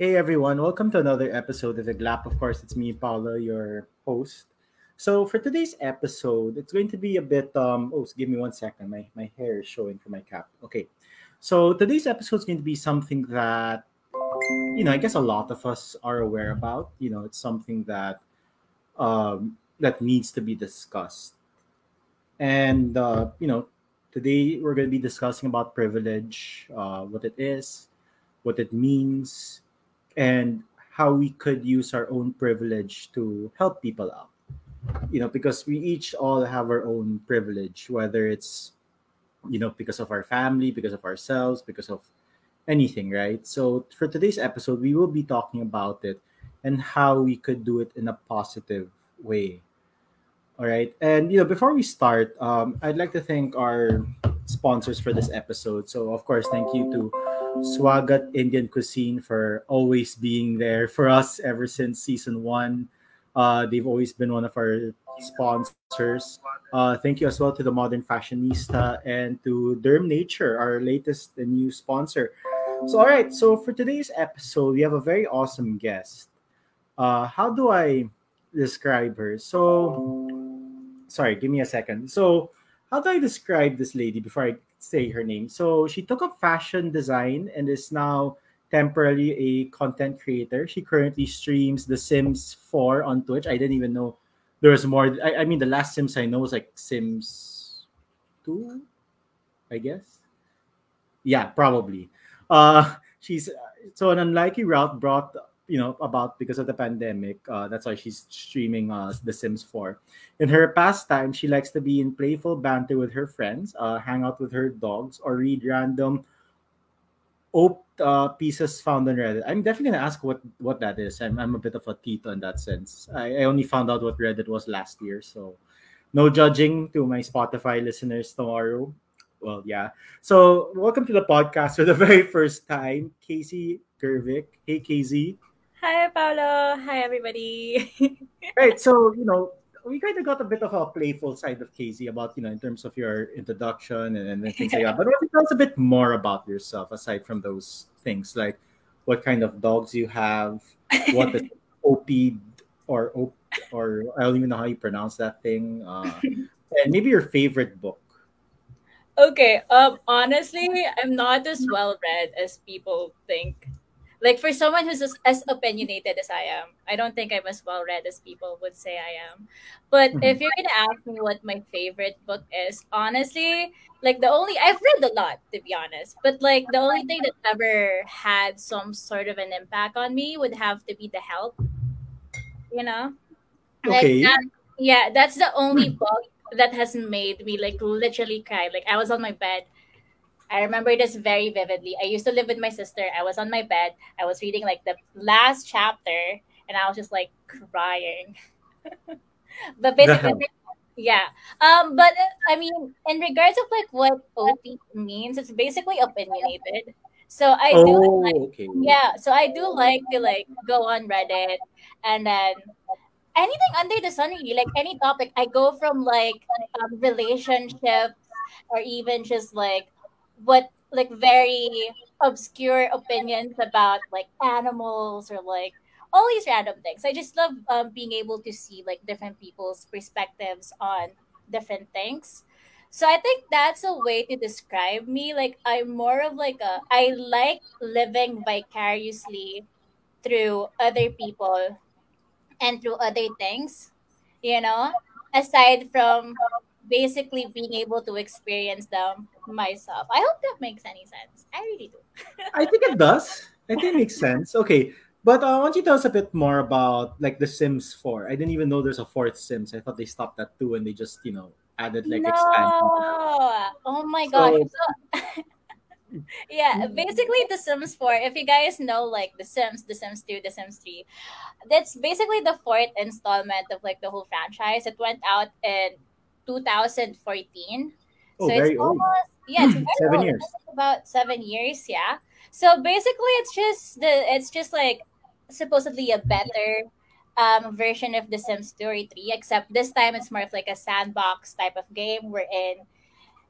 Hey everyone, welcome to another episode of The Glap. Of course, it's me, Paolo, your host. So for today's episode, it's going to be a bit um oh give me one second. My my hair is showing for my cap. Okay. So today's episode is going to be something that you know, I guess a lot of us are aware about. You know, it's something that um that needs to be discussed. And uh, you know, today we're going to be discussing about privilege, uh, what it is, what it means, and how we could use our own privilege to help people out. You know, because we each all have our own privilege, whether it's you know because of our family, because of ourselves, because of anything, right? So for today's episode, we will be talking about it and how we could do it in a positive way. All right. And you know, before we start, um, I'd like to thank our sponsors for this episode. So of course, thank you to Swagat Indian Cuisine for always being there for us ever since season one. Uh, they've always been one of our sponsors. Uh, thank you as well to the Modern Fashionista and to Derm Nature, our latest and new sponsor. So, all right. So for today's episode, we have a very awesome guest. Uh, how do I describe her? So, sorry, give me a second. So, how do I describe this lady before I say her name? So, she took up fashion design and is now temporarily a content creator. She currently streams The Sims 4 on Twitch. I didn't even know there was more. I, I mean, the last Sims I know was like Sims 2, I guess. Yeah, probably. Uh, she's so an unlikely route brought you know about because of the pandemic uh, that's why she's streaming uh, the sims 4 in her pastime she likes to be in playful banter with her friends uh, hang out with her dogs or read random op uh, pieces found on reddit. I'm definitely going to ask what what that is. I'm, I'm a bit of a tito in that sense. I, I only found out what reddit was last year so no judging to my spotify listeners tomorrow. Well yeah. So welcome to the podcast for the very first time casey gervik. Hey casey Hi, Paolo. Hi, everybody. right. So, you know, we kind of got a bit of a playful side of Casey about, you know, in terms of your introduction and, and things like that. But what tell us a bit more about yourself aside from those things? Like what kind of dogs you have, what is OP or OP, or I don't even know how you pronounce that thing. Uh, and maybe your favorite book. Okay. Um. Honestly, I'm not as well read as people think like for someone who's as, as, opinionated as I am, I don't think I'm as well read as people would say I am. But mm-hmm. if you're gonna ask me what my favorite book is, honestly, like the only I've read a lot to be honest, but like the only thing that ever had some sort of an impact on me would have to be The Help. You know, okay. like that, yeah, that's the only book that has made me like literally cry. Like I was on my bed I remember this very vividly. I used to live with my sister. I was on my bed. I was reading like the last chapter, and I was just like crying. but basically, yeah. Um, but uh, I mean, in regards of like what OP means, it's basically opinionated. So I oh, do like, okay. yeah. So I do like to like go on Reddit and then anything under the sun really like any topic i go from like um, relationships or even just like what like very obscure opinions about like animals or like all these random things. I just love um, being able to see like different people's perspectives on different things. So I think that's a way to describe me. Like I'm more of like a I like living vicariously through other people and through other things, you know, aside from basically being able to experience them myself. I hope that makes any sense. I really do. I think it does. I think it makes sense. Okay. But uh, why don't you tell us a bit more about like the Sims 4? I didn't even know there's a fourth Sims. I thought they stopped at two and they just, you know, added like no. expansion. Oh my so, god. So, yeah, basically the Sims 4, if you guys know like the Sims, the Sims 2, the Sims 3, that's basically the fourth installment of like the whole franchise. It went out in 2014. Oh, so it's almost old. yeah, it's seven old. years. It's about seven years, yeah. So basically, it's just the it's just like supposedly a better um, version of The Sims Story 3, except this time it's more of like a sandbox type of game wherein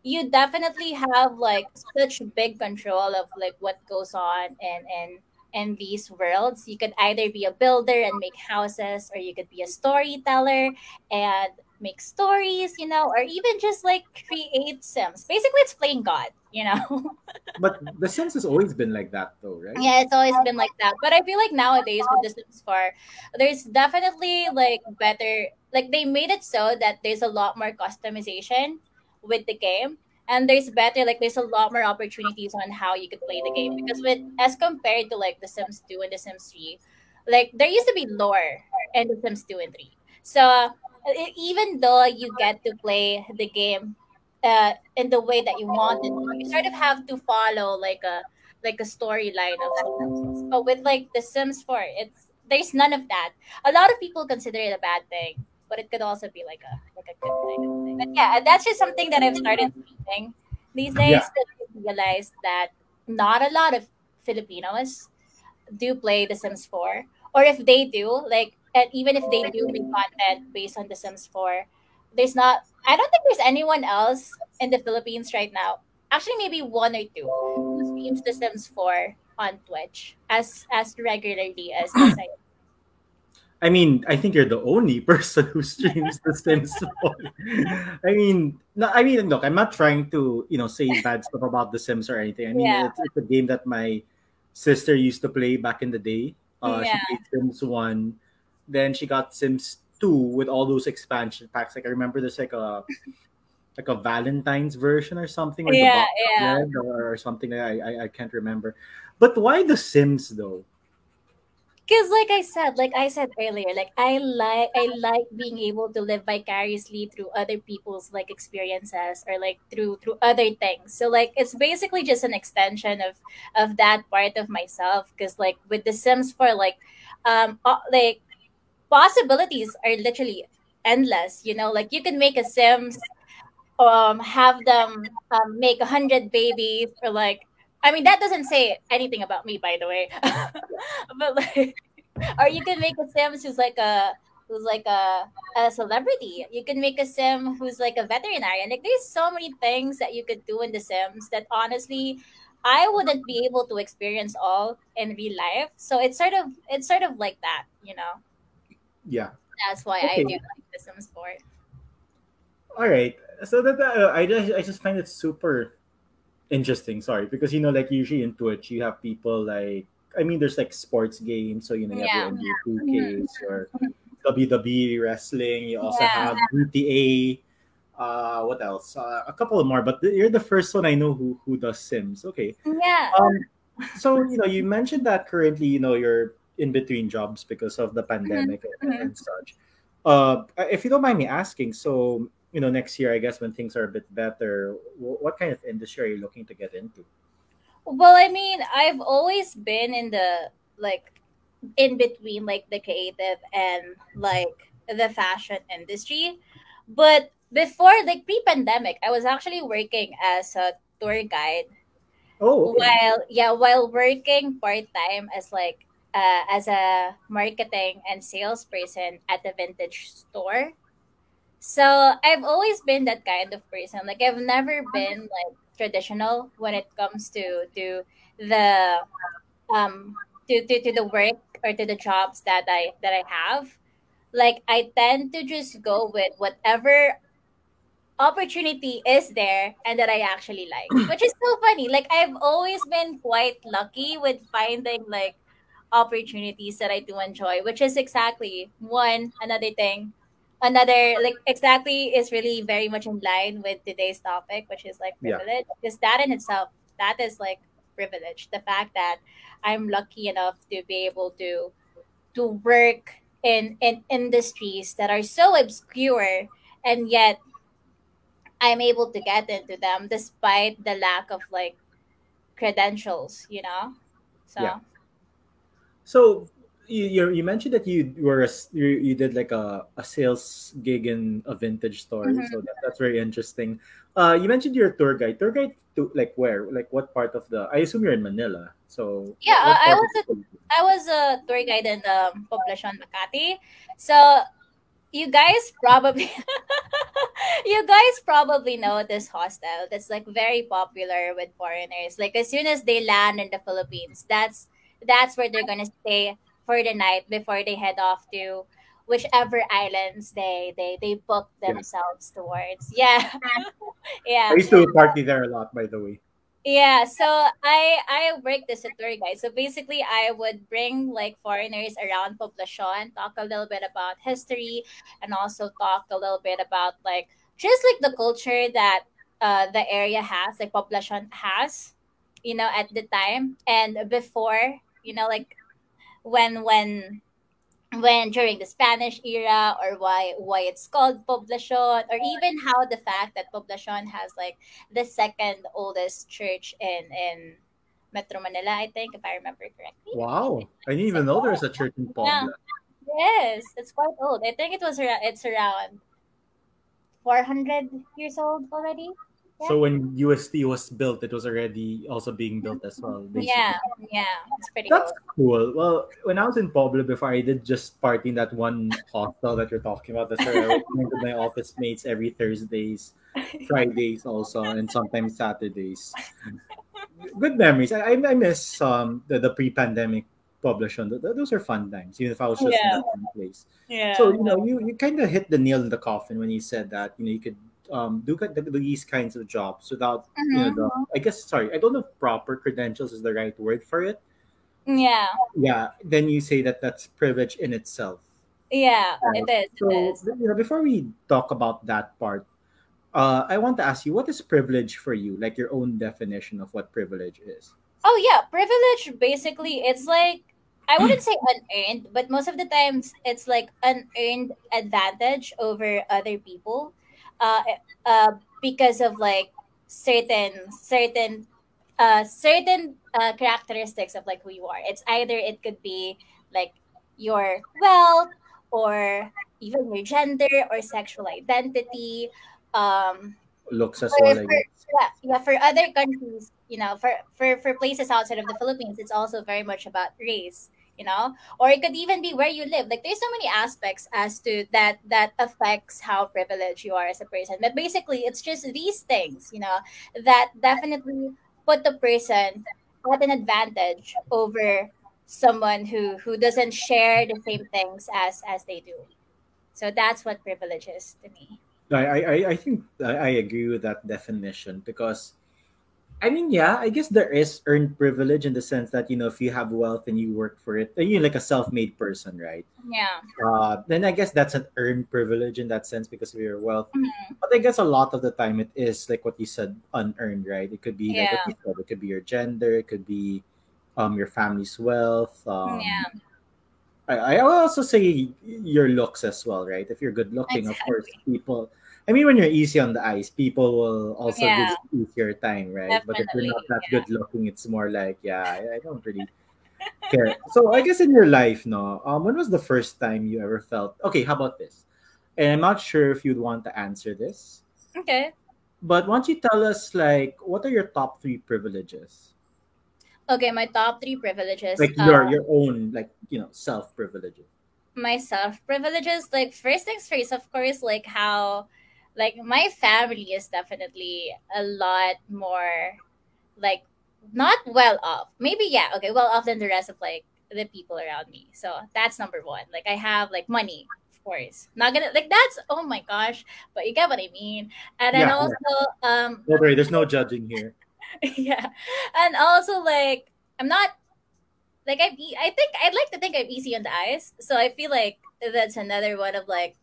you definitely have like such big control of like what goes on and and in these worlds. You could either be a builder and make houses, or you could be a storyteller and make stories, you know, or even just like create Sims. Basically, it's playing God, you know. but The Sims has always been like that, though, right? Yeah, it's always been like that. But I feel like nowadays with The Sims 4, there's definitely like better, like they made it so that there's a lot more customization with the game. And there's better, like there's a lot more opportunities on how you could play the game because with as compared to like The Sims 2 and The Sims 3, like there used to be lore in The Sims 2 and 3. So even though you get to play the game uh, in the way that you want it, you sort of have to follow like a like a storyline of Sims. But with like The Sims 4, it's there's none of that. A lot of people consider it a bad thing, but it could also be like a like a good thing. But yeah, that's just something that I've started thinking these days. Yeah. To realize that not a lot of Filipinos do play The Sims 4, or if they do, like and even if they do make content based on The Sims 4, there's not. I don't think there's anyone else in the Philippines right now. Actually, maybe one or two who streams The Sims 4 on Twitch as as regularly as I. I mean, I think you're the only person who streams The Sims 4. I mean, no, I mean, look, I'm not trying to, you know, say bad stuff about The Sims or anything. I mean, yeah. it's, it's, a game that my sister used to play back in the day. Uh, yeah. She played Sims 1 then she got Sims 2 with all those expansion packs. Like I remember there's like a like a Valentine's version or something, like yeah, yeah. or, or something. I, I I can't remember. But why the Sims though? because like i said like i said earlier like i like i like being able to live vicariously through other people's like experiences or like through through other things so like it's basically just an extension of of that part of myself because like with the sims 4 like um uh, like possibilities are literally endless you know like you can make a sims um have them um, make a hundred babies or like i mean that doesn't say anything about me by the way. But like or you can make a sims who's like a who's like a, a celebrity. You can make a sim who's like a veterinarian. Like there's so many things that you could do in the sims that honestly i wouldn't be able to experience all in real life. So it's sort of it's sort of like that you know yeah. That's why okay. I do like the Sims 4. All right. So that uh, I just I just find it super interesting. Sorry, because you know, like usually in Twitch, you have people like I mean, there's like sports games, so you know, you yeah. have your NBA 2Ks mm-hmm. or WWE wrestling. You also yeah. have GTA. Uh, what else? Uh, a couple of more, but you're the first one I know who who does Sims. Okay. Yeah. Um. So you know, you mentioned that currently, you know, you're in between jobs because of the mm-hmm. pandemic mm-hmm. and, and, such. Uh, if you don't mind me asking, so you know, next year, I guess when things are a bit better, what kind of industry are you looking to get into? Well, I mean, I've always been in the like in between like the creative and like the fashion industry. But before like pre-pandemic, I was actually working as a tour guide. Oh. Okay. While yeah, while working part-time as like uh, as a marketing and salesperson at a vintage store. So I've always been that kind of person. Like I've never been like traditional when it comes to to the um to, to, to the work or to the jobs that I that I have. Like I tend to just go with whatever opportunity is there and that I actually like. Which is so funny. Like I've always been quite lucky with finding like opportunities that I do enjoy, which is exactly one another thing. Another like exactly is really very much in line with today's topic, which is like privilege. Yeah. Because that in itself, that is like privilege. The fact that I'm lucky enough to be able to to work in in industries that are so obscure and yet I'm able to get into them despite the lack of like credentials, you know? So yeah. So you you mentioned that you were a, you, you did like a, a sales gig in a vintage store, mm-hmm. so that, that's very interesting. Uh, you mentioned you're a tour guide. Tour guide to like where? Like what part of the? I assume you're in Manila. So yeah, uh, I was a, I was a tour guide in the Poblacion Makati. So you guys probably you guys probably know this hostel that's like very popular with foreigners. Like as soon as they land in the Philippines, that's that's where they're gonna stay for the night before they head off to whichever islands they they they book Yeah. themselves towards. Yeah, yeah. I used to party there a lot, by the way. Yeah, so I I worked as a tour guide. So basically, I would bring like foreigners around Poblacion, talk a little bit about history, and also talk a little bit about like just like the culture that uh the area has, like Poblacion has, you know, at the time and before, you know, like when when when during the Spanish era or why why it's called Poblacion or even how the fact that Poblacion has like the second oldest church in in Metro Manila, I think, if I remember correctly. Wow, I didn't even know there was a church in Yeah. Pobla. Yes, it's quite old. I think it was it's around 400 years old already. So when UST was built, it was already also being built as well. Basically. Yeah, yeah, it's pretty That's old. cool. Well, when I was in Pueblo before, I did just party in that one hostel that you're talking about. That's where I went with my office mates every Thursdays, Fridays also, and sometimes Saturdays. Good memories. I, I miss um the, the pre-pandemic Poblacion. Th- th- Those are fun times, even if I was just in that one place. Yeah. So you know, you, you kind of hit the nail in the coffin when you said that you know you could um do ki- these kinds of jobs without you know the I guess sorry I don't know if proper credentials is the right word for it Yeah. yeah then you say that that's privilege in itself Yeah, Right. it is. so It is. you know before we talk about that part uh, i want to ask you what is privilege for you like your own definition of what privilege is Oh yeah, privilege basically it's like I wouldn't say unearned, but most of the times it's like unearned advantage over other people. Uh uh because of like certain certain uh certain uh characteristics of like who you are. It's either it could be like your wealth or even your gender or sexual identity. Um looks as well for, yeah, yeah, for other countries, you know, for, for for places outside of the Philippines, it's also very much about race, you know, or it could even be where you live. Like there's so many aspects as to that that affects how privileged you are as a person. But basically, it's just these things, you know, that definitely put the person at an advantage over someone who who doesn't share the same things as as they do. So that's what privilege is to me. I, I, I- think I agree with that definition because I mean, yeah, I guess there is earned privilege in the sense that you know if you have wealth and you work for it, you're like a self-made person, right? Yeah. Uh, then I guess that's an earned privilege in that sense because of your wealth. Mhm. But I guess a lot of the time it is like what you said, unearned, right? It could be like Yeah. what you said. It could be your gender. It could be um your family's wealth. Um, Yeah. I, I will also say your looks as well, right? If you're good looking, of course, people. I mean, when you're easy on the ice, people will also Yeah. give you easier time, right? But if you're not that yeah. good looking, it's more like, yeah, I, I don't really care. So I guess in your life, no, um, when was the first time you ever felt? Okay, how about this? And I'm not sure if you'd want to answer this, Okay. but why don't you tell us, like, what are your top three privileges? Okay, my top three privileges. Like your your own, like you know, self privileges. my self privileges. Like first things first, of course, like how like my family is definitely a lot more like not well off. Maybe yeah, okay, well off than the rest of like the people around me. So that's number one. Like I have like money, of course. Not gonna like that's oh my gosh, but you get what I mean. And then Yeah, yeah. also um Don't worry, there's no judging here. yeah and also like i'm not like e- i think i'd like to think i'm easy on the eyes so i feel like that's another one of like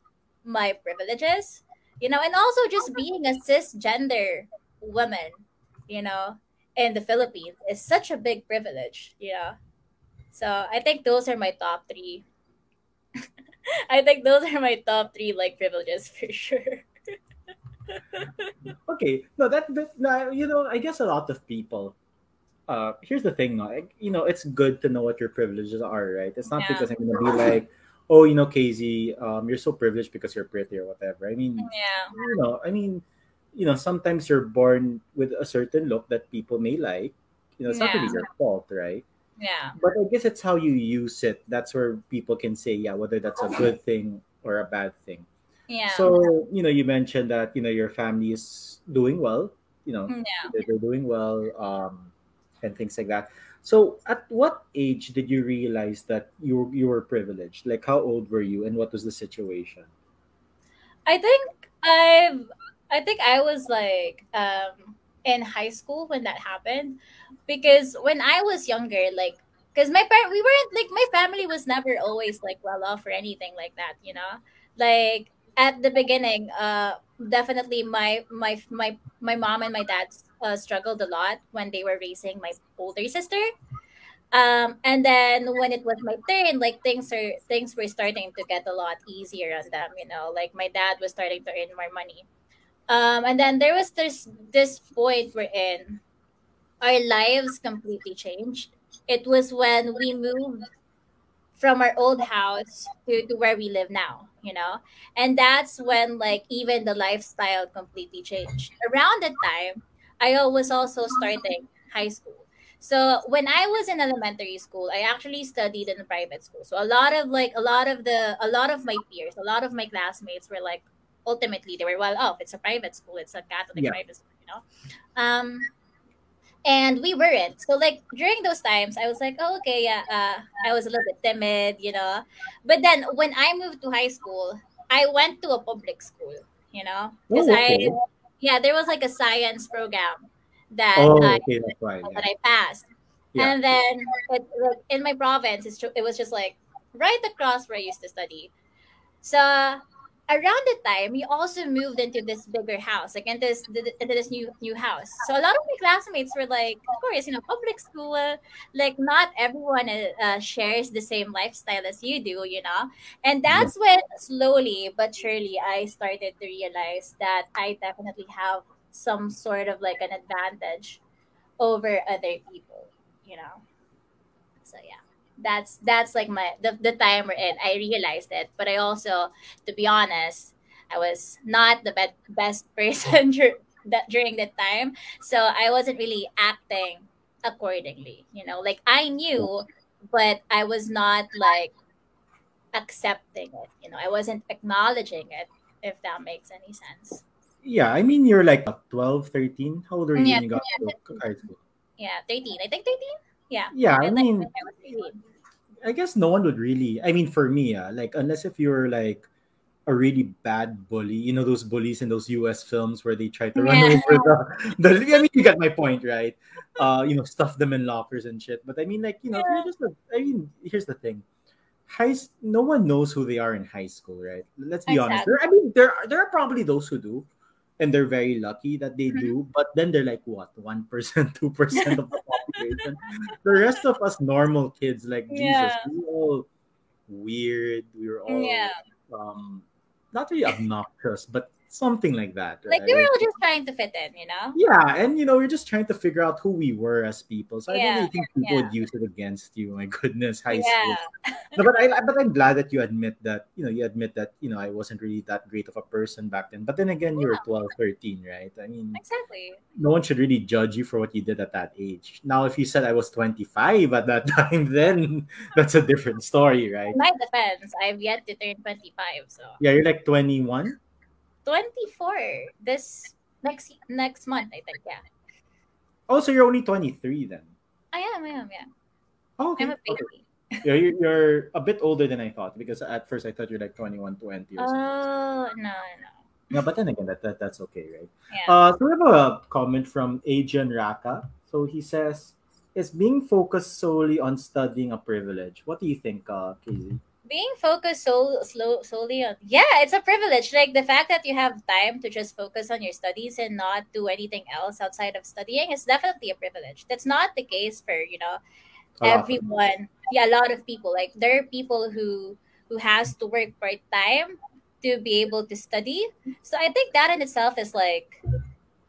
my privileges you know and also just being a cisgender woman you know in the philippines is such a big privilege you know so i think those are my top three i think those are my top three like privileges for sure Okay, no, that, that no, you know, I guess a lot of people. Uh, here's the thing, no, you know, it's good to know what your privileges are, right? It's not Yeah. because I'm gonna be like, oh, you know, Casey, um, you're so privileged because you're pretty or whatever. I mean, yeah you know, I mean, you know, sometimes you're born with a certain look that people may like. You know, it's not really your fault, right? yeah But I guess it's how you use it. That's where people can say, yeah, whether that's a good thing or a bad thing. yeah So, you know, you mentioned that, you know, your family is doing well, you know, yeah they're, they're doing well, um, and things like that. So, at what age did you realize that you you were privileged? Like, how old were you, and what was the situation? I think I've I think I was like um in high school when that happened because when I was younger like because my parent we weren't like my family was never always like well off or anything like that you know like at the beginning uh definitely my my my my mom and my dad uh, struggled a lot when they were raising my older sister. Um and then when it was my turn like things are things were starting to get a lot easier on them you know like my dad was starting to earn more money. Um and then there was this this point we're wherein our lives completely changed. It was when we moved from our old house to, to where we live now you know? And that's when like even the lifestyle completely changed. Around that time i was also starting high school so when I was in elementary school, I actually studied in a private school. So a lot of like a lot of the a lot of my peers, a lot of my classmates were like ultimately they were well off. It's a private school. It's a Catholic Yeah. private school, you know. Um, and we weren't. So like during those times, I was like, oh okay, yeah. Uh, I was a little bit timid, you know. But then when I moved to high school, I went to a public school, you know, because Oh, I okay. Yeah there was like a science program that Oh, I okay, that's why. that Yeah. I passed. Yeah. And then it, like, in my province, it's, it was just like right across where I used to study. So around the time, we also moved into this bigger house, like into this into this new new house. So a lot of my classmates were like, of course, you know, public school, like not everyone uh, uh, shares the same lifestyle as you do, you know. And that's when slowly but surely I started to realize that I definitely have some sort of like an advantage over other people, you know. Yeah, that's that's like my the, the time we're in. I realized it, but I also, to be honest, I was not the be- best person dur- that during that time, so I wasn't really acting accordingly. You know, like I knew, but I was not like accepting it. You know, I wasn't acknowledging it. If that makes any sense. Yeah, I mean, you're like what, 12, 13? How old are mm, you Yeah, when you got to high school? Yeah, thirteen. I think thirteen. Yeah. Yeah, I I like mean, I I guess no one would really. I mean, for me, uh, like unless if you're like a really bad bully, you know those bullies in those U.S. films where they try to run Yeah. over the, the. I mean, you get my point, right? Uh, you know, stuff them in lockers and shit. But I mean, like you know, Yeah. just. A, I mean, here's the thing. High, no one knows who they are in high school, right? Let's be honest. There, I mean, there are, there are probably those who do, and they're very lucky that they Mhm. do. But then they're like what, one percent, two percent of the the rest of us normal kids, like Jesus, we were all weird. We were all Yeah. um, not really obnoxious, but something like that, Like we were all just trying to fit in, you know? Yeah, and you know, we're just trying to figure out who we were as people. So I don't really think people yeah. would use it against you. My goodness, high Yeah. school. No, but I but I'm glad that you admit that, you know, you admit that, you know, I wasn't really that great of a person back then. But then again, you were 12, 13, right? I mean, Exactly. no one should really judge you for what you did at that age. Now, if you said I was 25 at that time, then that's a different story, right? In my defense, I've yet to turn 25, so Yeah, you're like 21. 24 this next next month, I think. Yeah. Oh, so you're only 23 then. I am, I am, yeah. Oh, okay. I'm a okay. baby. Yeah, you're, you're a bit older than I thought because at first I thought you're like 21, 20 or something. Oh, no, no. Yeah, but then again, that, that that's okay, right? Yeah. Uh, so we have a comment from Adrian Raka. So he says, "Is being focused solely on studying a privilege?" What do you think, uh, Casey? Being focused so slow solely on yeah, it's a privilege. Like the fact that you have time to just focus on your studies and not do anything else outside of studying is definitely a privilege. That's not the case for, you know, everyone. Yeah a lot of people. Like there are people who who has to work part-time to be able to study. So i think that in itself is like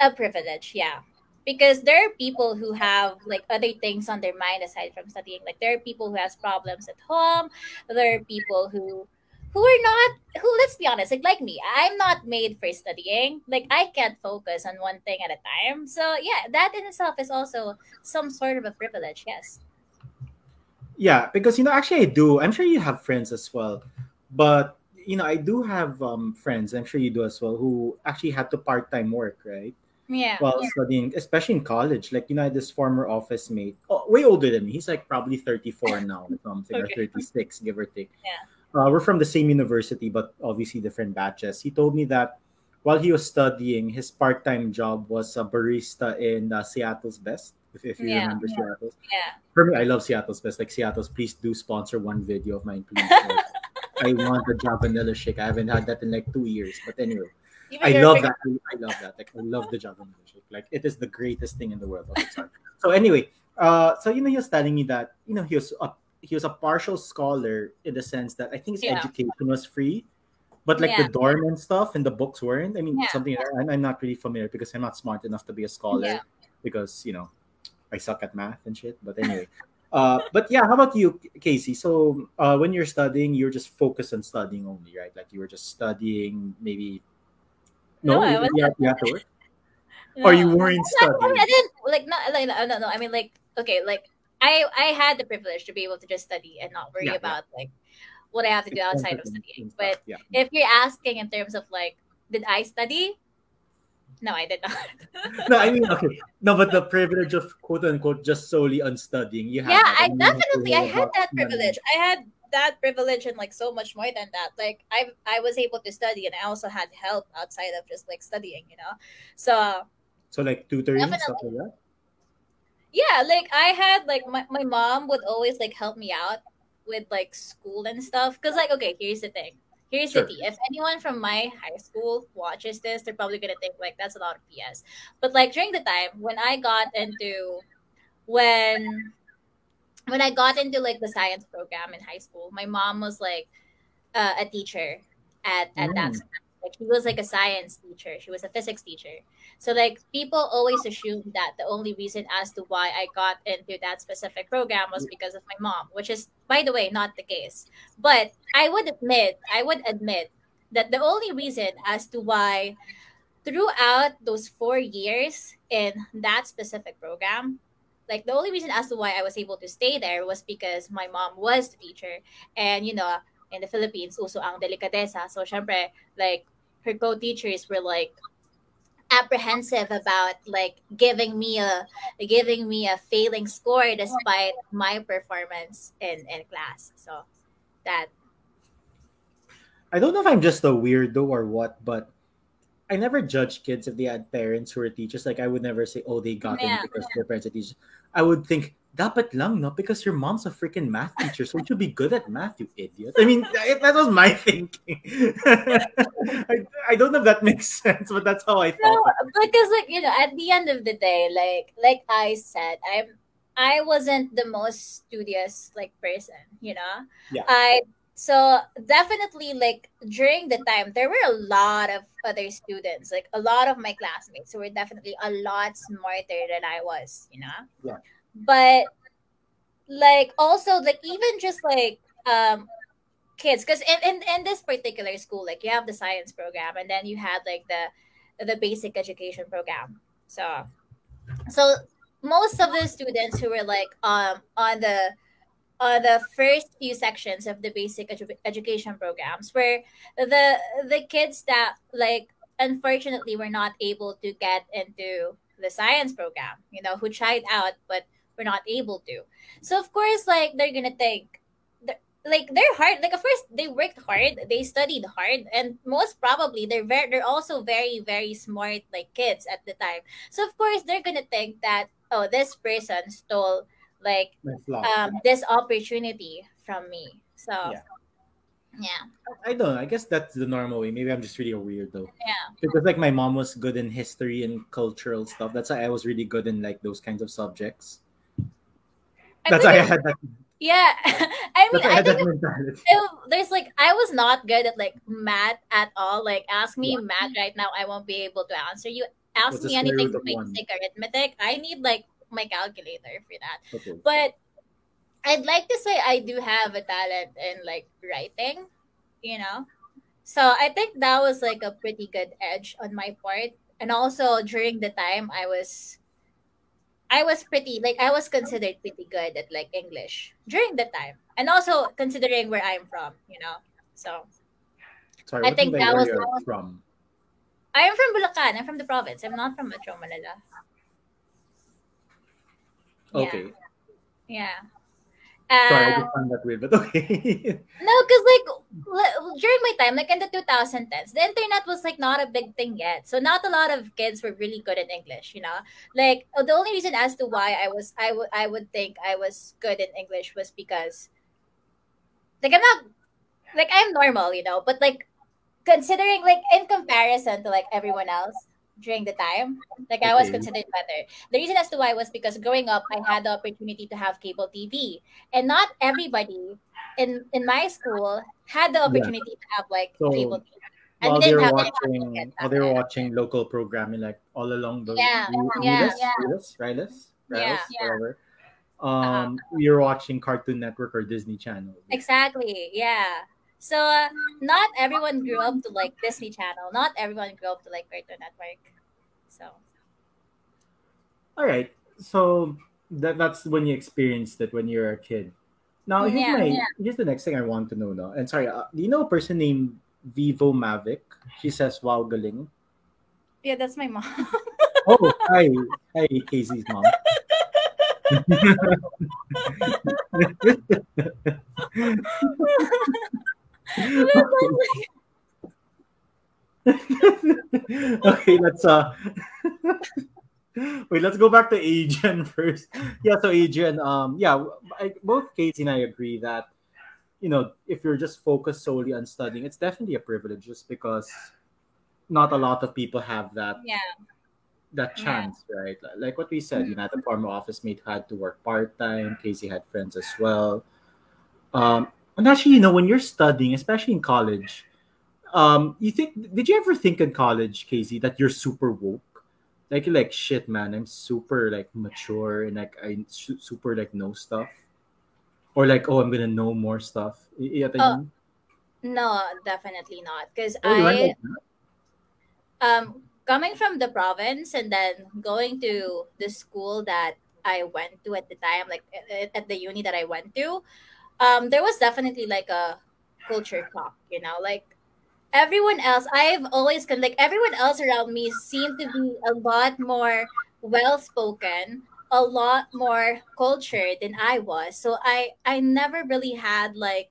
a privilege yeah because there are people who have like other things on their mind aside from studying like there are people who has problems at home there are people who who are not who let's be honest like like me i'm not made for studying like i can't focus on one thing at a time so yeah that in itself is also some sort of a privilege yes Yeah, because you know, actually, I do. I'm sure you have friends as well, but you know, I do have um, friends. I'm sure you do as well, who actually had to part time work, right? Yeah. while studying, especially in college. Like, you know, I had this former office mate, oh, way older than me. He's like probably 34 now or something, or 36, give or take. Yeah. Uh, we're from the same university, but obviously different batches. He told me that while he was studying, his part time job was a barista in uh, Seattle's Best. If, if you Yeah. remember Seattle's. Yeah. For me, I love Seattle's Best. Like, Seattle's, please do sponsor one video of mine, please. I want the Java vanilla shake. I haven't had that in like two years. But anyway. Even I love big- that. I, love that. Like I love the Java milkshake. Like it is the greatest thing in the world. Okay, sorry. so anyway, uh, so you know, he was telling me that you know he was a he was a partial scholar in the sense that I think his Yeah. education was free, but like Yeah. the dorm and stuff and the books weren't. I mean, Yeah. something I'm, I'm not really familiar because I'm not smart enough to be a scholar because you know I suck at math and shit. But anyway. Uh, but yeah, how about you, Casey? So, uh, when you're studying, you're just focused on studying only, right? Like you were just studying, maybe. No, I you, was you, have, you have to work. Or you No. weren't I studying. I didn't like not like no no no. I mean like okay like I I had the privilege to be able to just study and not worry Yeah, yeah. about like what I have to do outside of studying. But yeah. if you're asking in terms of like did I study? No, I did not. no, I mean, okay, no, but the privilege of quote unquote just solely on studying, you have. yeah. I mean, you have to definitely I had that privilege. I had that privilege and like so much more than that. Like I I was able to study and I also had help outside of just like studying, you know. So So like tutoring stuff like that. yeah like i had like my, my mom would always like help me out with like school and stuff because like okay here's the thing here's Sure. the thing. if anyone from my high school watches this they're probably gonna think like that's a lot of bs but like during the time when i got into when when i got into like the science program in high school my mom was like uh, a teacher at at that Mm. school. like she was like a science teacher she was a physics teacher so like people always assume that the only reason as to why I got into that specific program was because of my mom, which is by the way not the case. But I would admit, I would admit that the only reason as to why throughout those 4 years in that specific program like the only reason as to why I was able to stay there was because my mom was the teacher and you know in the Philippines uso ang delikadesa so syempre like her co-teachers were like apprehensive about like giving me a giving me a failing score despite my performance in in class so that I don't know if I'm just a weirdo or what, but I never judge kids if they had parents who were teachers. Like I would never say, "Oh, they got Yeah. in because their parents are teachers." I would think, "Dapat lang, no?" Because your mom's a freaking math teacher, so you should be good at math, you idiot. I mean, that that was my thinking. I, I don't know if that makes sense, but that's how I thought. no because like you know at the end of the day like like i said i'm i wasn't the most studious like person you know Yeah. i so definitely like during the time there were a lot of other students like a lot of my classmates who were definitely a lot smarter than i was you know Yeah. but like also like even just like um kids because in, in in this particular school like you have the science program and then you had like the the basic education program so so most of the students who were like um on the on the first few sections of the basic edu- education programs where the the kids that like unfortunately were not able to get into the science program you know who tried out but were not able to. So of course like they're gonna think like they're hard like of course they worked hard they studied hard and most probably they're very they're also very very smart like kids at the time. So of course they're gonna think that oh this person stole like um this opportunity from me so Yeah. yeah I don't know. I guess that's the normal way. Maybe I'm just really a weirdo. yeah Because like my mom was good in history and cultural stuff. That's why I was really good in like those kinds of subjects. I That's why I had that. yeah i mean I i think it- there's like i was not good at like math at all like ask me math right now i won't be able to answer you ask What's me anything root of one? basic arithmetic i need like my calculator for that Okay. but I'd like to say I do have a talent in like writing, you know. So I think that was like a pretty good edge on my part. And also during the time I was I was pretty like I was considered pretty good at like English during the time. And also considering where I'm from, you know. So Sorry, I think do you mean that was- where that was- from. I am from Bulacan. I'm from the province. I'm not from Metro Manila. Yeah. Okay. Yeah. Sorry, I just found that weird, but okay. no, because like during my time, like in the 2010s, the internet was like not a big thing yet. So not a lot of kids were really good in English, you know. Like uh, the only reason as to why I was I would I would think I was good in English was because like I'm not like I'm normal, you know, but like considering like in comparison to like everyone else during the time, like I was Okay. considered better. The reason as to why was because growing up I had the opportunity to have cable TV. And not everybody in in my school had the Yeah. opportunity to have like So cable TV. And while they were watching, while they were watching local programming, like all along the Yeah, Ru- yeah, Rules, yeah. Riles, Yeah, Riles, yeah. Uh-huh. Um, we were watching Cartoon Network or Disney Channel. Exactly. Yeah. So uh, not everyone grew up to like Disney Channel. Not everyone grew up to like Cartoon Network. So All right, so that that's when you experienced it when you were a kid. Now here's yeah, my yeah. here's the next thing I want to know. No, and sorry, uh, do you know a person named Vivo Mavic? She says, "Wow, galing." Yeah, that's my mom. Oh, hi, hi, Casey's mom. okay, let's uh wait, let's go back to Adrian first. Yeah, so Adrian, um, yeah, I, both Casey and I agree that you know if you're just focused solely on studying, it's definitely a privilege, just because not a lot of people have that yeah. that Yeah. chance, right? Like what we said, you know, the former office mate had to work part time. Casey had friends as well. Um, and actually, you know, when you're studying, especially in college, um, you think did you ever think in college, Casey, that you're super woke? Like you're like shit, man. I'm super like mature and like I su- super like know stuff, or like oh, I'm gonna know more stuff. Y- y- Oh, No, definitely not. Because Oh, I um coming from the province and then going to the school that I went to at the time, like at the uni that I went to, um, there was definitely like a culture shock, you know, like everyone else, I've always con- like everyone else around me seemed to be a lot more well spoken, a lot more cultured than I was. So I I never really had like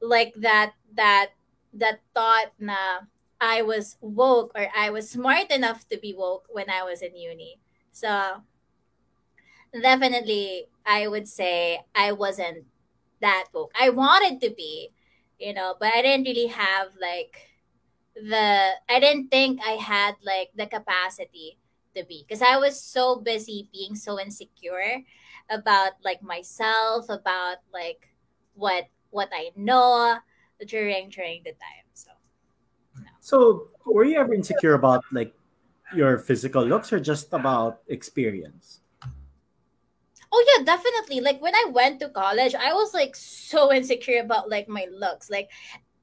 like that that that thought na I was woke or I was smart enough to be woke when I was in uni. So definitely I would say I wasn't that woke. I wanted to be, you know, but I didn't really have like the I didn't think I had like the capacity to be because I was so busy being so insecure about like myself, about like what what I know during during the time. So So, were you ever insecure about like your physical looks or just about experience? Oh yeah, definitely. Like when I went to college, I was like so insecure about like my looks. Like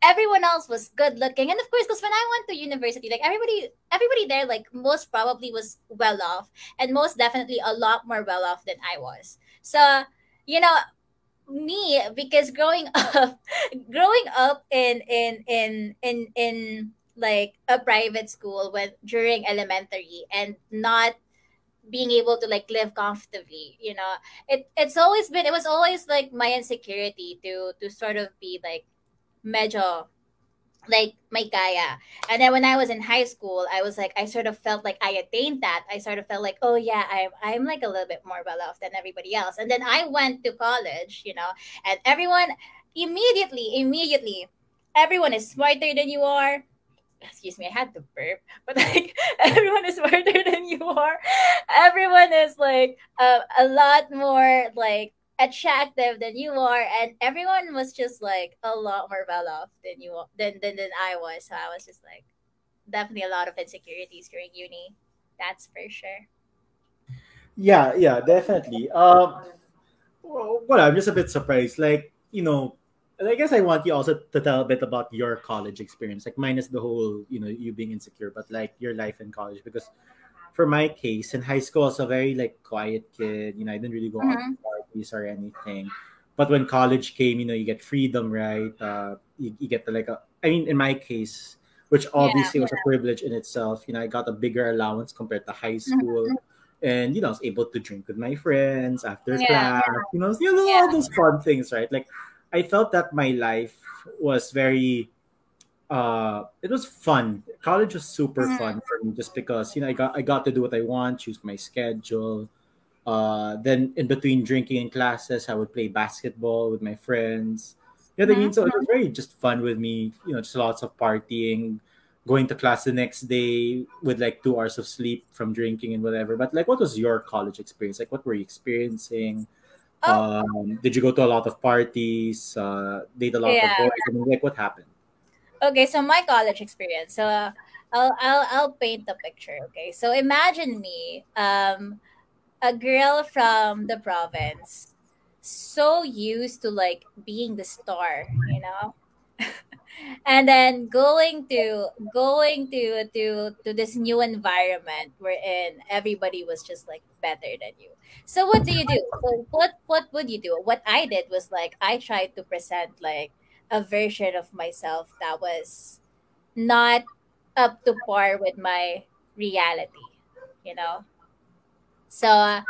everyone else was good looking, and of course, because when I went to university, like everybody, everybody there, like most probably was well off, and most definitely a lot more well off than I was. So you know, me because growing up, growing up in in in in in like a private school when during elementary and not being able to like live comfortably you know? It it's always been it was always like my insecurity to to sort of be like medyo like my kaya. And then when i was in high school i was like i sort of felt like i attained that. I sort of felt like oh yeah i'm i'm like a little bit more well off than everybody else. And then i went to college you know? And everyone immediately immediately everyone is smarter than you are excuse me, I had to burp, but like everyone is smarter than you are. Everyone is like uh, a lot more like attractive than you are, and everyone was just like a lot more well off than you than, than than I was. So I was just like definitely a lot of insecurities during uni. That's for sure. Yeah, yeah, definitely. Um, well, well, I'm just a bit surprised. Like, you know, I guess I want you also to tell a bit about your college experience, like minus the whole, you know, you being insecure, but like your life in college. Because for my case, in high school, I was a very like quiet kid. You know, I didn't really go out Mhm. to parties or anything. But when college came, you know, you get freedom, right? Uh, you, you get to like a. I mean, in my case, which Yeah. obviously was a privilege in itself. You know, I got a bigger allowance compared to high school. Mhm. And you know, I was able to drink with my friends after Yeah. class. You know, you know all those fun things, right? Like, I felt that my life was very uh it was fun. College was super Mhm. fun for me just because you know i got i got to do what i want choose my schedule. Uh then in between drinking in classes i would play basketball with my friends. You know what i mean? Mhm. so it was very just fun with me you know just lots of partying going to class the next day with like two hours of sleep from drinking and whatever. But like what was your college experience? Like what were you experiencing Oh, um did you go to a lot of parties uh date a lot of yeah. boys I mean, like what happened Okay, so my college experience. So uh, I'll I'll I'll paint the picture. Okay, so imagine me, um, a girl from the province, so used to like being the star, you know, and then going to going to to to this new environment wherein everybody was just like better than you. So what do you do? What what would you do? What i did was like i tried to present like a version of myself that was not up to par with my reality you know? So uh,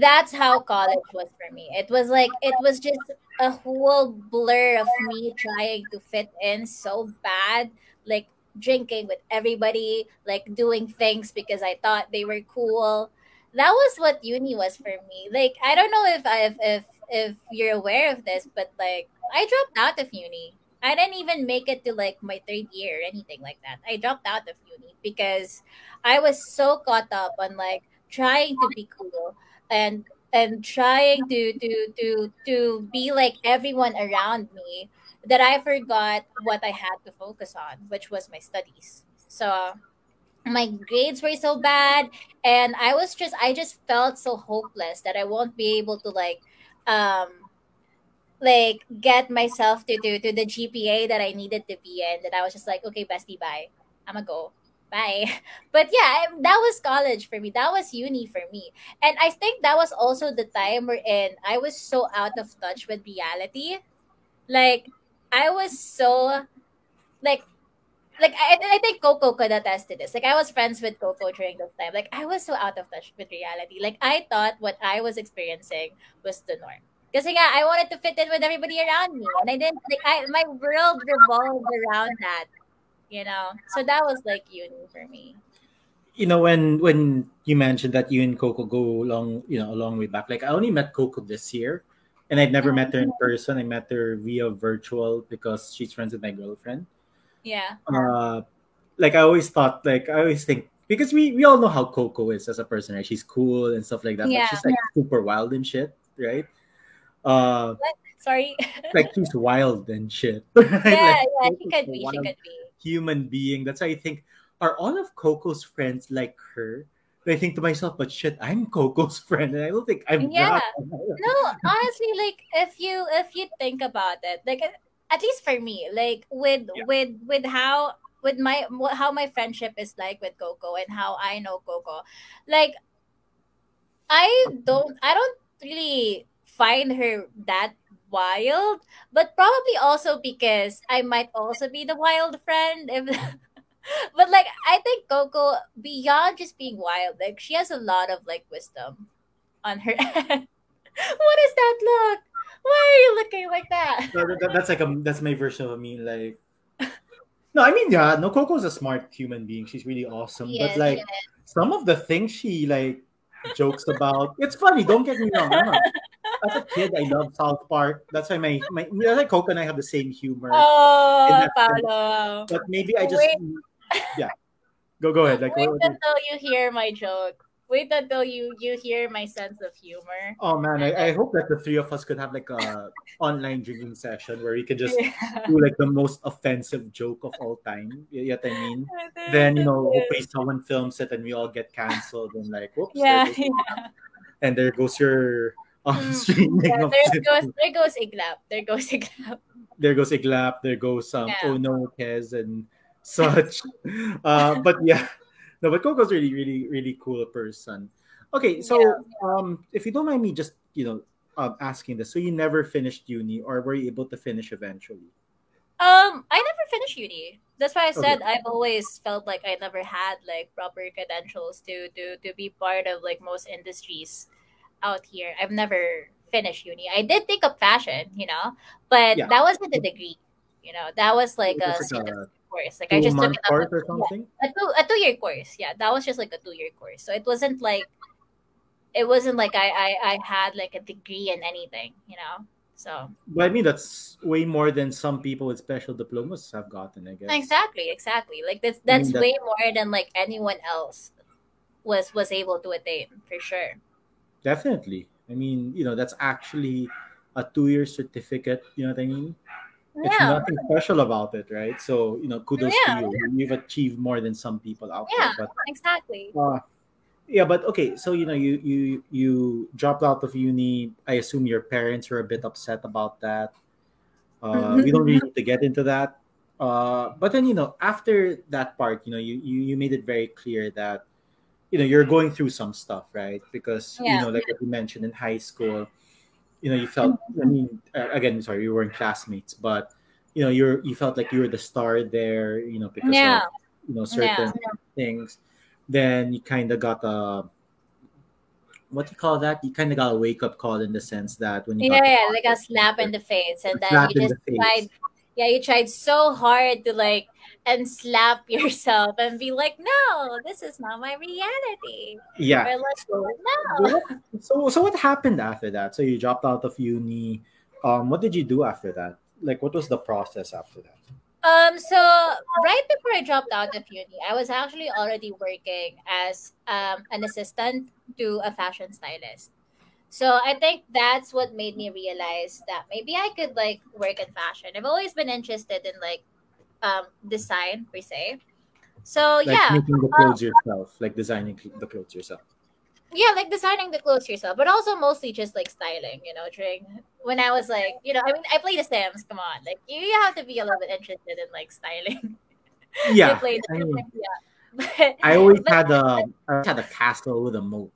that's how college was for me. It was like it was just a whole blur of me trying to fit in so bad, like drinking with everybody, like doing things because I thought they were cool. That was what uni was for me. Like I don't know if if if, if you're aware of this, but like I dropped out of uni. I didn't even make it to like my third year or anything like that. I dropped out of uni because I was so caught up on like trying to be cool and and trying to to to to be like everyone around me that I forgot what I had to focus on, which was my studies. So my grades were so bad and I was just I just felt so hopeless that I won't be able to like um like get myself to to, to the GPA that I needed to be in that I was just like okay bestie bye I'm gonna go bye but yeah that was college for me that was uni for me and I think that was also the time wherein I was so out of touch with reality like I was so like like I, I think Coco could attest to this. Like I was friends with Coco during this time. Like I was so out of touch with reality. Like I thought what I was experiencing was the norm. Because yeah, I wanted to fit in with everybody around me, and I didn't. Like I, my world revolved around that. You know, so that was like uni for me. you know when when you mentioned that you and Coco go long you know a long way back like I only met Coco this year and I've never met her in person I met her via virtual because she's friends with my girlfriend Yeah. uh like I always thought like I always think because we we all know how Coco is as a person right she's cool and stuff like that but Yeah. she's like super wild and shit right uh Sorry. like she's wild and shit right yeah, like yeah. She could be. She could be. Human being. That's why I think are all of Coco's friends like her? And I think to myself, but shit, I'm Coco's friend, and I don't think I'm Yeah. not. No, honestly, like if you if you think about it, like at at least for me, like with Yeah. with with how with my how my friendship is like with Coco and how I know Coco, like I don't I don't really find her that wild, but probably also because I might also be the wild friend if but like I think Coco beyond just being wild, like she has a lot of like wisdom on her end. what is that look? Why are you looking like that? So that- that- that's like a that's my version of me. Like, no, I mean, yeah, no, Coco's a smart human being. She's really awesome, but like yes. some of the things she like jokes about, it's funny. Don't get me wrong. Not- as a kid, I love South Park. That's why my my like Coco and I have the same humor. Oh, Paolo. But maybe I just Wait. yeah. Go go ahead. Like Wait until you hear my joke. Wait until you you hear my sense of humor. Oh man, I, I hope that the three of us could have like a online drinking session where we can just Yeah. do like the most offensive joke of all time. Y- Yet I mean, then you know, hopefully someone films it and we all get canceled and like, whoops, Yeah, there yeah. and there goes your um, Mm, streaming. yeah there goes there goes Iglap. There goes Iglap. there goes Iglap, there goes um, Yeah. oh no, Kez and such. uh, but yeah, no, but Coco's really, really, really cool person. Okay, so Yeah. um, if you don't mind me just you know um, asking this, so you never finished uni, or were you able to finish eventually? Um, I never finished uni. That's why I Okay. said I've always felt like I never had like proper credentials to to to be part of like most industries out here. I've never finished uni. I did take up fashion, you know, but Yeah. that wasn't a degree. You know, that was like a It's like a course. Like I just took it up course or yeah, something. a two a two year course. Yeah, that was just like a two year course. So it wasn't like it wasn't like I I I had like a degree in anything. You know, so. But I mean, that's way more than some people with special diplomas have gotten, I guess. Exactly, exactly. Like that's I mean, that's that, way more than like anyone else was was able to attain for sure. definitely. I mean, you know, that's actually a two year certificate. You know what I mean? It's nothing special about it, right? So, you know, kudos to you. You've achieved more than some people out there. yeah, exactly. uh, yeah, but okay. So, you know, you you you dropped out of uni. I assume your parents were a bit upset about that. Uh, we don't really need to get into that. Uh, but then, you know, after that part, you know, you, you you made it very clear that you know you're going through some stuff, right? Because you know, like you mentioned in high school, you know, you felt. I mean, uh, again, sorry, you weren't classmates, but you know, you're you felt like you were the star there. You know, because Yeah, of you know yeah, certain things. Then you kind of got a what do you call that? You kind of got a wake up call in the sense that when you yeah, yeah. Like a slap in the face, and then you just the tried. Yeah, you tried so hard to like and slap yourself and be like, no, this is not my reality. Yeah. Or like, So no. what, so so what happened after that? So you dropped out of uni. Um, what did you do after that? Like, what was the process after that? Um, so right before I dropped out of uni, I was actually already working as um, an assistant to a fashion stylist. So I think that's what made me realize that maybe I could like work in fashion. I've always been interested in like um, design per se. So Like yeah, making the clothes yourself, like designing the clothes yourself. yeah, like designing the clothes yourself, but also mostly just like styling. You know, during when I was like, you know, I mean, I play The Sims. Come on, like you, you have to be a little bit interested in like styling. Yeah, I mean, yeah. But I always but had a I always had a castle with a moat.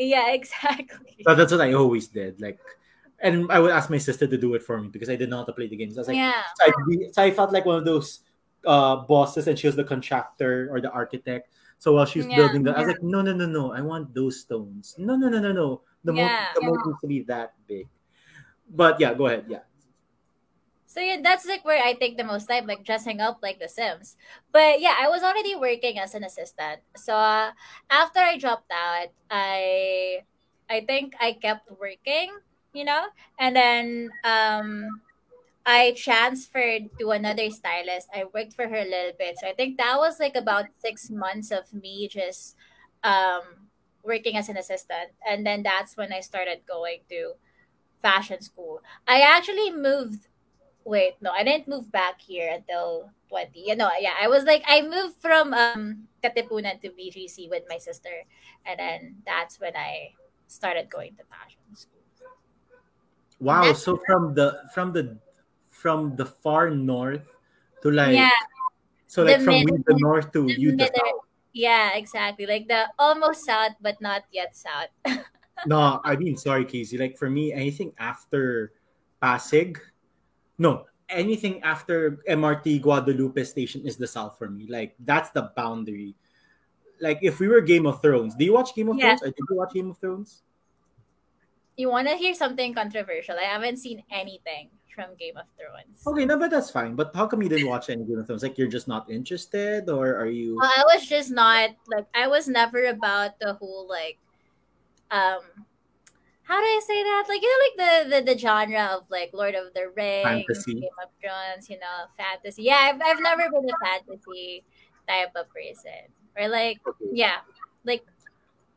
Yeah, exactly. So that's what I always did. Like, and I would ask my sister to do it for me because I didn't know how to play the games. I was like, Yeah, so, be, so I felt like one of those uh, bosses, and she was the contractor or the architect. So while she was yeah, building that, I was like, no, no, no, no, I want those stones. No, no, no, no, no. The moat, yeah. the moat needs to be that big. But yeah, go ahead. Yeah, So yeah, that's like where I take the most time, like dressing up like The Sims. But yeah, I was already working as an assistant. So uh, after I dropped out, I I think I kept working, you know, and then um I transferred to another stylist. I worked for her a little bit. So I think that was like about six months of me just um, working as an assistant. And then that's when I started going to fashion school. I actually moved. Wait, no, I didn't move back here until 20. You know, yeah, I was like, I moved from um, Katipunan to BGC with my sister. And then that's when I started going to fashion school. wow. That's So from the from the from the far north to like yeah, so the like from mid, the north to the you the south. Yeah, exactly. Like the almost south, but not yet south. No, I mean sorry, Casey. Like for me, anything after Pasig, no, anything after MRT Guadalupe station is the south for me. Like that's the boundary. Like if we were Game of Thrones, do you watch Game of Yeah. Thrones? Or did you watch Game of Thrones? You want to hear something controversial? I haven't seen anything from Game of Thrones. Okay, no, but that's fine. But how come you didn't watch any Game of Thrones? Like you're just not interested, or are you? Well, I was just not like I was never about the whole like um how do I say that? Like you know, like the the, the genre of like Lord of the Rings, Fantasy. Game of Thrones, you know, fantasy. Yeah, I've I've never been a fantasy type of person. Or like yeah, like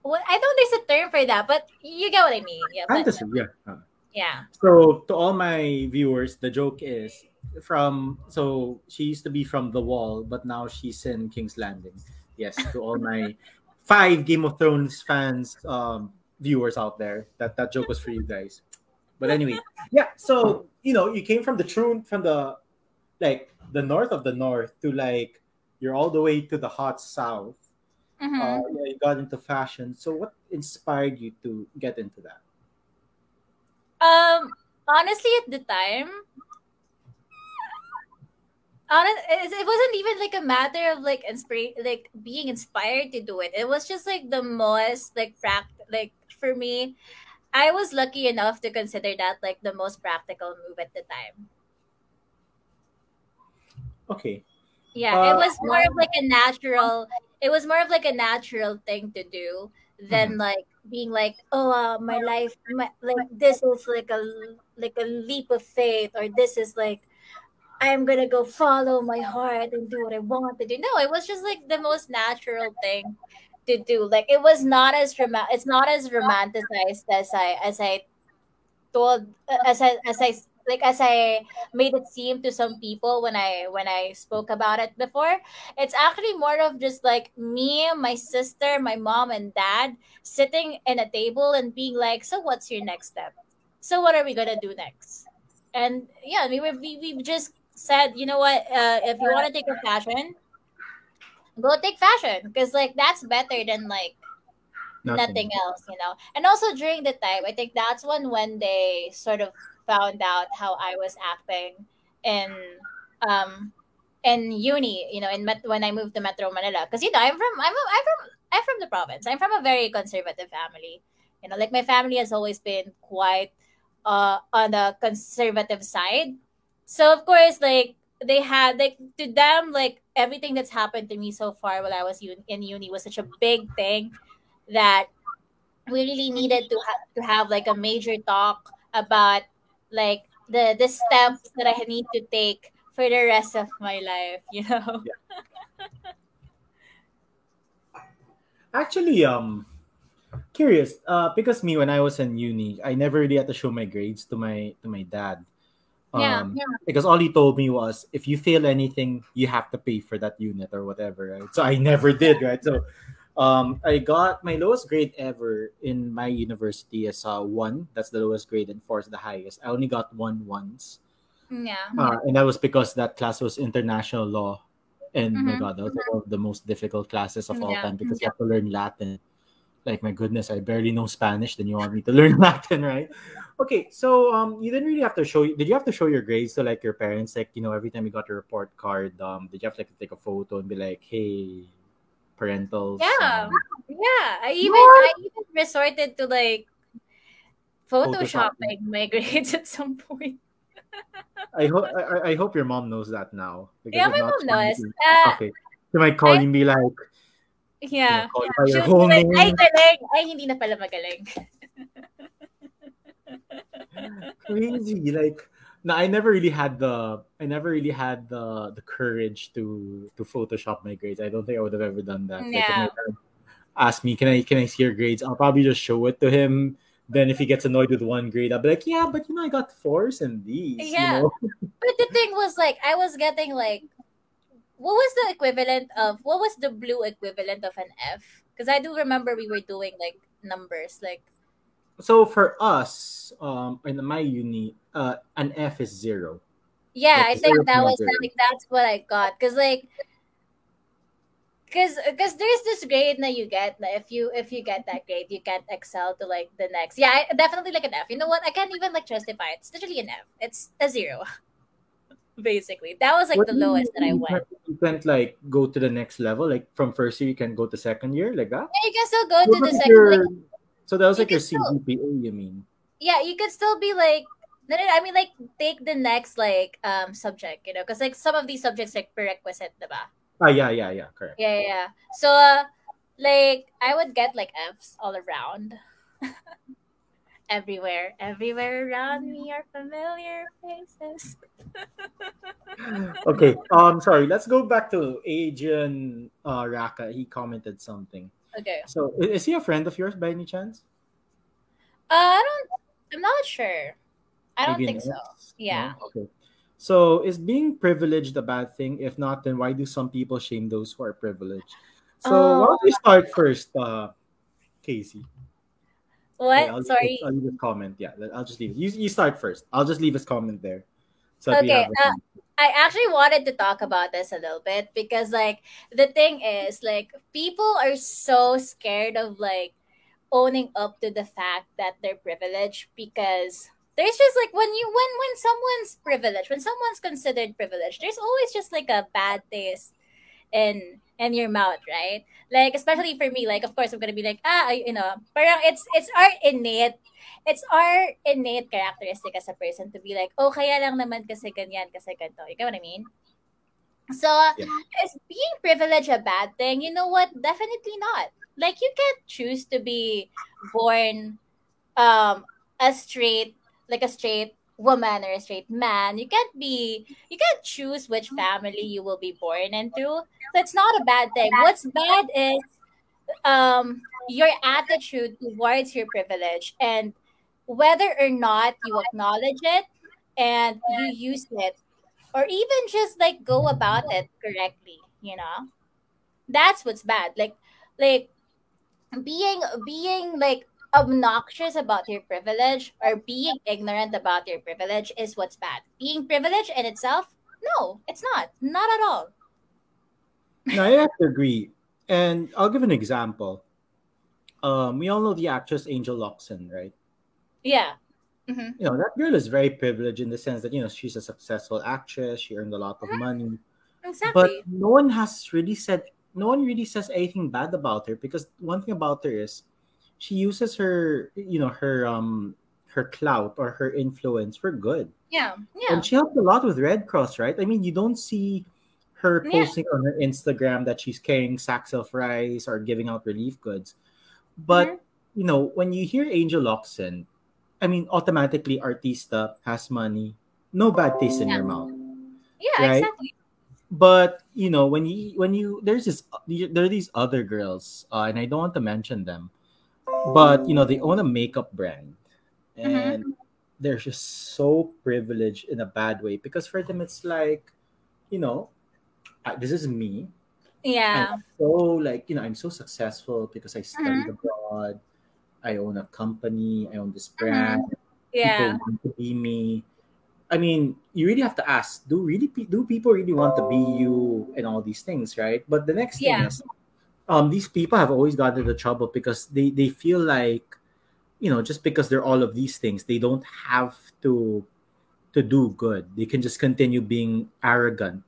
what I know there's a term for that, but you get what I mean. Yeah, but Fantasy, yeah. Uh, yeah. So to all my viewers, the joke is from so she used to be from the wall, but now she's in King's Landing. Yes, to all my five Game of Thrones fans um viewers out there, that that joke was for you guys. But anyway, yeah, so you know, you came from the true from the like the north of the north to like you're all the way to the hot south. hmm Uh, yeah, you got into fashion. So what inspired you to get into that? Um honestly at the time honest, it wasn't even like a matter of like inspire, like being inspired to do it. It was just like the most like pract, like for me, I was lucky enough to consider that like the most practical move at the time. Okay. Yeah, uh, it was more of like a natural. It was more of like a natural thing to do than mm-hmm. like being like, oh, uh, my life, my, like this is like a like a leap of faith, or this is like I'm gonna go follow my heart and do what I want to do. No, it was just like the most natural thing to do. Like it was not as rom- it's not as romanticized as I as I told as I as I like as I made it seem to some people when I when I spoke about it before. It's actually more of just like me, my sister, my mom and dad sitting in a table and being like, "So what's your next step? So what are we gonna do next?" And yeah, we we we just said, you know what? Uh, if you want to take a fashion, go take fashion because like that's better than like nothing. nothing else, you know. And also during the time, I think that's when when they sort of found out how I was acting in um in uni, you know, in Met- when I moved to Metro Manila, because you know I'm from I'm a, I'm from I'm from the province. I'm from a very conservative family. You know, like my family has always been quite uh on the conservative side. So of course, like they had like to them like everything that's happened to me so far while I was un- in uni was such a big thing that we really needed to ha- to have like a major talk about like the the steps that I need to take for the rest of my life, you know. Yeah. Actually, um curious, uh because me when I was in uni, I never really had to show my grades to my to my dad. Um, yeah, yeah. Because all he told me was, if you fail anything, you have to pay for that unit or whatever, right? So I never did, right? So um, I got my lowest grade ever in my university as a one. That's the lowest grade, and four is the highest. I only got one once. Yeah. Uh, and that was because that class was international law. And mm-hmm. my God, that was one of the most difficult classes of all yeah. time because you have to learn Latin. Like my goodness, I barely know Spanish. Then you want me to learn Latin, right? Okay, so um, you didn't really have to show. Did you have to show your grades to like your parents? Like you know, every time you got a report card, um, did you have to, like take a photo and be like, "Hey, parentals. Yeah, um, yeah. I even what? I even resorted to like photoshopping my grades at some point. I hope I, I hope your mom knows that now. Yeah, my mom knows. Uh, okay. She might call I, me like Yeah. She was like, ay, galing. Ay, hindi na pala magaling. Crazy. Like, no, I never really had the I never really had the the courage to to Photoshop my grades. I don't think I would have ever done that. Yeah. Like, ask me, can I can I see your grades? I'll probably just show it to him. Then if he gets annoyed with one grade, I'll be like, yeah, but you know, I got fours and these. Yeah. You know? but the thing was like I was getting like what was the equivalent of what was the blue equivalent of an F? Because I do remember we were doing like numbers like so for us, um, in my uni, uh, an F is zero. Yeah, like I think that was like that's what I got. Because like because because there's this grade that you get that if you if you get that grade you can't excel to like the next. Yeah I, definitely like an f. You know what? I can't even like justify it. It's literally an f. It's a zero basically. That was like what the lowest that i went. you can't like go to the next level? Like from first year you can go to second year? Like that? Yeah you can still go what to the second like, so that was like your CGPA, you mean? Yeah, you could still be like no, no, I mean like take the next like um subject, you know, because like some of these subjects like prerequisite, diba? Ah yeah, yeah, yeah, correct. Yeah, yeah. So uh, like I would get like Fs all around. everywhere, everywhere around me are familiar faces. okay. Um sorry, let's go back to Adrian uh Raka. He commented something. Okay. So is he a friend of yours by any chance? Uh, I don't. I'm not sure. I don't Maybe think so. Yeah. No? Okay. So is being privileged a bad thing? If not, then why do some people shame those who are privileged? So uh, why don't we start first, uh, Casey? What? Okay, I'll Sorry. Just, I'll leave a comment. Yeah, I'll just leave it. You, you start first. I'll just leave his comment there. So okay. Uh, I actually wanted to talk about this a little bit because like the thing is like people are so scared of like owning up to the fact that they're privileged because there's just like when you when when someone's privileged, when someone's considered privileged, there's always just like a bad taste in in your mouth, right? Like especially for me, like of course I'm gonna be like ah you know, parang it's it's our innate it's our innate characteristic as a person to be like oh kaya lang naman kasi ganyan kasi ganito. You get what I mean? So Yeah. is being privileged a bad thing? You know what? Definitely not. Like you can't choose to be born um a straight like a straight woman or a straight man. You can't be you can't choose which family you will be born into. So it's not a bad thing. What's bad is um your attitude towards your privilege and whether or not you acknowledge it and you use it or even just like go about it correctly, you know? That's what's bad. Like like being being like obnoxious about your privilege or being ignorant about your privilege is what's bad. Being privileged in itself, no, it's not. Not at all. No, I have to agree. And I'll give an example. Um, we all know the actress Angel Locsin, right? Yeah. hmm You know, that girl is very privileged in the sense that, you know, she's a successful actress, she earned a lot of Mhm. money. But no one has really said no one really says anything bad about her because one thing about her is she uses her you know her um her clout or her influence for good Yeah. Yeah. and she helped a lot with red cross right i mean you don't see her Yeah. posting on her instagram that she's carrying sacks of rice or giving out relief goods but Mhm. you know when you hear angel Locsin, i mean automatically artista has money no bad taste in Yeah. your mouth Yeah, right? exactly. but you know when you when you there's this there are these other girls uh, and i don't want to mention them but you know they own a makeup brand mm-hmm. and they're just so privileged in a bad way because for them it's like you know this is me Yeah. i'm so like you know i'm so successful because i studied mm-hmm. abroad i own a company i own this mm-hmm. brand Yeah. people want to be me. I mean, you really have to ask: Do really do people really want to be you and all these things, right? But the next thing Yeah. is, um, these people have always gotten into trouble because they they feel like, you know, just because they're all of these things, they don't have to to do good. They can just continue being arrogant,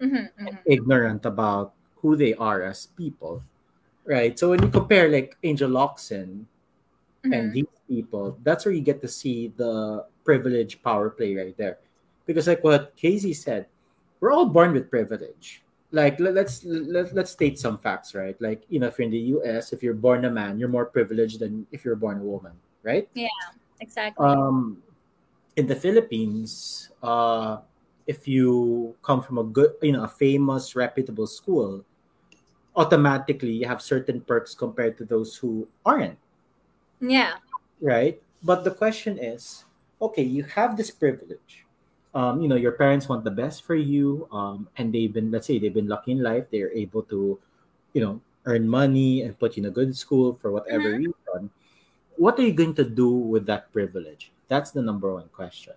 hmm hmm ignorant about who they are as people, right? So when you compare like Angel Locsin and these people, that's where you get to see the privilege power play right there. Because like what Casey said, we're all born with privilege. Like let, let's let, let's state some facts, right? Like you know, if you're in the US, if you're born a man, you're more privileged than if you're born a woman, right? Yeah, exactly. Um, in the Philippines, uh, if you come from a good, you know, a famous, reputable school, automatically you have certain perks compared to those who aren't yeah. right? But the question is, okay, you have this privilege. Um, you know, your parents want the best for you, um, and they've been, let's say, they've been lucky in life. They're able to, you know, earn money and put you in a good school for whatever reason. What are you going to do with that privilege? That's the number one question.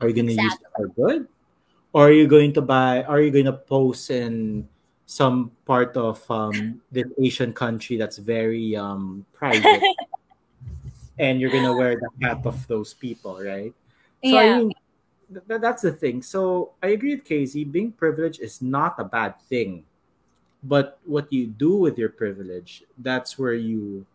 Are you going to use it for good, or are you going to buy? Are you going to post in some part of um, this Asian country that's very um, private? and you're gonna wear the hat of those people, right? So I yeah. mean, th- th- that's the thing. So I agree with Casey. Being privileged is not a bad thing, but what you do with your privilege, that's where you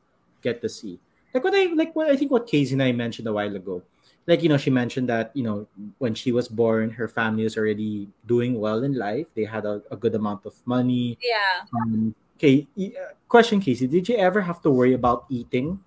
get to see. Like what I like. What I think what Casey and I mentioned a while ago. Like you know, she mentioned that you know when she was born, her family was already doing well in life. They had a, a good amount of money. yeah. Um, okay, uh, question, Casey. Did you ever have to worry about eating?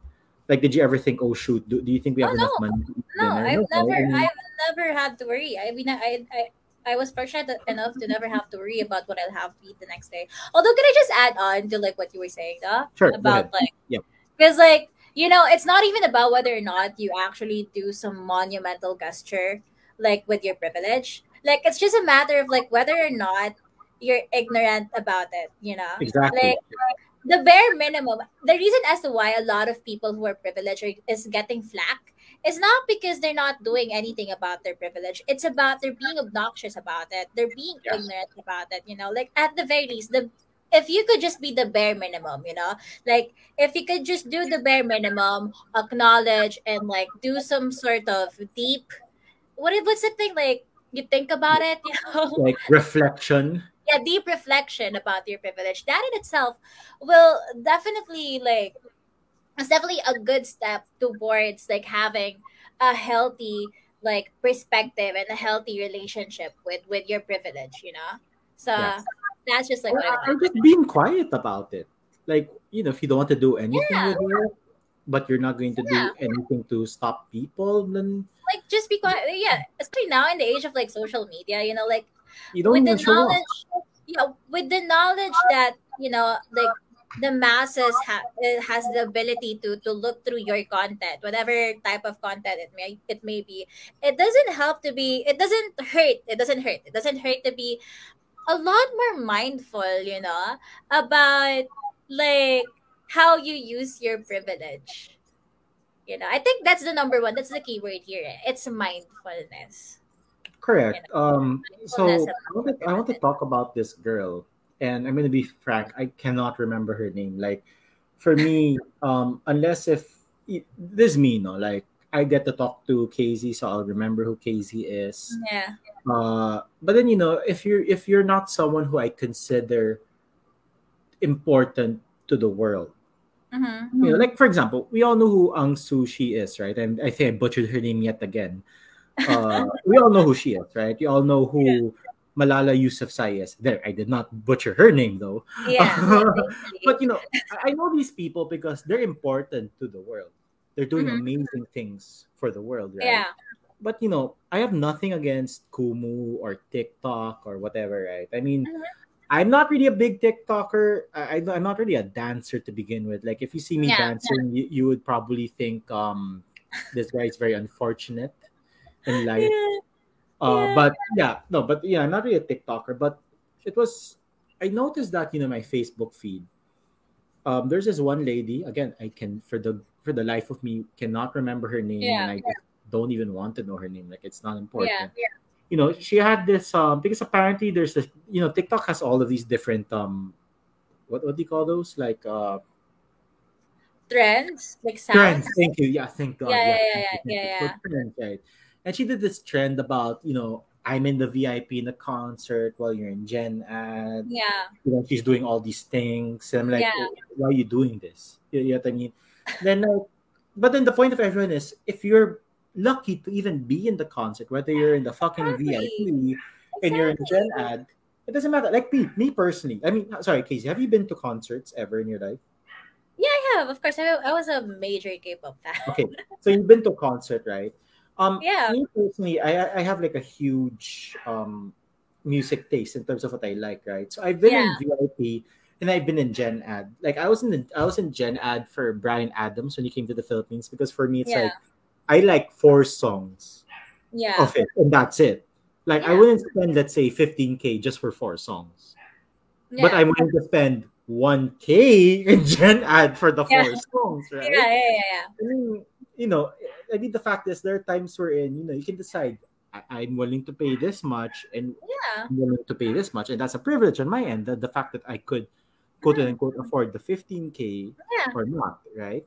Like, did you ever think, oh shoot, do, do you think we have Oh, enough no. money No? I've never, I I've never had to worry. I mean, I, I, I was fortunate enough to never have to worry about what I'll have to eat the next day. Although, can I just add on to like what you were saying, though, Sure, about like, Yep. because like you know, it's not even about whether or not you actually do some monumental gesture, like with your privilege. Like, it's just a matter of like whether or not you're ignorant about it. You know, exactly. like the bare minimum the reason as to why a lot of people who are privileged is getting flack is not because they're not doing anything about their privilege it's about they're being obnoxious about it they're being Yes. ignorant about it you know like at the very least the if you could just be the bare minimum, you know, like if you could just do the bare minimum, acknowledge and like do some sort of deep, what what's the thing like you think about it, you know, like reflection. Yeah, deep reflection about your privilege. That in itself will definitely like it's definitely a good step towards like having a healthy like perspective and a healthy relationship with with your privilege you know so yes. that's just like well, I'm just being quiet about it like you know if you don't want to do anything yeah. with it but you're not going to yeah. do anything to stop people then like just be quiet yeah especially now in the age of like social media you know like you don't with the knowledge yeah with the knowledge that you know like the masses ha- has the ability to to look through your content whatever type of content it may it may be. It doesn't help to be it doesn't hurt it doesn't hurt it doesn't hurt to be a lot more mindful you know about like how you use your privilege. You know i think that's the number one that's the key word here it's mindfulness. Correct. You know? um so I want, to, I want to talk about this girl and I'm gonna be frank, I cannot remember her name. Like for me, um, unless if this is me, no, like I get to talk to Casey, so I'll remember who Casey is. Yeah. Uh, but then you know, if you're if you're not someone who I consider important to the world, mm-hmm. you know, like for example, we all know who Aung Suu Kyi is, right? And I think I butchered her name yet again. Uh, we all know who she is, right? You all know who yeah. Malala Yousafzai. There, I did not butcher her name though. Yeah. but you know, I know these people because they're important to the world. They're doing mm-hmm. amazing things for the world, right? Yeah. But you know, I have nothing against Kumu or TikTok or whatever, right? I mean, mm-hmm. I'm not really a big TikToker. I, am not really a dancer to begin with. Like, if you see me yeah, dancing, yeah. You, you would probably think um, this guy is very unfortunate in life. Yeah. Uh, but yeah, no, but yeah, I'm not really a TikToker, but it was. I noticed that you know my Facebook feed. Um, there's this one lady again. I can for the for the life of me cannot remember her name, yeah, and I yeah. don't even want to know her name. Like it's not important. Yeah, you know, she had this um because apparently there's this you know TikTok has all of these different um what what do you call those like uh trends like sounds. trends. Thank you. Yeah, thank God. Yeah, yeah, yeah, yeah, yeah. yeah, yeah. Trends, right? And she did this trend about you know I'm in the VIP in the concert while you're in Gen Ad. Yeah. You know, she's doing all these things. And I'm like, yeah. why are you doing this? You, know what I mean? then like, but then the point of everyone is if you're lucky to even be in the concert, whether you're in the fucking exactly. VIP exactly. and you're in Gen Ad, it doesn't matter. Like me, me personally. I mean, sorry, Casey, have you been to concerts ever in your life? Yeah, I have. Of course, I, I was a major K-pop fan. okay, so you've been to concert, right? Um, yeah. Me personally, I I have like a huge um music taste in terms of what I like, right? So I've been yeah. in VIP and I've been in Gen Ad. Like I was in the, I was in Gen Ad for Bryan Adams when he came to the Philippines because for me it's yeah. like I like four songs yeah. of it and that's it. Like yeah. I wouldn't spend let's say 15k just for four songs. But I'm willing to spend 1k in Gen Ad for the four songs, right? Yeah, yeah, yeah. I mean, you know, I mean, the fact is, there are times wherein you know you can decide I, am willing to pay this much, and yeah. I'm willing to pay this much, and that's a privilege on my end. The, the fact that I could, quote unquote, afford the 15k yeah. or not, right?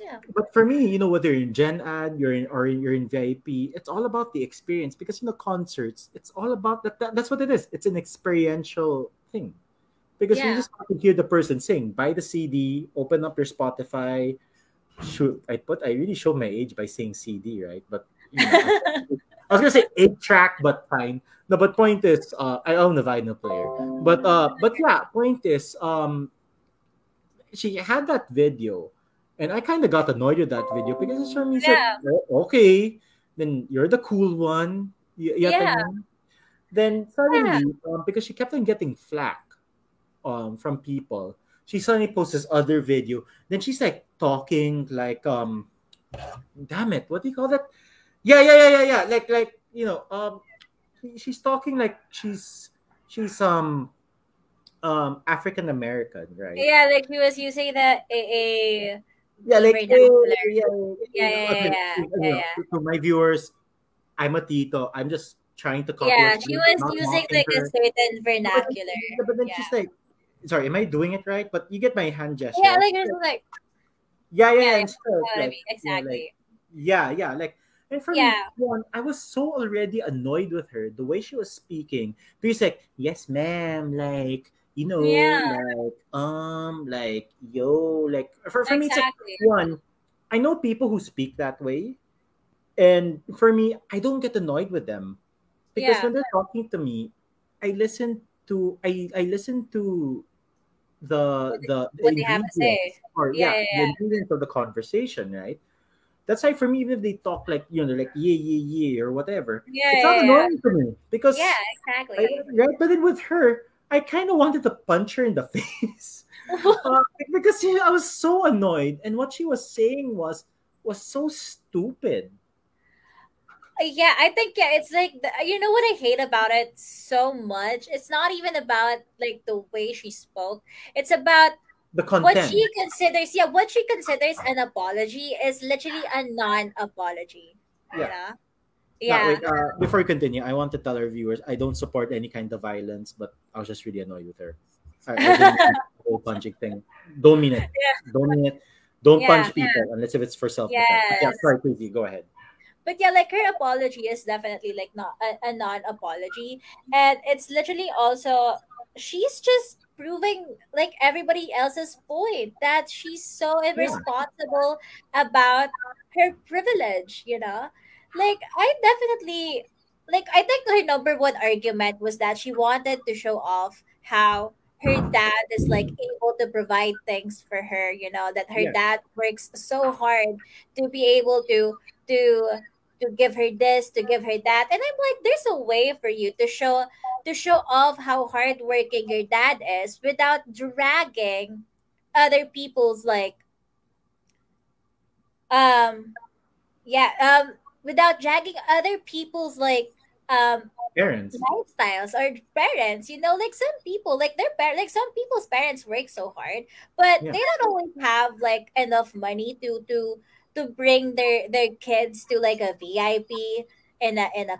Yeah. But for me, you know, whether you're in Gen Ad, you're in or you're in VIP, it's all about the experience because you know concerts, it's all about that. that that's what it is. It's an experiential thing because yeah. you just have to hear the person sing. Buy the CD, open up your Spotify, shoot, I put I really show my age by saying CD, right? But you know, I was gonna say eight track, but fine. No, but point is, uh, I own a vinyl player. But uh, but yeah, point is, um, she had that video, and I kind of got annoyed with that video because it's from me. Yeah. oh, okay, then you're the cool one. Y- yeah. Then suddenly, yeah. um, because she kept on getting flack, um, from people she suddenly posts this other video. Then she's like talking like um damn it, what do you call that? Yeah, yeah, yeah, yeah, yeah. Like like you know, um she's talking like she's she's um um African American, right? Yeah, like he was using that a, a yeah, like yeah, yeah, yeah, yeah, yeah, yeah, yeah. To my viewers, I'm a tito. I'm just trying to copy. Yeah, she was using like a certain vernacular. But then, but then yeah. she's like, sorry, am I doing it right? But you get my hand gesture. Yeah, like like yeah, yeah, yeah, yeah. you and stuff, know what I like, mean. yeah, Exactly. like yeah, yeah, like and for me, Yeah. one, I was so already annoyed with her the way she was speaking. Because like, yes, ma'am, like you know, Yeah. like um, like yo, like for for me, it's like one. I know people who speak that way, and for me, I don't get annoyed with them because Yeah. when they're talking to me, I listen to I I listen to the the, what they have to say. or Yeah, yeah yeah, the ingredients of the conversation, right? That's why for me, even if they talk like you know, like yeah, yeah, yeah, or whatever, Yeah, it's not annoying to me because Yeah, I, exactly. right. But then with her, I kind of wanted to punch her in the face uh, because you know, I was so annoyed, and what she was saying was was so stupid. Yeah, I think yeah, it's like the, you know what I hate about it so much. It's not even about like the way she spoke. It's about The content. what she considers. Yeah, what she considers an apology is literally a non-apology. Yeah. know? Now, Yeah. wait, uh, before we continue, I want to tell our viewers I don't support any kind of violence, but I was just really annoyed with her. I, I didn't whole punching thing. Don't mean it. Don't mean it. Don't Yeah. punch people unless if it's for self defense. Yeah, sorry, please go ahead. But yeah like her apology is definitely like not a, a non-apology. And it's literally also she's just proving like everybody else's point that she's so Yeah, irresponsible about her privilege you know? Like i definitely like i think her number one argument was that she wanted to show off how her dad is like able to provide things for her you know that her yeah, dad works so hard to be able to to to give her this to give her that. And i'm like there's a way for you to show to show off how hardworking your dad is without dragging other people's like um yeah um without dragging other people's like um parents. lifestyles or parents you know like some people like their par- like some people's parents work so hard but Yeah, they don't always have like enough money to to to bring their their kids to like a vip in a in a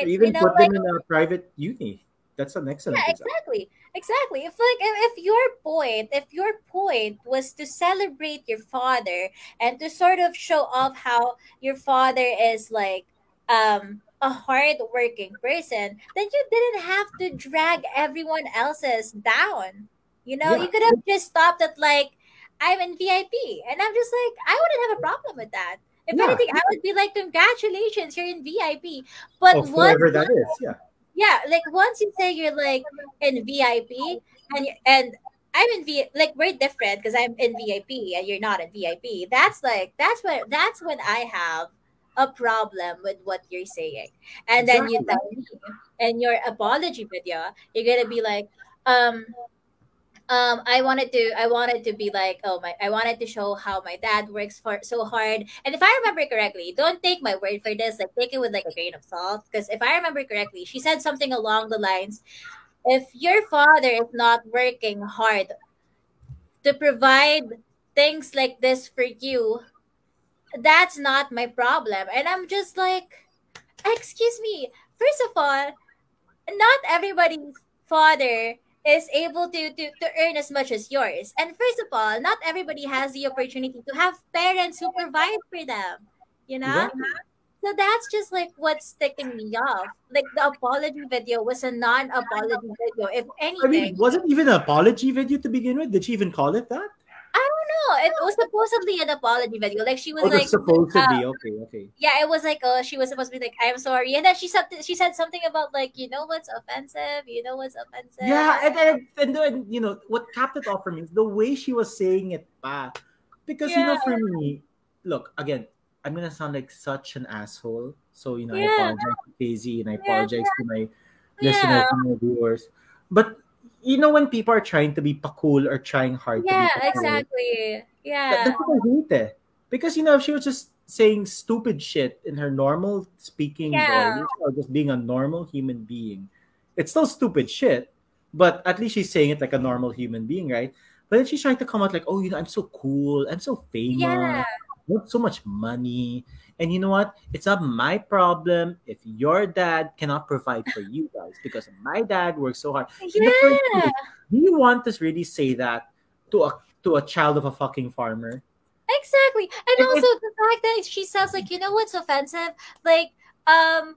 or concert you even know put like them in a private uni. That's an excellent yeah, example. exactly. Exactly. If like if, if your point, if your point was to celebrate your father and to sort of show off how your father is like um a hard-working person, then you didn't have to drag everyone else's down. You know, Yeah, you could have just stopped at like I'm in VIP and I'm just like I wouldn't have a problem with that. If yeah. anything, I would be like, congratulations, you're in VIP. But oh, once whoever that is. Yeah, yeah like once you say you're like in vip and and i'm in v like we're different because i'm in vip and you're not in vip that's like that's what that's when i have a problem with what you're saying. And then you tell me in your apology video you're gonna be like um um i wanted to i wanted to be like oh my i wanted to show how my dad works for so hard. And if i remember correctly don't take my word for this like take it with like a grain of salt. Because if i remember correctly she said something along the lines if your father is not working hard to provide things like this for you that's not my problem and i'm just like excuse me first of all not everybody's father is able to, to to earn as much as yours. And first of all, not everybody has the opportunity to have parents who provide for them. You know? Exactly. So that's just like what's ticking me off. Like the apology video was a non-apology video. If I mean, anything, was it even an apology video to begin with? Did she even call it that? Know. It was supposedly an apology video. Like she was Oh, like that's supposed to uh, be. Okay, okay. yeah, it was like uh she was supposed to be like, I'm sorry. And then she said she said something about like, you know what's offensive? You know what's offensive? Yeah, and then and then you know what capped it off for me is the way she was saying it, pa. Because you know, for me, look again, I'm gonna sound like such an asshole. So you know, I apologize to Casey and I Yeah. apologize to my Yeah. listeners and my viewers. But you know, when people are trying to be pa-cool or trying hard to Yeah, exactly. Yeah. that's what I hate eh. Because you know, if she was just saying stupid shit in her normal speaking Yeah. voice or just being a normal human being, it's still stupid shit. But at least she's saying it like a normal human being, right? But then she's trying to come out like, oh, you know, I'm so cool, I'm so famous. Yeah. you have so much money. And you know what? It's not my problem if your dad cannot provide for you guys because my dad works so hard. Yeah. Do you want to really say that to a to a child of a fucking farmer? Exactly. And also the fact that she says like, you know what's offensive? Like, um,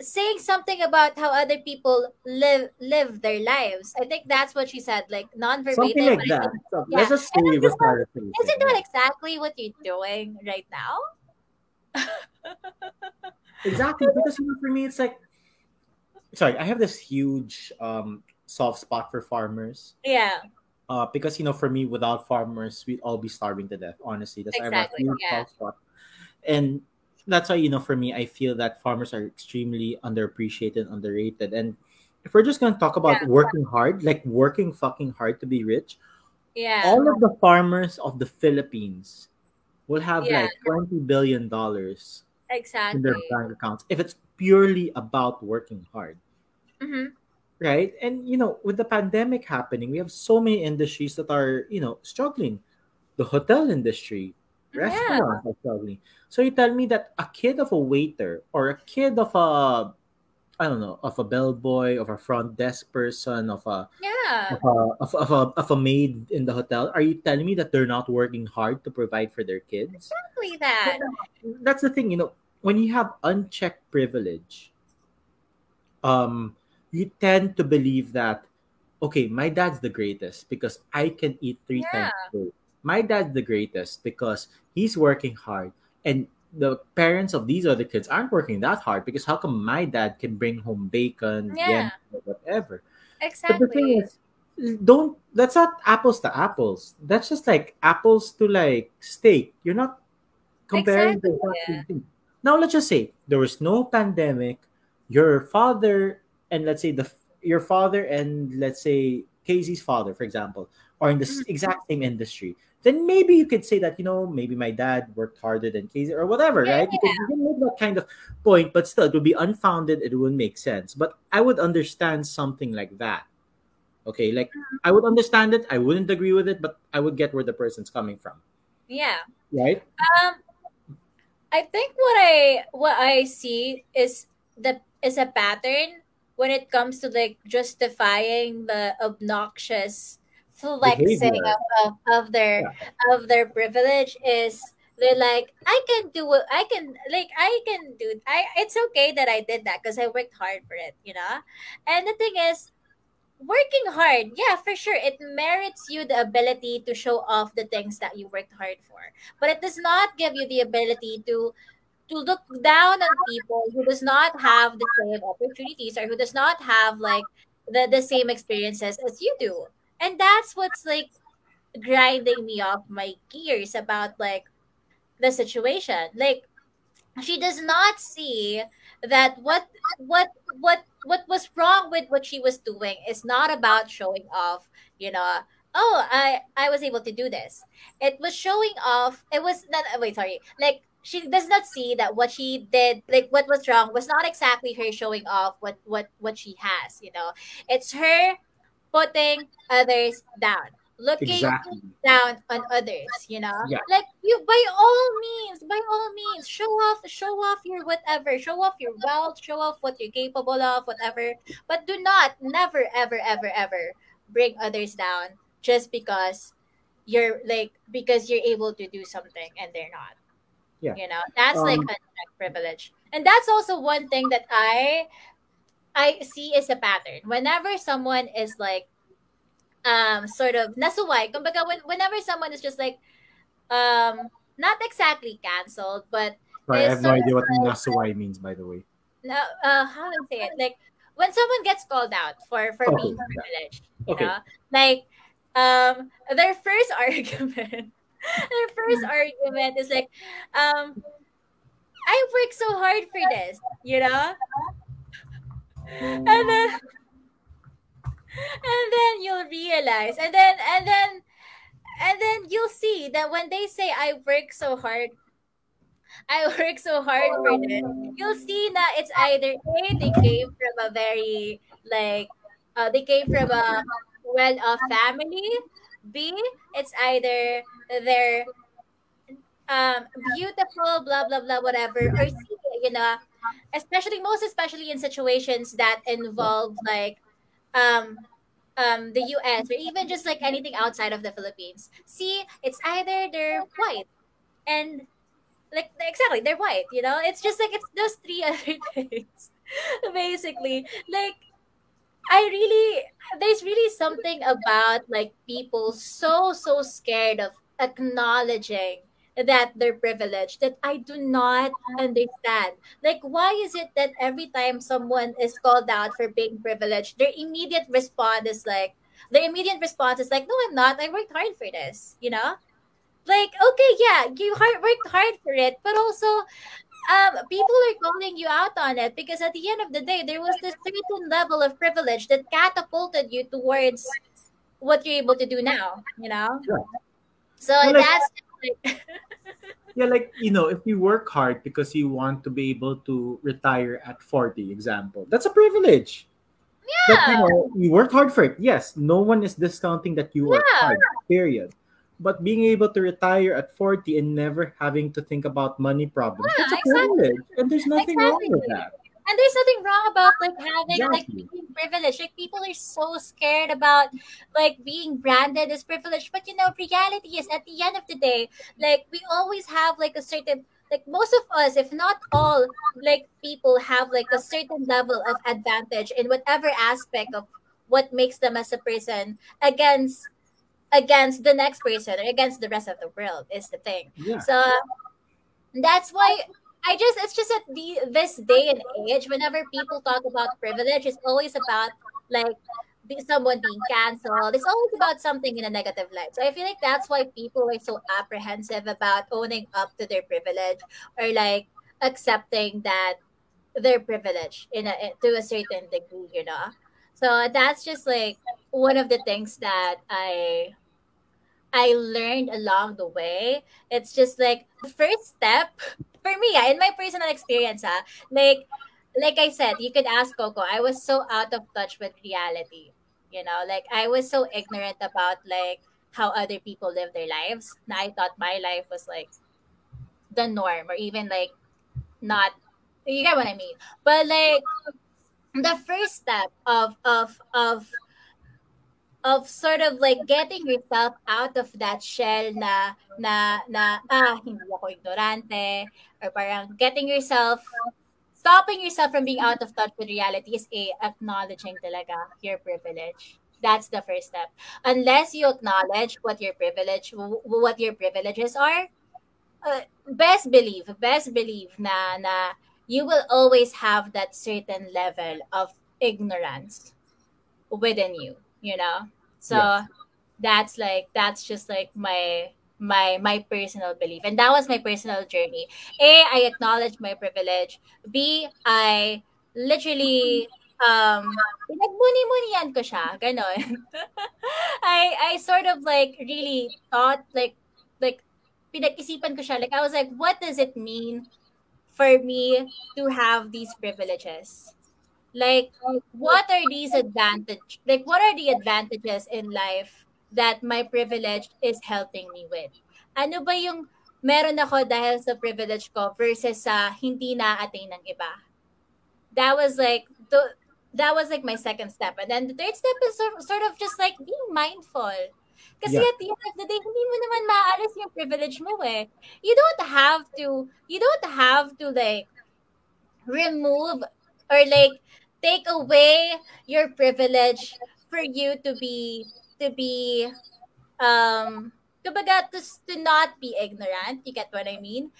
saying something about how other people live live their lives. I think that's what she said, like non-verbatim. Something like that. Think, so, yeah. Let's just say just like, Isn't that exactly what you're doing right now? exactly, because you know, for me, it's like, sorry, I have this huge um soft spot for farmers. Yeah. Uh, because you know, for me, without farmers, we'd all be starving to death. Honestly, that's exactly. I have a huge yeah. soft spot, and that's why you know, for me, I feel that farmers are extremely underappreciated, underrated, and if we're just gonna talk about yeah. working hard, like working fucking hard to be rich, yeah, all of the farmers of the Philippines will have yeah. like twenty billion dollars exactly in their bank accounts if it's purely about working hard. Mm-hmm. Right, and you know, with the pandemic happening, we have so many industries that are you know struggling. The hotel industry, restaurants yeah. are struggling. So you tell me that a kid of a waiter or a kid of a I don't know, of a bellboy, of a front desk person, of a yeah, of a, of, of, a, of a maid in the hotel. Are you telling me that they're not working hard to provide for their kids? Exactly that. That's the thing, you know, when you have unchecked privilege, um, you tend to believe that, okay, my dad's the greatest because I can eat three yeah. times a day. My dad's the greatest because he's working hard and the parents of these other kids aren't working that hard because how come my dad can bring home bacon, yeah. or whatever? Exactly. But the thing is, don't that's not apples to apples. That's just like apples to like steak. You're not comparing exactly, the yeah. Now let's just say there was no pandemic. Your father and let's say the your father and let's say Casey's father, for example, are in the mm-hmm. exact same industry then maybe you could say that you know maybe my dad worked harder than Casey or whatever, yeah, right? Yeah. Because you can make that kind of point, but still it would be unfounded. It wouldn't make sense. But I would understand something like that. Okay, like mm-hmm. I would understand it. I wouldn't agree with it, but I would get where the person's coming from. Yeah. Right. Um, I think what I what I see is the is a pattern when it comes to like justifying the obnoxious flexing of, of, of their yeah. of their privilege is they're like i can do what i can like i can do i it's okay that i did that because i worked hard for it you know? And the thing is working hard yeah for sure it merits you the ability to show off the things that you worked hard for. But it does not give you the ability to to look down on people who does not have the same opportunities or who does not have like the, the same experiences as you do and that's what's like grinding me off my gears about like the situation. Like she does not see that what what what what was wrong with what she was doing is not about showing off you know oh i i was able to do this. It was showing off it was not uh, wait sorry. Like she does not see that what she did like what was wrong was not exactly her showing off what what what she has you know. It's her putting others down looking exactly. down on others you know? Yeah. like you by all means by all means show off show off your whatever show off your wealth show off what you're capable of whatever. But do not never ever ever ever bring others down just because you're like because you're able to do something and they're not. Yeah. You know? That's um, like a privilege. And that's also one thing that i I see is a pattern. Whenever someone is like um sort of nasuway, kumbaga when, whenever someone is just like um not exactly canceled, but Sorry, I have no idea what nasuway means by the way. No uh how do I say it? Like when someone gets called out for for being privileged, you okay. know? Like um their first argument their first argument is like um I worked so hard for this, you know? And then and then you'll realize. And then and then and then you'll see that when they say i work so hard i work so hard for this you'll see that it's either a they came from a very like uh, they came from a well-off family. B it's either they're um beautiful blah blah blah whatever. Or see you know especially most especially in situations that involve like um um the US or even just like anything outside of the Philippines. See it's either they're white and like exactly they're white you know? It's just like it's those three other things basically. Like I really there's really something about like people so so scared of acknowledging that they're privileged that I do not understand. Like why is it that every time someone is called out for being privileged, their immediate response is like their immediate response is like, No, I'm not. I worked hard for this, you know? Like, okay, yeah, you hard, worked hard for it, but also um, people are calling you out on it because at the end of the day, there was this certain level of privilege that catapulted you towards what you're able to do now. You know, so Well, that's like, Yeah, like you know, if you work hard because you want to be able to retire at 40, example, that's a privilege. yeah But you know, you worked hard for it. Yes, no one is discounting that you worked Yeah. hard, period. But being able to retire at 40 and never having to think about money problems, Yeah, that's a exactly. privilege. And there's nothing wrong with that. And there's nothing wrong about like having like Exactly. being privileged. Like people are so scared about like being branded as privileged, but you know, reality is at the end of the day, like we always have like a certain like most of us, if not all, like people have like a certain level of advantage in whatever aspect of what makes them as a person against against the next person or against the rest of the world is the thing. Yeah. So that's why I just it's just at the this day and age, whenever people talk about privilege, it's always about like someone being canceled. It's always about something in a negative light. So I feel like that's why people are so apprehensive about owning up to their privilege or like accepting that they're privileged in a to a certain degree, you know. So that's just like one of the things that I I learned along the way. It's just like the first step for me, ah, in my personal experience, ah, like like I said, you could ask Coco. I was so out of touch with reality. You know, like I was so ignorant about like how other people live their lives. I thought my life was like the norm or even like not you get what I mean. But like the first step of of of of sort of like getting yourself out of that shell na na na ah hindi ako ignorante or parang getting yourself stopping yourself from being out of touch with reality is a acknowledging talaga your privilege. That's the first step. Unless you acknowledge what your privilege what your privileges are uh, best believe best believe na na you will always have that certain level of ignorance within you you know? So Yes. that's like that's just like my my my personal belief. And that was my personal journey. A i acknowledge my privilege. B i literally um pinagbuni-munian ko siya ganon i i sort of like really thought like like pinag-isipan ko siya. Like i was like what does it mean for me to have these privileges like what are these advantage like what are the advantages in life that my privilege is helping me with? Ano ba yung meron ako dahil sa privilege ko versus sa hindi na-attain ng iba? That was like the, that was like my second step. And then the third step is sort, sort of just like being mindful. Kasi Yeah. at the end of the day hindi mo naman maaalis yung privilege mo eh. You don't have to you don't have to like remove or like take away your privilege for you to be to be um kumbaga, to, to not be ignorant. You get what i mean?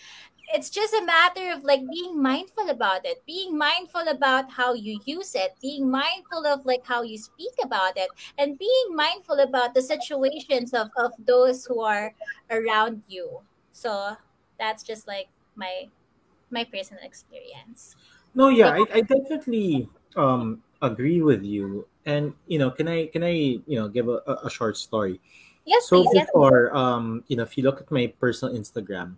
It's just a matter of like being mindful about it. Being mindful about how you use it. Being mindful of like how you speak about it. And being mindful about the situations of of those who are around you. So that's just like my my personal experience. No, yeah, I, I definitely um agree with you. And you know, can I can I you know give a, a short story? yes So please yes before um you know, if you look at my personal Instagram,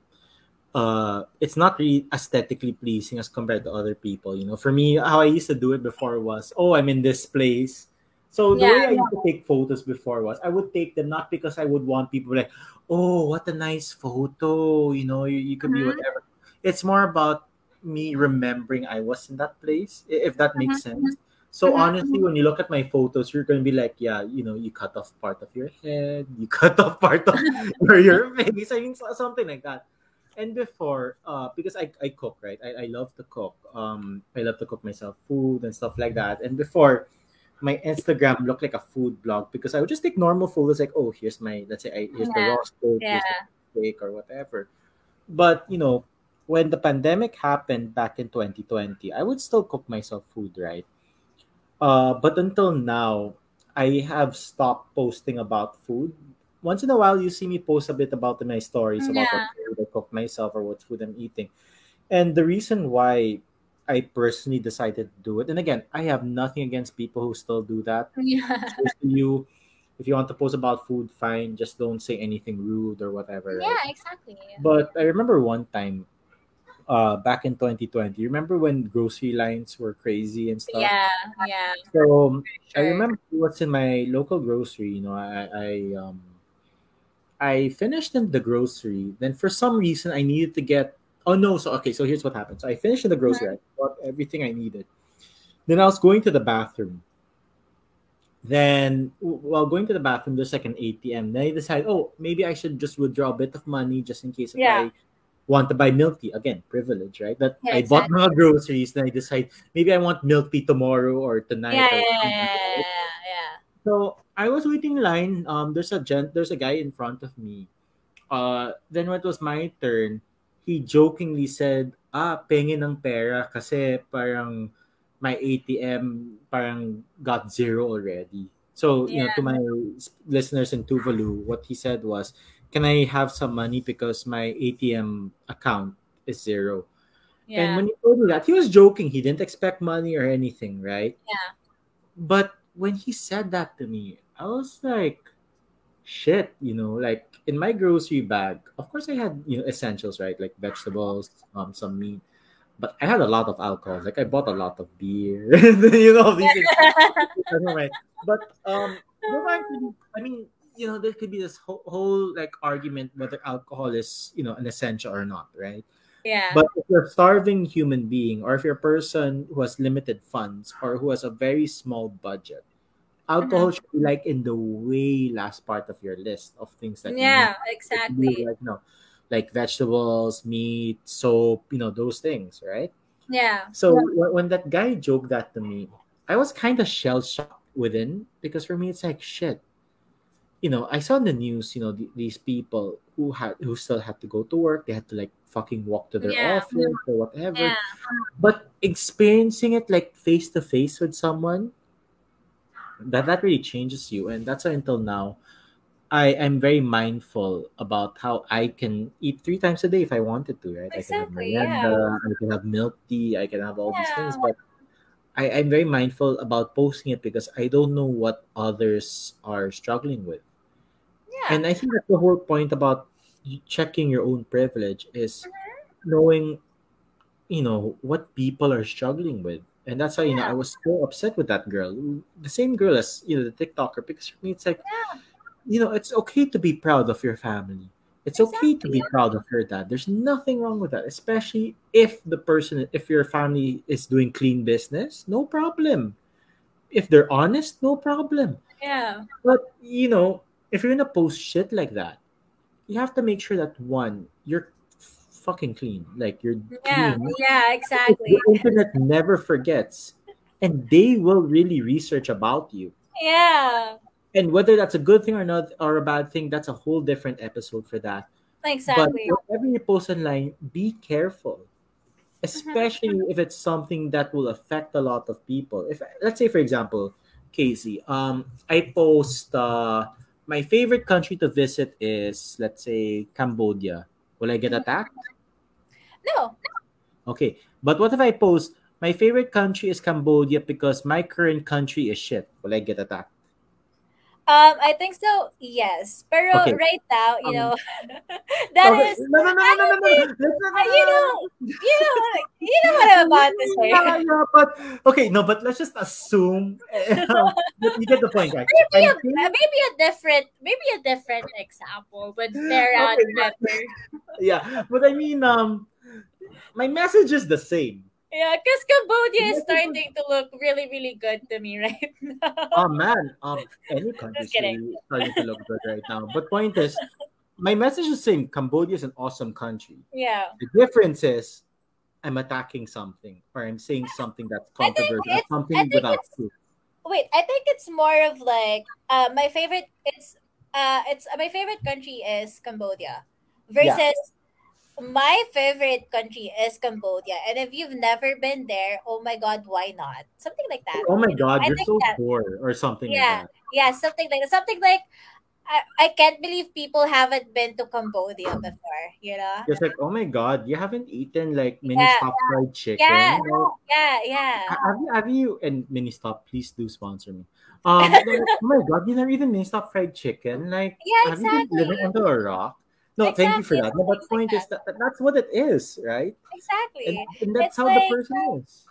uh it's not really aesthetically pleasing as compared to other people. You know, for me, how I used to do it before was, oh, I'm in this place. So the Yeah. way I used to take photos before was I would take them not because I would want people like, oh, what a nice photo, you know, you, you could be Mhm. whatever. It's more about me remembering I was in that place, if that makes sense. So Mhm. honestly, when you look at my photos, you're gonna be like, yeah, you know, you cut off part of your head, you cut off part of your, your face. I mean, something like that. And before, uh, because I, I cook, right? I, I love to cook. Um, I love to cook myself food and stuff like that. And before, my Instagram looked like a food blog because I would just take normal photos, like, oh, here's my, let's say, I, here's the raw steak, Yeah. here's the steak, or whatever. But you know, when the pandemic happened back in 2020, I would still cook myself food, right? Uh, but until now, I have stopped posting about food. Once in a while, you see me post a bit about my stories about Yeah. what food I cook myself or what food I'm eating. And the reason why I personally decided to do it, and again, I have nothing against people who still do that. Yeah. To you, if you want to post about food, fine. Just don't say anything rude or whatever. right? Yeah, exactly. But I remember one time, uh, back in 2020. Remember when grocery lines were crazy and stuff? Yeah, yeah. So I remember what's in my local grocery. You know, I, I um, I finished in the grocery. Then for some reason, I needed to get. Oh no! So okay. So here's what happened. So I finished in the grocery. I bought everything I needed. Then I was going to the bathroom. Then while going to the bathroom, there's like an ATM. Then I decided, oh, maybe I should just withdraw a bit of money just in case if Yeah. I want to buy milk tea. Again, privilege, right? That Yeah, I bought my groceries. and I decide maybe I want milk tea tomorrow or tonight. Yeah, or yeah, yeah, yeah, yeah. so I was waiting in line. Um, there's a gent, there's a guy in front of me. Uh, then when it was my turn, he jokingly said, "Ah, pengin ng pera kasi parang my ATM parang got zero already." So you know, to my listeners in Tuvalu, what he said was, "Can I have some money because my ATM account is zero?" And when he told me that, he was joking. He didn't expect money or anything, right? Yeah. But when he said that to me, I was like, shit, you know, like in my grocery bag, of course I had, you know, essentials, right? Like vegetables, um, some meat. But I had a lot of alcohol. Like I bought a lot of beer. you know, these right? But um, I mean, you know, there could be this whole, whole like argument whether alcohol is, you know, an essential or not, right? yeah. But if you're a starving human being, or if you're a person who has limited funds, or who has a very small budget, alcohol mm-hmm. should be like in the way last part of your list of things that yeah, you need. exactly. Like, you know, like vegetables, meat, soap, you know, those things, right? Yeah. So when, when that guy joked that to me, I was kind of shell shocked within because for me it's like shit. You know, I saw in the news, you know, th- these people who had who still had to go to work, they had to like fucking walk to their Yeah. office or whatever. Yeah. But experiencing it like face to face with someone, that that really changes you, and that's why until now, I am very mindful about how I can eat three times a day if I wanted to, right? Exactly, I can have merienda, I can have milk tea, I can have all these things, but I, I'm very mindful about posting it because I don't know what others are struggling with. Yeah. And I think that's the whole point about checking your own privilege is mm-hmm. knowing, you know, what people are struggling with. And that's why, you know, I was so upset with that girl. The same girl as, you know, the TikToker, because for me, it's like, Yeah. you know, it's okay to be proud of your family. It's okay to be proud of your dad. There's nothing wrong with that, especially if the person, if your family is doing clean business, no problem. If they're honest, no problem. Yeah. But you know, if you're gonna post shit like that, you have to make sure that one, you're fucking clean. Like you're Yeah. clean. Yeah, exactly. The internet never forgets. And they will really research about you. Yeah. And whether that's a good thing or not or a bad thing, that's a whole different episode for that. Exactly. But whenever you post online, be careful. Especially if it's something that will affect a lot of people. If let's say for example, Casey, um, I post uh my favorite country to visit is let's say Cambodia. Will I get mm-hmm. attacked? No. Okay. But what if I post my favorite country is Cambodia because my current country is shit? Will I get attacked? Um, I think so. Yes, pero Okay. right now, you Um, know, that Okay. is. No, no, no, no, no, no, think no. Let's uh, you know, you know, you know what I'm about to say. Yeah, yeah, but okay, no, but let's just assume. but you get the point, right? Maybe a, think- maybe a different, maybe a different example fare out Okay, but- better. yeah, but I mean, um, my message is the same. Yeah, because Cambodia is starting to look really, really good to me right now. Oh man, um, any country is Just kidding. really starting to look good right now. But point is, my message is same. Cambodia is an awesome country. yeah, The difference is, I'm attacking something or I'm saying something that's controversial, something without proof. wait. I think it's more of like uh, my favorite. It's uh, it's my favorite country is Cambodia versus my favorite country is Cambodia. And if you've never been there, oh my god, why not? Something like that. Oh my god, I you're so that- poor or something Yeah. like that. Yeah, something like that. Something like I, I can't believe people haven't been to Cambodia before. You know? It's like, oh my god, you haven't eaten like mini Yeah. stop fried chicken. Yeah. Like, Yeah, yeah. have you have you and Ministop, please do sponsor me. Um like, oh my god, you never eaten Ministop fried chicken? Like Yeah, have you been living under a rock? No, thank you for that. No, but the point is that, that that's what it is, right? Exactly. And, and that's It's how like- the person is.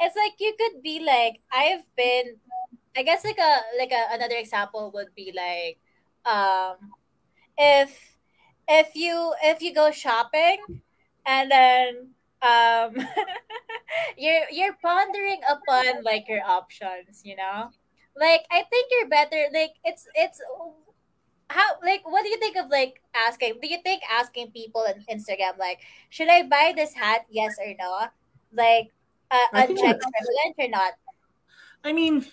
it's like you could be like I've been I guess like a like a, another example would be like um if if you if you go shopping and then um you're you're pondering upon like your options, you know? Like I think you're better like it's it's how like what do you think of like asking do you think asking people on Instagram like should I buy this hat yes or no? Like uh, unchecked privilege or not? I mean,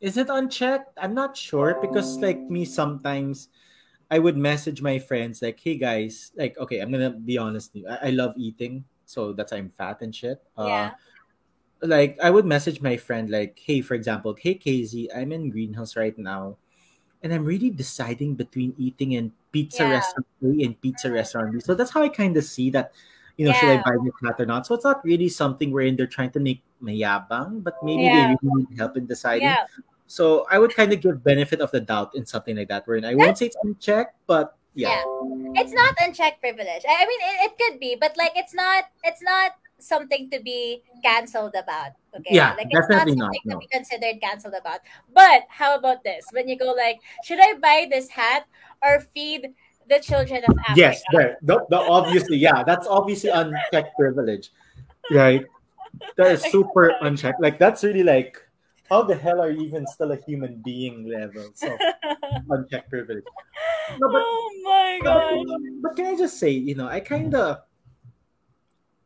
is it unchecked? I'm not sure because like me sometimes I would message my friends like, "Hey guys, like okay, I'm gonna be honest. with you. I, I love eating, so that's why I'm fat and shit." Yeah. Uh, like I would message my friend like, "Hey, for example, hey Casey, I'm in Greenhouse right now, and I'm really deciding between eating in pizza Yeah. restaurant A and pizza restaurant B." So that's how I kind of see that. You know, should I buy hat or not? So it's not really something wherein they're trying to make mayabang, but maybe Yeah. they really need help in deciding. Yeah. So I would kind of give benefit of the doubt in something like that, wherein I won't say it's unchecked, but yeah. Yeah. It's not unchecked privilege. I mean it, it could be, but like it's not it's not something to be cancelled about. Okay. Yeah, like it's not something not, to be considered cancelled about. But how about this? When you go like, should I buy this hat or feed the children of Africa? Yes, there. The, the obviously, yeah, that's obviously unchecked privilege, right? That is super unchecked. Like that's really like, how the hell are you even still a human being level? So unchecked privilege. No, but oh my but, but can I just say, you know, I kind of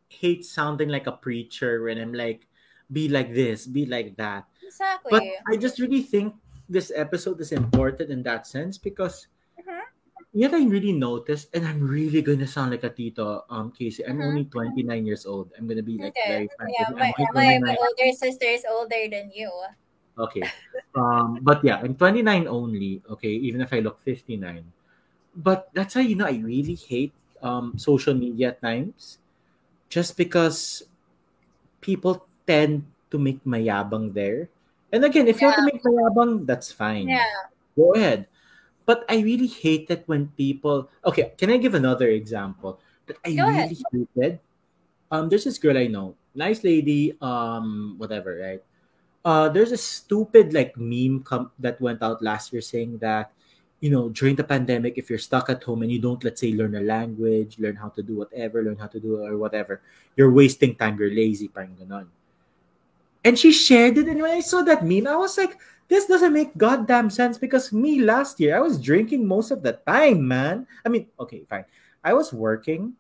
hate sounding like a preacher when I'm like, be like this, be like that. Exactly. But I just really think this episode is important in that sense because Mhm. Yet I really noticed, and I'm really gonna sound like a tito, um, Casey. I'm Mhm. only 29 years old. I'm gonna be like Okay. very frank. Yeah, my, my, my older sister is older than you. Okay. Um, but yeah, I'm 29 only. Okay, even if I look 59. But that's how you know I really hate um social media at times, just because people tend to make mayabang there. And again, if you want to make mayabang, that's fine. Yeah. Go ahead. But I really hate it when people. Okay, can I give another example that I Go ahead. really hated? Um, there's this girl I know, nice lady. Um, whatever, right? Uh, there's a stupid like meme com- that went out last year saying that, you know, during the pandemic, if you're stuck at home and you don't, let's say, learn a language, learn how to do whatever, learn how to do or whatever, you're wasting time. You're lazy, parang ganon. And she shared it, and when I saw that meme, I was like, this doesn't make goddamn sense because me last year I was drinking most of the time, man. I mean, okay, fine. I was working,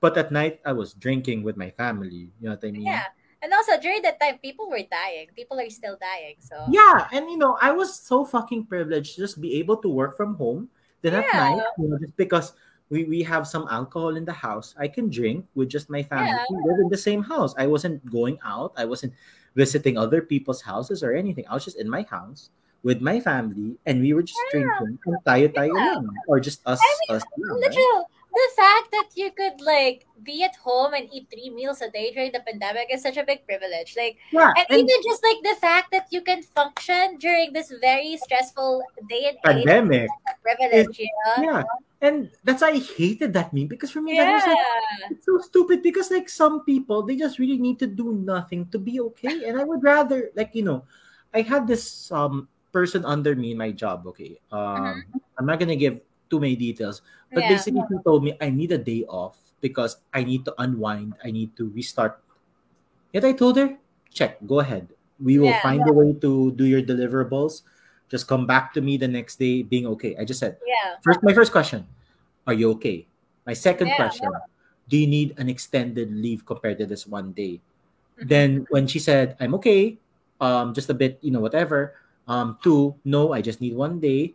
but at night I was drinking with my family. You know what I mean? Yeah. And also during that time, people were dying. People are still dying. So Yeah, and you know, I was so fucking privileged to just be able to work from home. Then at night, you know, just because we, we have some alcohol in the house, I can drink with just my family. Yeah. We live in the same house. I wasn't going out. I wasn't visiting other people's houses or anything. I was just in my house with my family, and we were just Yeah. drinking and tayo tayo Yeah. lang, or just us I us lang, right? The fact that you could like be at home and eat three meals a day during the pandemic is such a big privilege. Like, Yeah, and, and even just like the fact that you can function during this very stressful day and age, pandemic. privilege, you know? Yeah, and that's why I hated that meme because for me that was like Yeah, it's so stupid because like some people they just really need to do nothing to be okay, and I would rather like you know, I had this um person under me in my job. Okay, um, I'm not gonna give too many details, but Yeah. basically he told me I need a day off because I need to unwind. I need to restart. Yet I told her, check, go ahead. We will Yeah. find a way to do your deliverables. Just come back to me the next day being okay. I just said, yeah, first my first question, are you okay? My second Yeah. question, do you need an extended leave compared to this one day? Mhm. Then when she said, I'm okay, um, just a bit, you know, whatever. Um, two, no, I just need one day.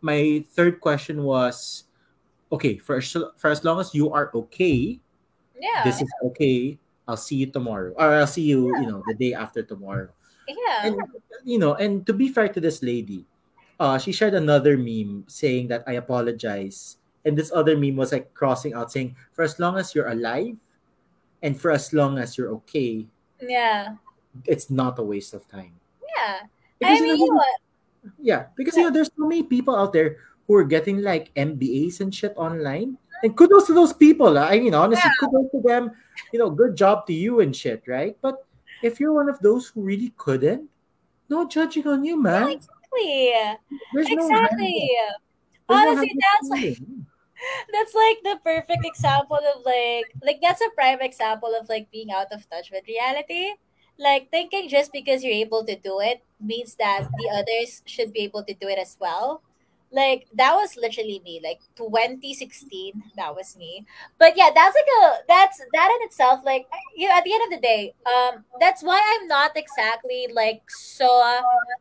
My third question was, okay, for as, for as long as you are okay, yeah, this is okay. I'll see you tomorrow, or I'll see you, you know, the day after tomorrow. yeah, And you know, and to be fair to this lady, uh, she shared another meme saying that I apologize, and this other meme was like crossing out saying, for as long as you're alive, and for as long as you're okay, yeah, it's not a waste of time. yeah. Because, I mean, you know, yeah, because you know, there's so many people out there who are getting like MBAs and shit online. And kudos to those people. ah. I mean, honestly, kudos to them. You know, good job to you and shit, right? But if you're one of those who really couldn't, no judging on you, man. Exactly. There's Exactly. no Honestly, that's like that's like the perfect example of like like that's a prime example of like being out of touch with reality. Like thinking just because you're able to do it means that the others should be able to do it as well. Like that was literally me. Like 2016, that was me. But yeah, that's like a that's that in itself. Like you know, at the end of the day, um, that's why I'm not exactly like so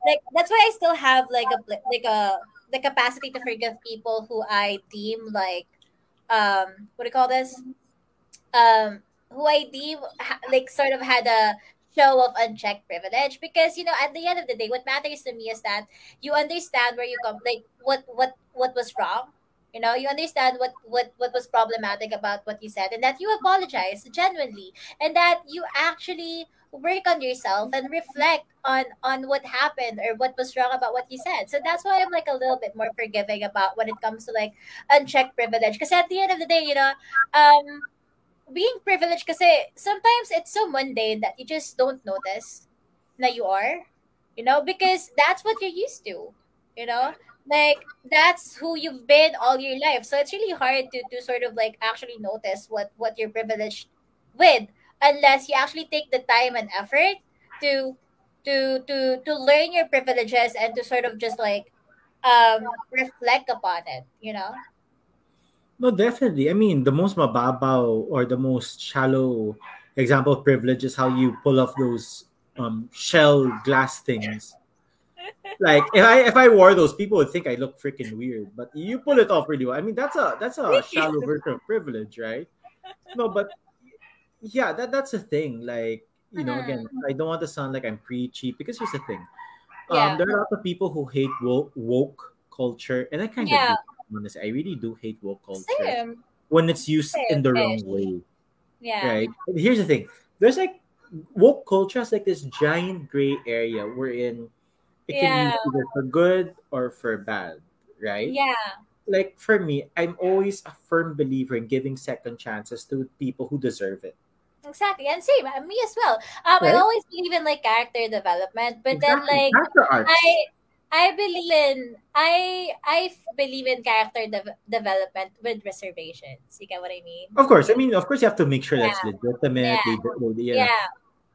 like that's why I still have like a like a the capacity to forgive people who I deem like um what do you call this um who I deem ha- like sort of had a show of unchecked privilege because you know at the end of the day what matters to me is that you understand where you come like what what what was wrong. You know you understand what what what was problematic about what you said and that you apologize genuinely and that you actually work on yourself and reflect on on what happened or what was wrong about what you said. So that's why i'm like a little bit more forgiving about when it comes to like unchecked privilege because at the end of the day you know um being privileged kasi sometimes it's so mundane that you just don't notice na you are you know because that's what you're used to you know? Like that's who you've been all your life. So it's really hard to to sort of like actually notice what what you're privileged with unless you actually take the time and effort to to to to learn your privileges and to sort of just like um reflect upon it you know No, definitely. I mean, the most mababaw or the most shallow example of privilege is how you pull off those um, shell glass things. Like if I if I wore those, people would think I look freaking weird. But you pull it off really well. I mean, that's a that's a shallow version of privilege, right? No, but yeah, that that's a thing. Like you know, again, I don't want to sound like I'm preachy because here's the thing. Um, Yeah. there are a lot of people who hate woke, woke culture, and I kind of Yeah. Do. Honestly, I really do hate woke culture same. when it's used Same, in the wrong way, yeah. Right? And here's the thing: there's like woke culture has like this giant gray area wherein it can be either for good or for bad, right? yeah. Like for me, I'm always a firm believer in giving second chances to people who deserve it. Exactly, and same uh, me as well. Um, I always believe in like character development, but then like I, I believe in I I believe in character de- development with reservations. You get what I mean? Of course, I mean, of course, you have to make sure that's Yeah. legitimate. Yeah. they- they- you know. Yeah,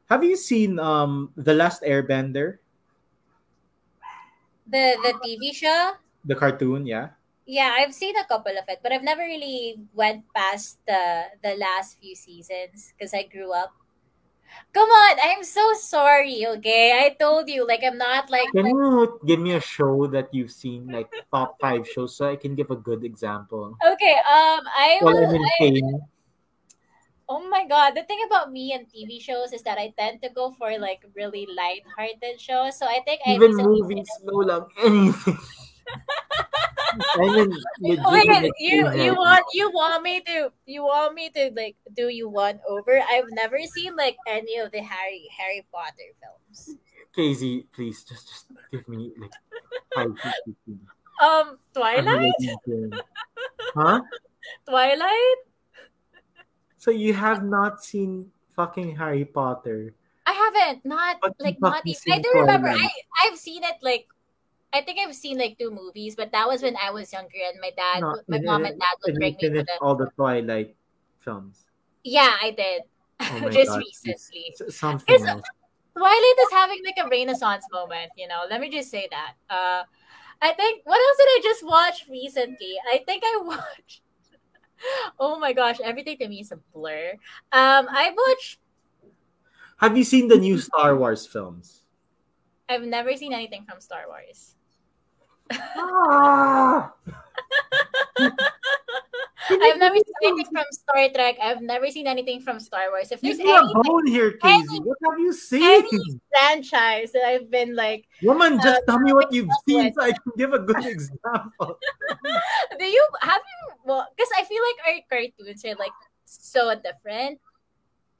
Have you seen um the Last Airbender, the the TV show. the cartoon? Yeah. Yeah, I've seen a couple of it, but I've never really went past the the last few seasons because I grew up. Come on, I'm so sorry. Okay, I told you, like I'm not like Can you give me a show that you've seen, like top five shows, so I can give a good example? okay. Um, I Well, will. I. Oh my god, the thing about me and TV shows is that I tend to go for like really light-hearted shows. So I think I Even movies, no lang, anything. I mean, Wait, you you want you want me to you want me to like do you one over? I've never seen like any of the Harry Harry Potter films. Casey, please just just give me like five fifty. Um, I'm Twilight, waiting to- Huh? Twilight. So you have not seen fucking Harry Potter? I haven't not But like not even. I do remember. I I've seen it like. I think I've seen like two movies, but that was when I was younger, and my dad, No, my mom and- dad would bring me to the. all the Twilight films. Yeah, I did. Oh Just God, recently. It's something It's- else. Twilight is having like a renaissance moment, you know. Let me just say that. Uh I think what else did I just watch recently? I think I watched Oh my gosh, everything to me is a blur. Um I watched Have you seen the new Star Wars films? I've never seen anything from Star Wars. Ah! I've never seen anything from Star Trek. I've never seen anything from Star Wars. If there's see a bone here, Casey. What have you seen? franchise that I've been like, Woman, just Uh, tell me what you've seen what- so I can give a good example. do you have you well because I feel like our cartoons are like so different.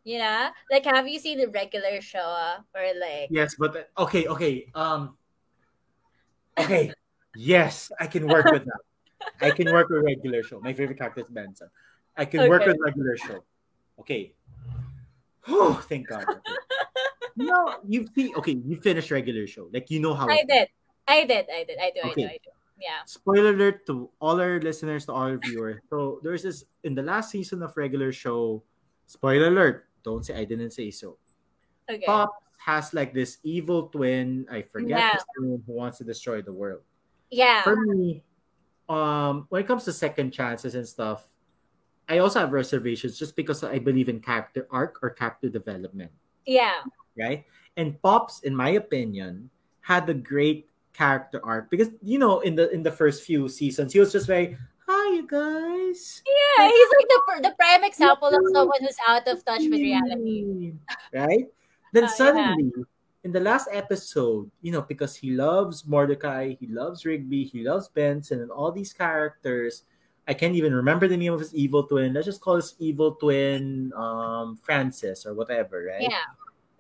You know? Like have you seen the regular show or like Yes, but uh, okay, okay. Um Okay. Yes, I can work with that. I can work with regular show. My favorite character is Benson. I can work with regular show. Okay. Oh, thank God. Okay. No, you see, okay, you finished regular show. Like you know how I did. I did, I did, I do, I Okay. do, I do. Yeah. spoiler alert to all our listeners, to all our viewers. So there's this in the last season of regular show. Spoiler alert! Don't say I didn't say so. Okay. Pop has like this evil twin. I forget Yeah. who wants to destroy the world. Yeah. For me, um, when it comes to second chances and stuff, I also have reservations just because I believe in character arc or character development Yeah. right? And Pops, in my opinion, had a great character arc because you know in the in the first few seasons he was just very hi you guys Yeah. He's like the the prime example of someone who's out of touch with reality. right then suddenly. yeah. In the last episode you know because he loves mordecai he loves rigby he loves benson and all these characters i can't even remember the name of his evil twin let's just call his evil twin um francis or whatever right Yeah.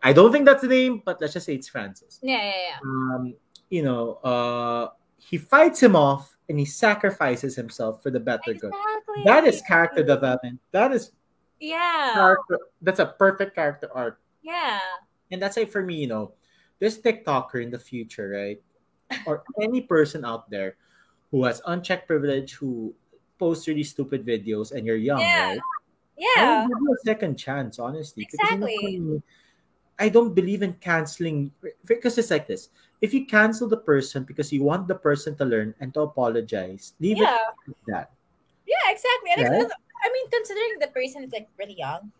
i don't think that's the name but let's just say it's francis Yeah, yeah, yeah. um, you know, uh, he fights him off and he sacrifices himself for the better good. That is character development. That is Yeah. character. That's a perfect character arc, Yeah. And that's why for me, you know, this TikToker in the future, right, or any person out there who has unchecked privilege, who posts really stupid videos, and you're young, Yeah. right? I Yeah. would give you a second chance, honestly. Because, you know, Exactly. I don't believe in canceling because it's like this. If you cancel the person because you want the person to learn and to apologize, leave Yeah. it like that. Yeah, exactly. Right? I mean, considering the person is like really young.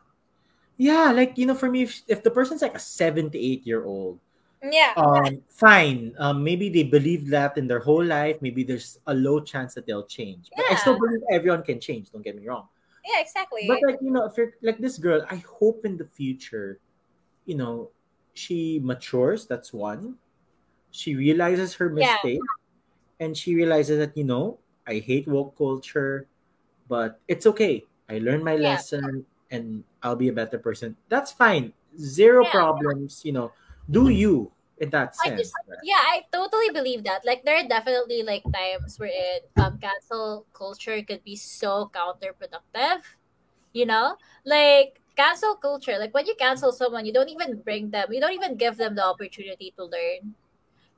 Yeah, like you know, for me, if, if the person's like a seven to eight year old, Yeah. um, fine. Um, maybe they believe that in their whole life. Maybe there's a low chance that they'll change. But I still believe everyone can change. Don't get me wrong. yeah, exactly. But like you know, if you're like this girl, I hope in the future, you know, she matures. That's one. She realizes her Yeah. mistake, and she realizes that you know, I hate woke culture, but it's okay. I learned my Yeah. lesson, and I'll be a better person. That's fine. Zero Yeah. problems. You know, do you in that I sense. just- yeah, I totally believe that. Like there are definitely like times wherein um cancel culture could be so counterproductive. You know? Like cancel culture, like when you cancel someone, you don't even bring them, you don't even give them the opportunity to learn.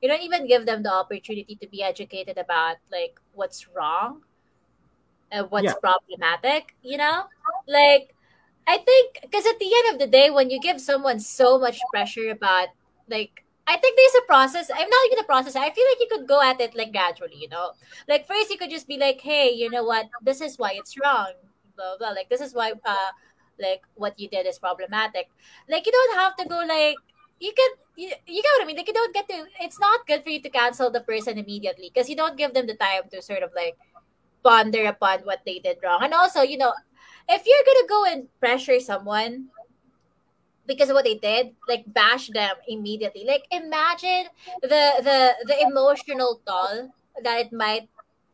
You don't even give them the opportunity to be educated about like what's wrong and what's Yeah. problematic, you know? Like I think because at the end of the day, when you give someone so much pressure about like I think there's a process. I'm not even a process. I feel like you could go at it like gradually, you know. Like first you could just be like, hey, you know what? This is why it's wrong. Blah blah. Like this is why uh like what you did is problematic. Like you don't have to go like you can you, you get what I mean? Like you don't get to it's not good for you to cancel the person immediately because you don't give them the time to sort of like ponder upon what they did wrong. And also, you know, if you're gonna go and pressure someone because of what they did, like bash them immediately. Like imagine the the the emotional toll that it might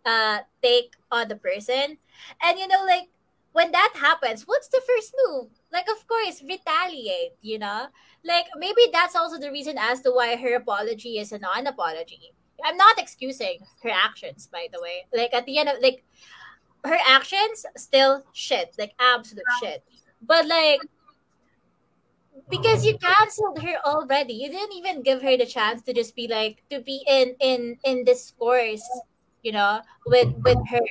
uh take on the person. And you know, like when that happens, what's the first move? Like of course, retaliate, you know? Like maybe that's also the reason as to why her apology is a non-apology. I'm not excusing her actions, by the way. Like at the end of like her actions still shit, like absolute shit. But like because you canceled her already. You didn't even give her the chance to just be like to be in in in discourse, you know, with with her.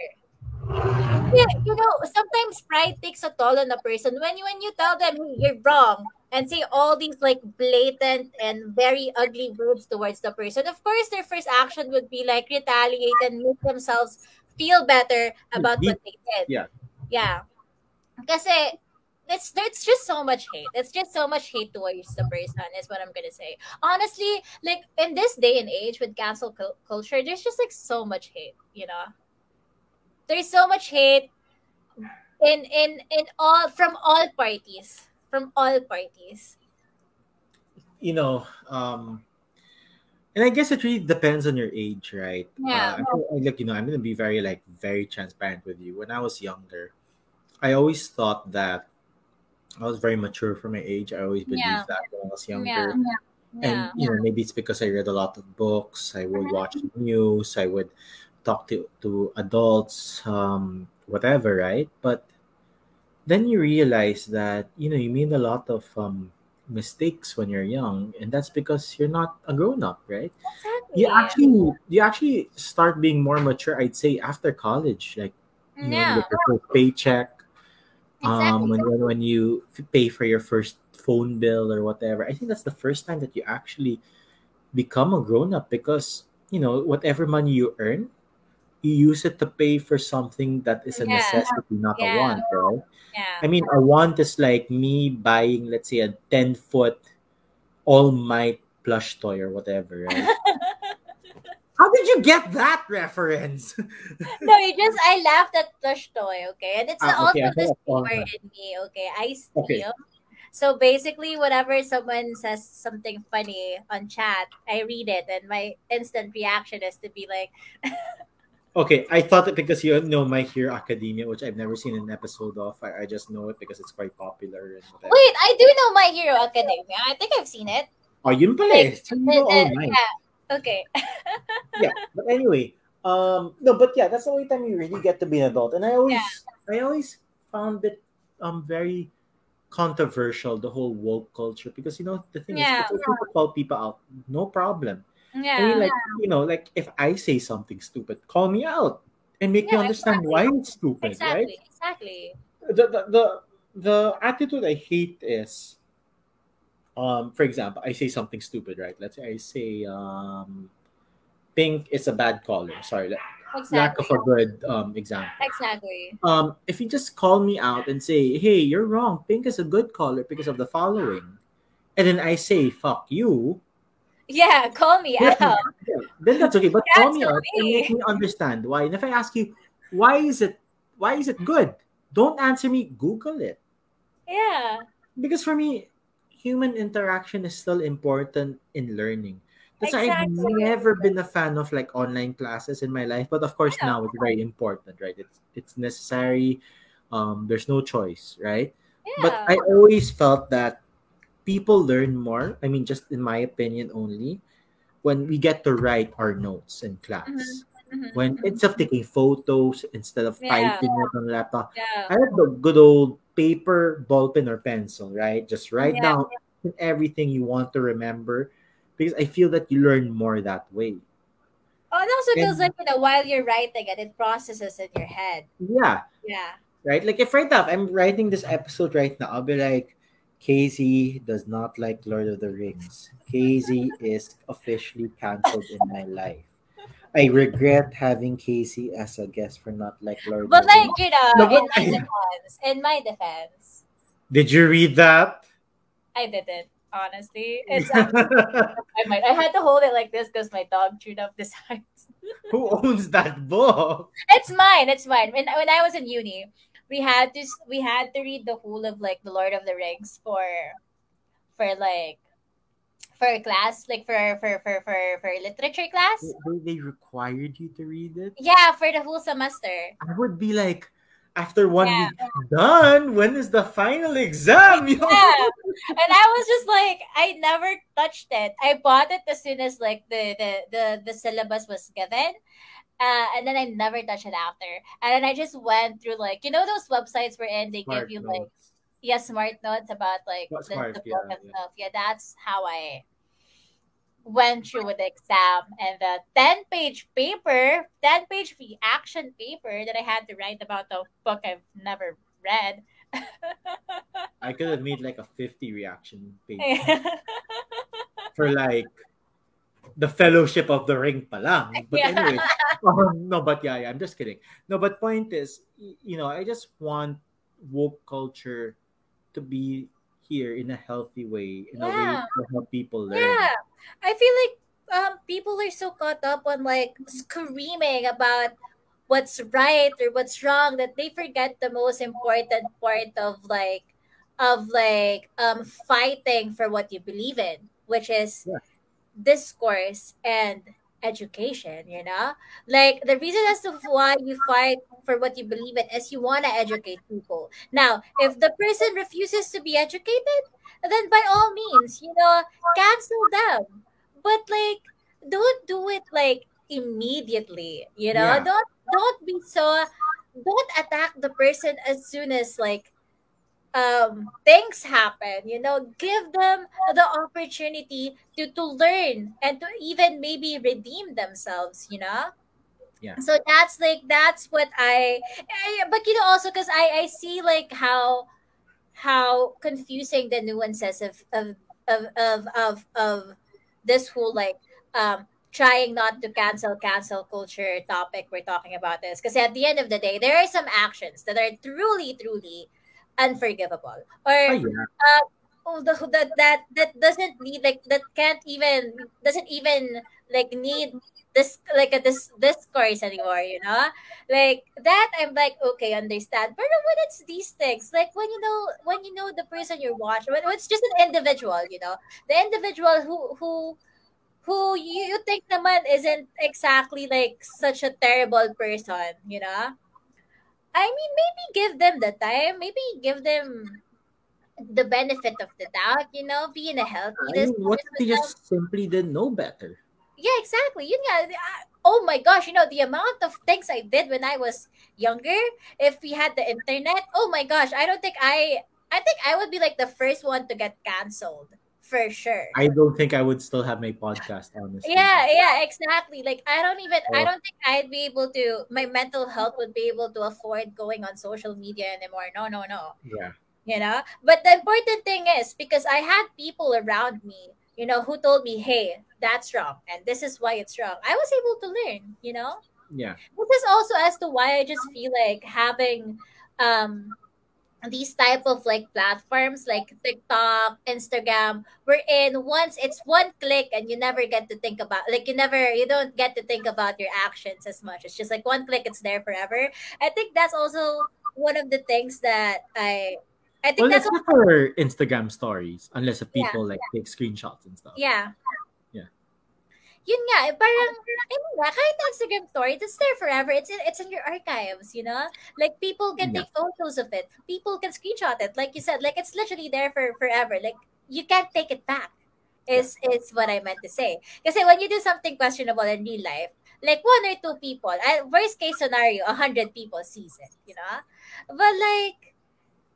Yeah, you know, sometimes pride takes a toll on a person. When you when you tell them you're wrong and say all these like blatant and very ugly words towards the person, of course their first action would be like retaliate and make themselves feel better about what they did. Yeah. Yeah. Kasi it's there's just so much hate. It's just so much hate towards the person is what I'm gonna say. Honestly, like in this day and age with cancel cu- culture, there's just like so much hate. You know, there's so much hate in in in all from all parties, from all parties. You know, um, and I guess it really depends on your age, right? Yeah. Uh, I, like you know, I'm gonna be very like very transparent with you. When I was younger, I always thought that I was very mature for my age. I always believed Yeah. that when I was younger. Yeah. And Yeah. you know, maybe it's because I read a lot of books. I would watch news. I would talk to to adults, um, whatever, right? But then you realize that you know you made a lot of um, mistakes when you're young, and that's because you're not a grown up, right? Exactly. You actually you actually start being more mature. I'd say after college, like you know, Yeah. get your first paycheck, um, Exactly. when, when when you f- pay for your first phone bill or whatever. I think that's the first time that you actually become a grown up because you know whatever money you earn, you use it to pay for something that is a Yeah. necessity, not a want, right? Yeah. I mean, a want is like me buying, let's say, a ten foot All Might plush toy or whatever, right? How did you get that reference? no, you just I laughed at plush toy, okay? And it's Ah, okay, also the thought All stealer Might. in me, okay? I steal. Okay. So basically, whenever someone says something funny on chat, I read it, and my instant reaction is to be like, Okay, I thought it because you know My Hero Academia, which I've never seen an episode of. I, I just know it because it's quite popular "Wait, I do know My Hero Academia. I think I've seen it." Oh, yun pala eh. So you know All and- yeah. Okay. yeah but anyway um no but yeah that's the only time you really get to be an adult and i always i always found it um very controversial the whole woke culture because you know the thing Yeah. is it's okay to call people out no problem i Yeah. mean like you know like if i say something stupid call me out and make me Yeah, understand exactly. why it's stupid right exactly. Exactly. the, the the the attitude I hate is um for example I say something stupid right let's say I say um pink is a bad color sorry la- lack of a good um example Exactly. um if you just call me out and say hey you're wrong pink is a good color because of the following and then I say fuck you Yeah. Call me yeah, out. yeah, then that's okay but call me out and make me understand why and if I ask you why is it why is it good don't answer me google it Yeah. because for me human interaction is still important in learning that's why i've never been a fan of like online classes in my life but of course Yeah. now it's very important right it's it's necessary um there's no choice right Yeah. but i always felt that people learn more i mean just in my opinion only when we get to write our notes in class Mhm, when mhm. instead of taking photos instead of Yeah. typing it on laptop yeah. I have the good old paper, ball pen, or pencil, right? Just write Yeah. down everything you want to remember because I feel that you learn more that way. Oh, it also feels And- like you know while you're writing it, it processes in your head. Yeah, Yeah. right? Like if right now, if I'm writing this episode right now, I'll be like, Casey does not like Lord of the Rings. Casey is officially canceled in my life. I regret having Casey as a guest for not like Lord But of the like Rings. you know, in my defense, in my defense, Did you read that? I didn't. Honestly, it's um, I might. I had to hold it like this because my dog chewed up the sides. Who owns that book? It's mine. It's mine. When when I was in uni, we had to we had to read the whole of like the Lord of the Rings for for like for a class, like for for for for, for literature class. They, they required you to read it. Yeah, for the whole semester. I would be like, after one Yeah. week done, when is the final exam? Yo? Yeah. And I was just like, I never touched it. I bought it as soon as like the the the, the syllabus was given. Uh, and then I never touched it after. And then I just went through like you know those websites wherein they Smart give you like notes. yeah smart notes about like the, smart, the book yeah, and yeah. stuff. Yeah, that's how I went through with the exam and the 10 page paper 10 page reaction paper that I had to write about the book I've never read. I could have made like a 50 reaction paper for like the Fellowship of the Ring pa lang. But Yeah. anyway, um, no, but yeah, yeah, I'm just kidding. No, but point is, you know, I just want woke culture to be here in a healthy way, in a way to help people learn. Yeah, I feel like um people are so caught up on like screaming about what's right or what's wrong that they forget the most important part of like of like um fighting for what you believe in, which is Yeah. Discourse and education you know? Like the reason as to why you fight for what you believe in is you want to educate people. Now if the person refuses to be educated then by all means you know cancel them. But like don't do it like immediately you know? Yeah. don't don't be so don't attack the person as soon as like um things happen you know give them the opportunity to to learn and to even maybe redeem themselves you know Yeah. so that's like that's what i, I but you know also because i i see like how how confusing the nuances of of of of of, of this whole like um trying not to cancel cancel culture topic we're talking about this because at the end of the day there are some actions that are truly truly unforgivable. Or Oh, yeah. Uh, oh, the, that that that doesn't need like that can't even doesn't even like need this like a this discourse anymore you know? Like that i'm like okay understand. But when it's these things like when you know when you know the person you're watching when it's just an individual you know? The individual who who who you, you think naman isn't exactly like such a terrible person you know i mean maybe give them the time maybe give them the benefit of the doubt, you know, being a healthy I mean, what if they just simply didn't know better? Yeah, exactly. You know, oh my gosh, you know, the amount of things I did when I was younger, if we had the internet, oh my gosh, I don't think I, I think I would be like the first one to get canceled for sure. I don't think I would still have my podcast, honestly. yeah, yeah, exactly. Like I don't even I Oh. don't think I'd be able to my mental health would be able to afford going on social media anymore. No, no, no. Yeah. you know but the important thing is because i had people around me you know who told me hey that's wrong and this is why it's wrong i was able to learn you know Yeah. this is also as to why i just feel like having um these type of like platforms like tiktok instagram wherein once it's one click and you never get to think about like you never you don't get to think about your actions as much it's just like one click it's there forever i think that's also one of the things that i i think Well, that's for Instagram stories, unless if Yeah. people like take screenshots and stuff. Yeah. Yeah. Yun nga, eh, parang, I mean, nga, kahit Instagram story, it's there forever. It's in, it's in your archives, you know? Like, people can Yeah. take photos of it. People can screenshot it. Like you said, like, it's literally there for forever. Like, you can't take it back, is, is what I meant to say. Kasi when you do something questionable in real life, like, one or two people, uh, worst case scenario, a hundred people sees it, you know? But, like,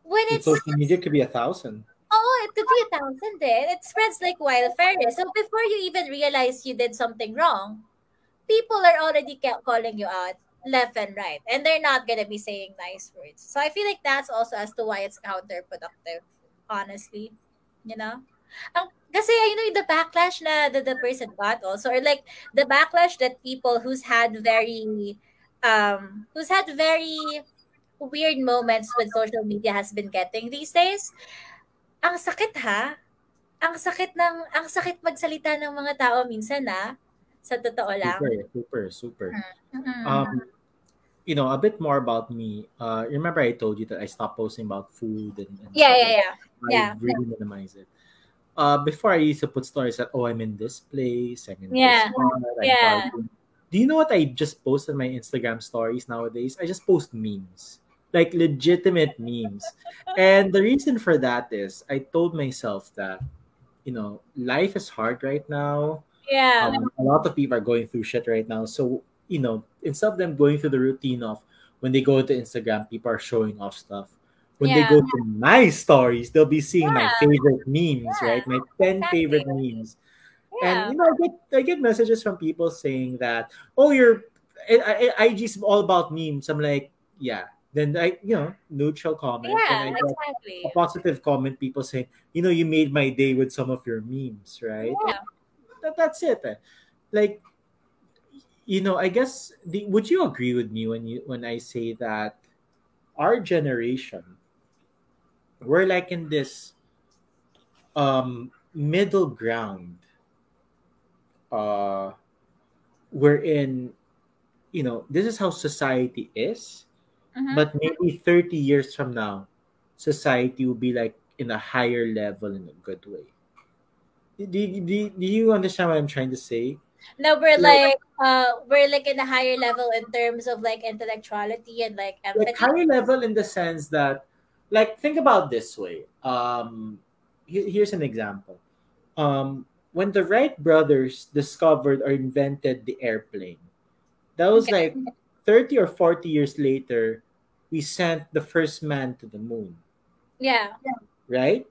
when In it's social media, it could be a thousand. Oh, it could be a thousand then. It spreads like wildfire. So before you even realize you did something wrong, people are already ca- calling you out left and right. And they're not going to be saying nice words. So I feel like that's also as to why it's counterproductive, honestly. You know? Ang, kasi, you know, the backlash na the, the person got also, or like the backlash that people who's had very, um, who's had very weird moments with social media has been getting these days ang sakit ha. Ang sakit ng ang sakit magsalita ng mga tao minsan na sa totoo lang. Super, super, super. Mm-mm. Um, you know, a bit more about me. Uh, remember I told you that I stopped posting about food and, and yeah, stuff yeah, yeah. I Yeah. really minimize it. uh, before I used to put stories that oh I'm in this place, I'm in Yeah. this I'm Yeah. Do you know what I just post on my Instagram stories nowadays? I just post memes. Like legitimate memes. And the reason for that is I told myself that, you know, life is hard right now. Yeah. Um, a lot of people are going through shit right now. So, you know, instead of them going through the routine of when they go to Instagram, people are showing off stuff. When they go to my stories, they'll be seeing my favorite memes, Yeah, right? My 10 exactly. favorite memes. Yeah. And you know, I get I get messages from people saying that, oh, your I, I, IG's all about memes. I'm like, yeah. Then I, you know, neutral comment. yeah, exactly. a positive comment. People saying, you know, you made my day with some of your memes, right? Yeah. That, that's it. eh. Like, you know, I guess the, would you agree with me when you when I say that our generation we're like in this um middle ground uh we're in you know this is how society is Mhm. but maybe 30 years from now society will be like in a higher level in a good way. Do, do, do, do you understand what i'm trying to say? No, we're Like- like uh we're like in a higher level in terms of like intellectuality and like like higher level in the sense that like think about this way. Um here- here's an example. Um when the wright brothers discovered or invented the airplane that was Okay. like 30 or 40 years later we sent the first man to the moon. Yeah. right?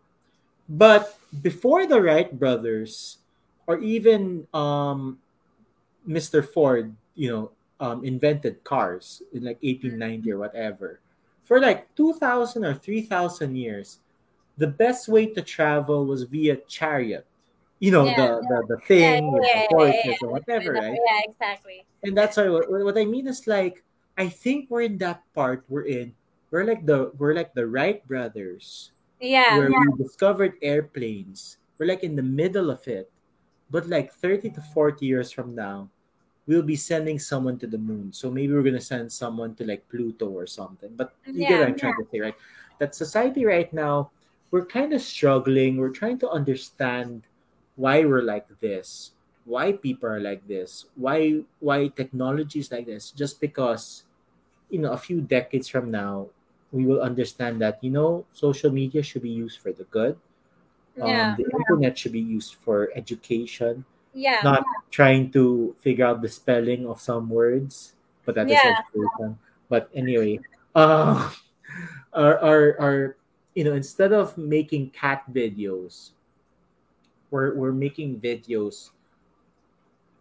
But before the wright brothers or even um mr ford you know um invented cars in like 1890 or whatever for like 2000 or 3000 years the best way to travel was via chariot you know Yeah. the, the the thing yeah, the yeah, yeah. or whatever right Yeah, exactly. and that's why what, what I mean is like I think we're in that part we're in. We're like the we're like the Wright brothers Yeah. where we discovered airplanes. We're like in the middle of it. But like 30 to 40 years from now, we'll be sending someone to the moon. So maybe we're gonna send someone to like Pluto or something. But you get what I'm trying to say, right? That society right now, we're kind of struggling. We're trying to understand why we're like this why people are like this why why technology is like this just because you know a few decades from now we will understand that you know social media should be used for the good Yeah. um, the internet should be used for education Yeah. not trying to figure out the spelling of some words but that is Yeah. education but anyway uh, our, our, our you know instead of making cat videos we're, we're making videos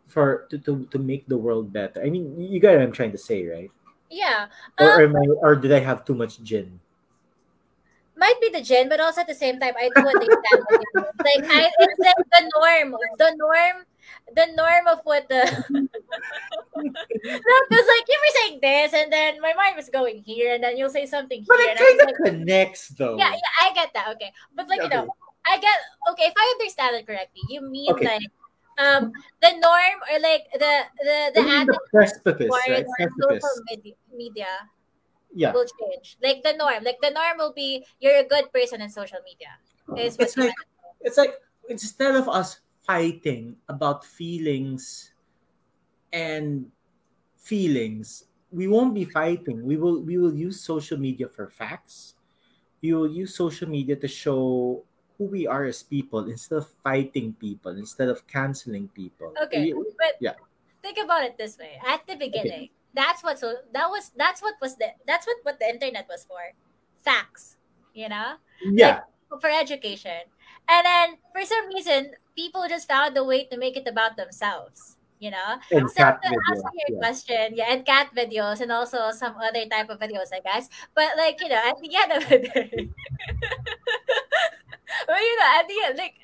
for to, to, to make the world better i mean you got what i'm trying to say right Yeah. or, Um, am I, or did i have too much gin might be the gin, but also at the same time, I do understand. what you mean. like, I, it's like the norm, the norm, the norm of what the. no, because like you were saying this, and then my mind was going here, and then you'll say something but here, it and I was kind of like, connects though yeah, yeah, I get that. Okay, but like you know, I get okay. If I understand it correctly, you mean Okay. like um the norm or like the the the We're the precipice towards right precipice social media, media yeah will change. Like the norm, like the norm will be you're a good person in social media. Is it's you like it's like instead of us fighting about feelings and feelings we won't be fighting we will we will use social media for facts we will use social media to show who we are as people instead of fighting people instead of canceling people Okay, We- but yeah. think about it this way. At the beginning, that's what so that was that's what was the that's what what the internet was for. Facts, you know, yeah for education. And then for some reason, people just found a way to make it about themselves. You know, and so cat to video, answer your yeah. question, yeah, and cat videos and also some other type of videos, I guess. But like you know, at the end of the day, well, you know, at the end, like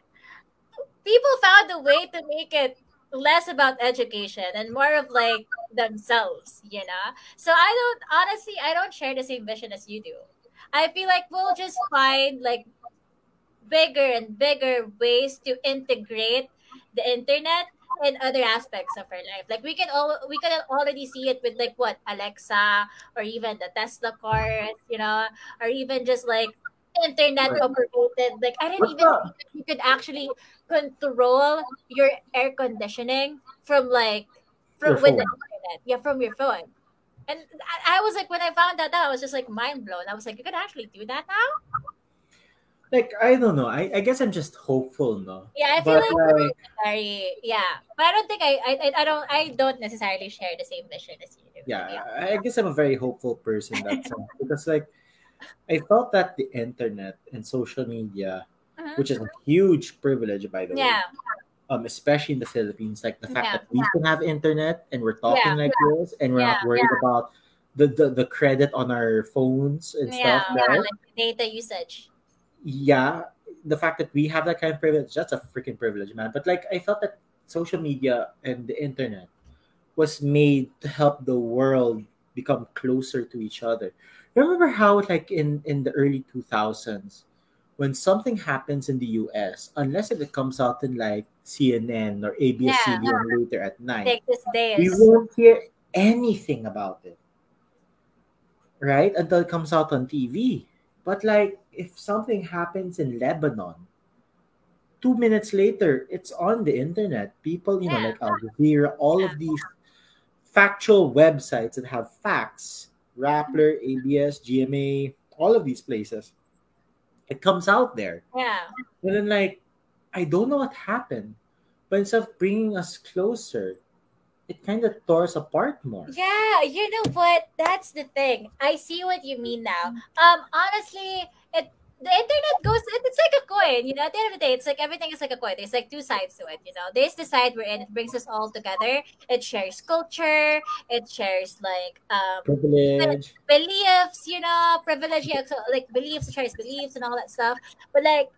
people found a way to make it less about education and more of like themselves, you know. So I don't honestly, I don't share the same vision as you do. I feel like we'll just find like bigger and bigger ways to integrate the internet and other aspects of our life. Like we can all we can already see it with like what Alexa or even the Tesla cars, you know, or even just like internet Right. operated. Like I didn't What's even up? think you could actually control your air conditioning from like from Your with the internet. Yeah, from your phone. And I, I was like, when I found that out, I was just like mind blown. I was like, you could actually do that now? Like I don't know. I, I guess I'm just hopeful, no. Yeah, I feel But like like very yeah, but I don't think I, I I don't I don't necessarily share the same vision as you do. yeah, I guess I'm a very hopeful person in that sense because like I felt that the internet and social media, Mhm. which is a huge privilege by the way, um, especially in the Philippines, like the fact Yeah. that we can have internet and we're talking Yeah. like this and we're not Yeah. worried about the, the the credit on our phones and yeah, stuff, yeah, like data usage. yeah, the fact that we have that kind of privilege, that's a freaking privilege, man. But like, I felt that social media and the internet was made to help the world become closer to each other. Remember how, like, in in the early two thousands, when something happens in the U.S., unless if it comes out in like CNN or ABS-CBN later at night, we won't hear anything about it. Right? Until it comes out on tv but like if something happens in lebanon two minutes later it's on the internet. People you know Yeah. like al jazeera all of these factual websites that have facts rappler abs gma all of these places it comes out there Yeah. and then like i don't know what happened but instead of bringing us closer it kind of tore us apart more Yeah, you know what? That's the thing. I see what you mean now. Um, honestly, it the internet goes. It's like a coin. You know, at the end of the day, it's like everything is like a coin. There's like two sides to it. You know, there's the side wherein it brings us all together. It shares culture. It shares like um privilege beliefs. You know, privilege. Yeah, so, like beliefs, it shares beliefs and all that stuff. But like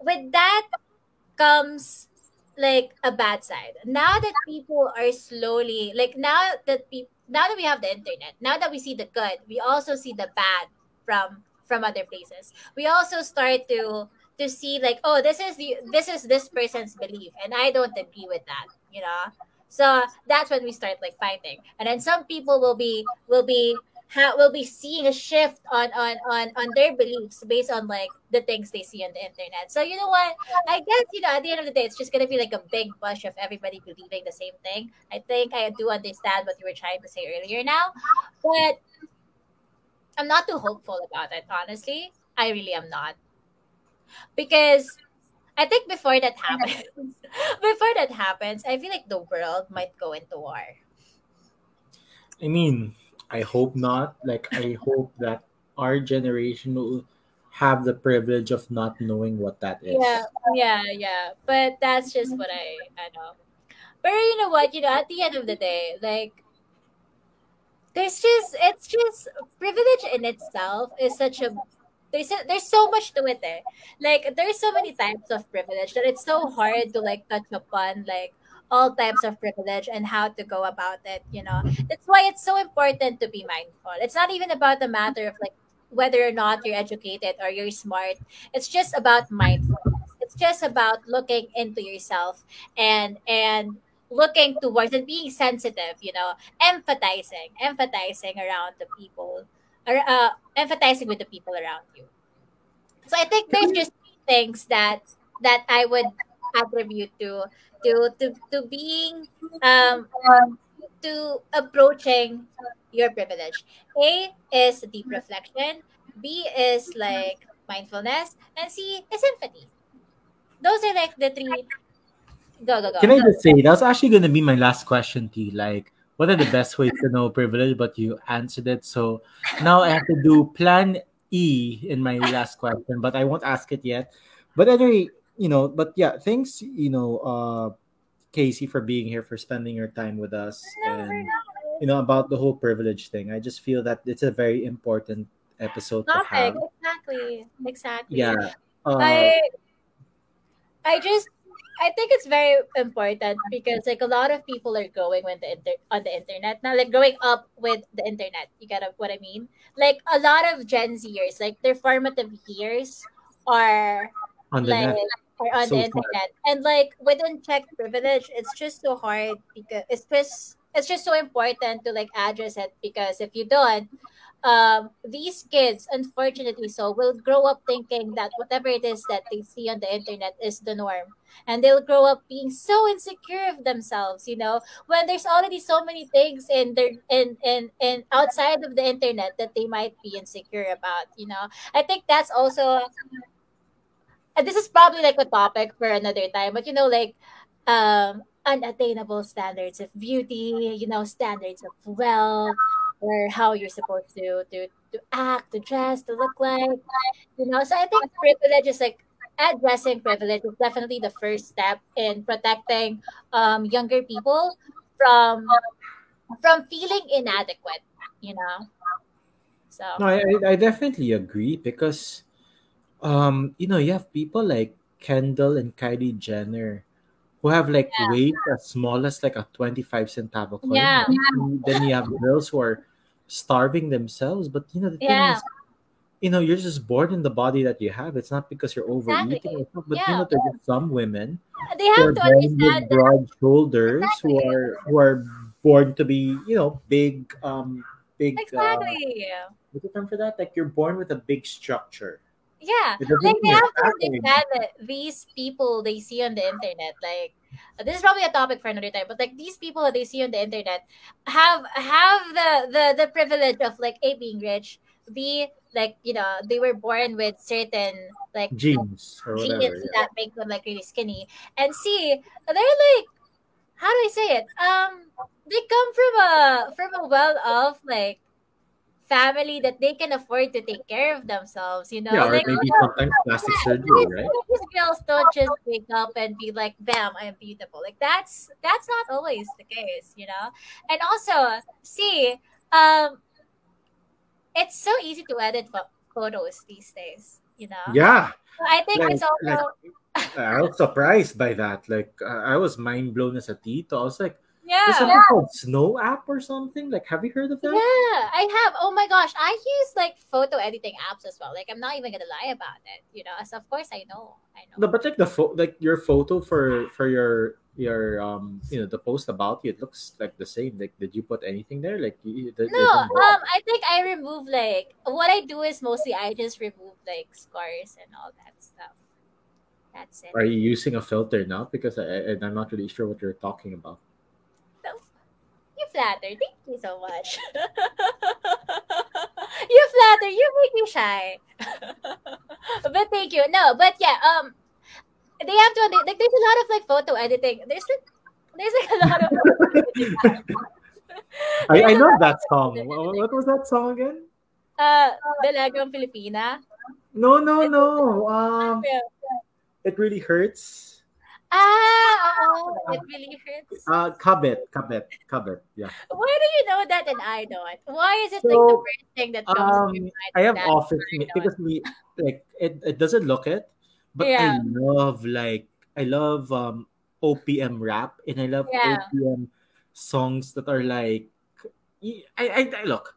with that comes like a bad side. Now that people are slowly like now that people now that we have the internet, now that we see the good, we also see the bad from from other places. We also start to to see like, oh, this is the this is this person's belief, and I don't agree with that, you know. So that's when we start like fighting, and then some people will be will be ha- will be seeing a shift on on on on their beliefs based on like the things they see on the internet. So you know what? I guess you know at the end of the day, it's just gonna be like a big bush of everybody believing the same thing. I think I do understand what you were trying to say earlier now, but I'm not too hopeful about it. Honestly, I really am not because I think before that happens, before that happens, I feel like the world might go into war. i mean i hope not like i hope that our generation will have the privilege of not knowing what that is Yeah, yeah, yeah. But that's just what I I know. But you know what? You know, at the end of the day, like there's just it's just privilege in itself is such a there's a, there's so much to it there. Like there's so many types of privilege that it's so hard to like touch upon like all types of privilege and how to go about it, you know. That's why it's so important to be mindful. It's not even about the matter of like whether or not you're educated or you're smart it's just about mindfulness it's just about looking into yourself and and looking towards and being sensitive you know empathizing empathizing around the people or uh, empathizing with the people around you. So i think there's just three things that that i would attribute to to to, to being um to approaching your privilege. A is deep reflection. B is like mindfulness. And c is empathy. Those are like the three go go go can i just say that was actually going to be my last question to you like what are the best ways to know privilege but you answered it? So now i have to do plan e in my last question but i won't ask it yet. But anyway you know but yeah thanks you know uh casey for being here for spending your time with us and you know about the whole privilege thing. I just feel that it's a very important episode to topic have. exactly exactly. Yeah uh, I I just I think it's very important because like a lot of people are going when the inter- on the internet now, like growing up with the internet. You get what I mean? Like a lot of Gen Zers, like their formative years are on the like net are on So the internet, and like with unchecked privilege, it's just so hard because it's just it's just so important to like address it because if you don't, um, these kids, unfortunately, so will grow up thinking that whatever it is that they see on the internet is the norm, and they'll grow up being so insecure of themselves. You know, when there's already so many things in their in in in outside of the internet that they might be insecure about. You know, I think that's also. And this is probably like a topic for another time, but you know, like um unattainable standards of beauty, you know, standards of wealth, or how you're supposed to to to act, to dress, to look like. You know, so I think privilege is like addressing privilege is definitely the first step in protecting um, younger people from from feeling inadequate. You know, so No, I, I definitely agree because um you know you have people like Kendall and Kylie Jenner who have like yeah, weight as small as like a 25 centavo coin. yeah, And then you have girls who are starving themselves. But you know, the thing is, you know, you're just born in the body that you have. It's not because you're overeating exactly. or something, but you know, there are some women they have to born with understand that broad shoulders, who are who are born to be, you know, big um big uh exactly. what's the term for that? Like you're born with a big structure. Yeah, like they have to understand that these people they see on the internet, like this is probably a topic for another time, but like these people that they see on the internet have have the the the privilege of like a being rich, b like you know they were born with certain like genes or whatever. genes Yeah. that make them like really skinny, and c they're like how do I say it? Um, they come from a from a well off like family that they can afford to take care of themselves. You know, Yeah, or like maybe sometimes plastic surgery, right? these girls don't just wake up and be like, "Bam, I'm beautiful." Like that's that's not always the case, you know. And also, see, um, it's so easy to edit pho- photos these days, you know. Yeah, So I think like it's like also I was surprised by that. Like I was mind blown as a tito. I was like, there's yeah. something called Snow app or something. Like, have you heard of that? Yeah, I have. Oh my gosh, I use like photo editing apps as well. Like I'm not even gonna lie about it, you know. So of course I know, I No, know. but like the pho- like your photo for for your your um you know the post about you, it looks like the same. Like, did you put anything there? Like, you, there- No, um, I think I remove like what I do is mostly I just remove like scars and all that stuff. That's it. Are you using a filter now? Because I, I, and I'm not really sure what you're talking about. Flatter. Thank you so much. you flatter. You make me shy. but thank you. No, but yeah. Um, they have to like. There's a lot of like photo editing. There's like there's like a lot of photo editing apps. I, I know that song. What, what was that song again? Uh, Dalagang Filipina. No, no, no. Um, it really hurts. Ah, oo, it really hurts. Uh, Kabit, Kabit, Kabit. Yeah. Why do you know that and I don't? Why is it like the first thing that comes to um, your mind? I have office I because we like it. It doesn't look it, but Yeah, I love like I love um OPM rap and I love yeah, OPM songs that are like I I, I look.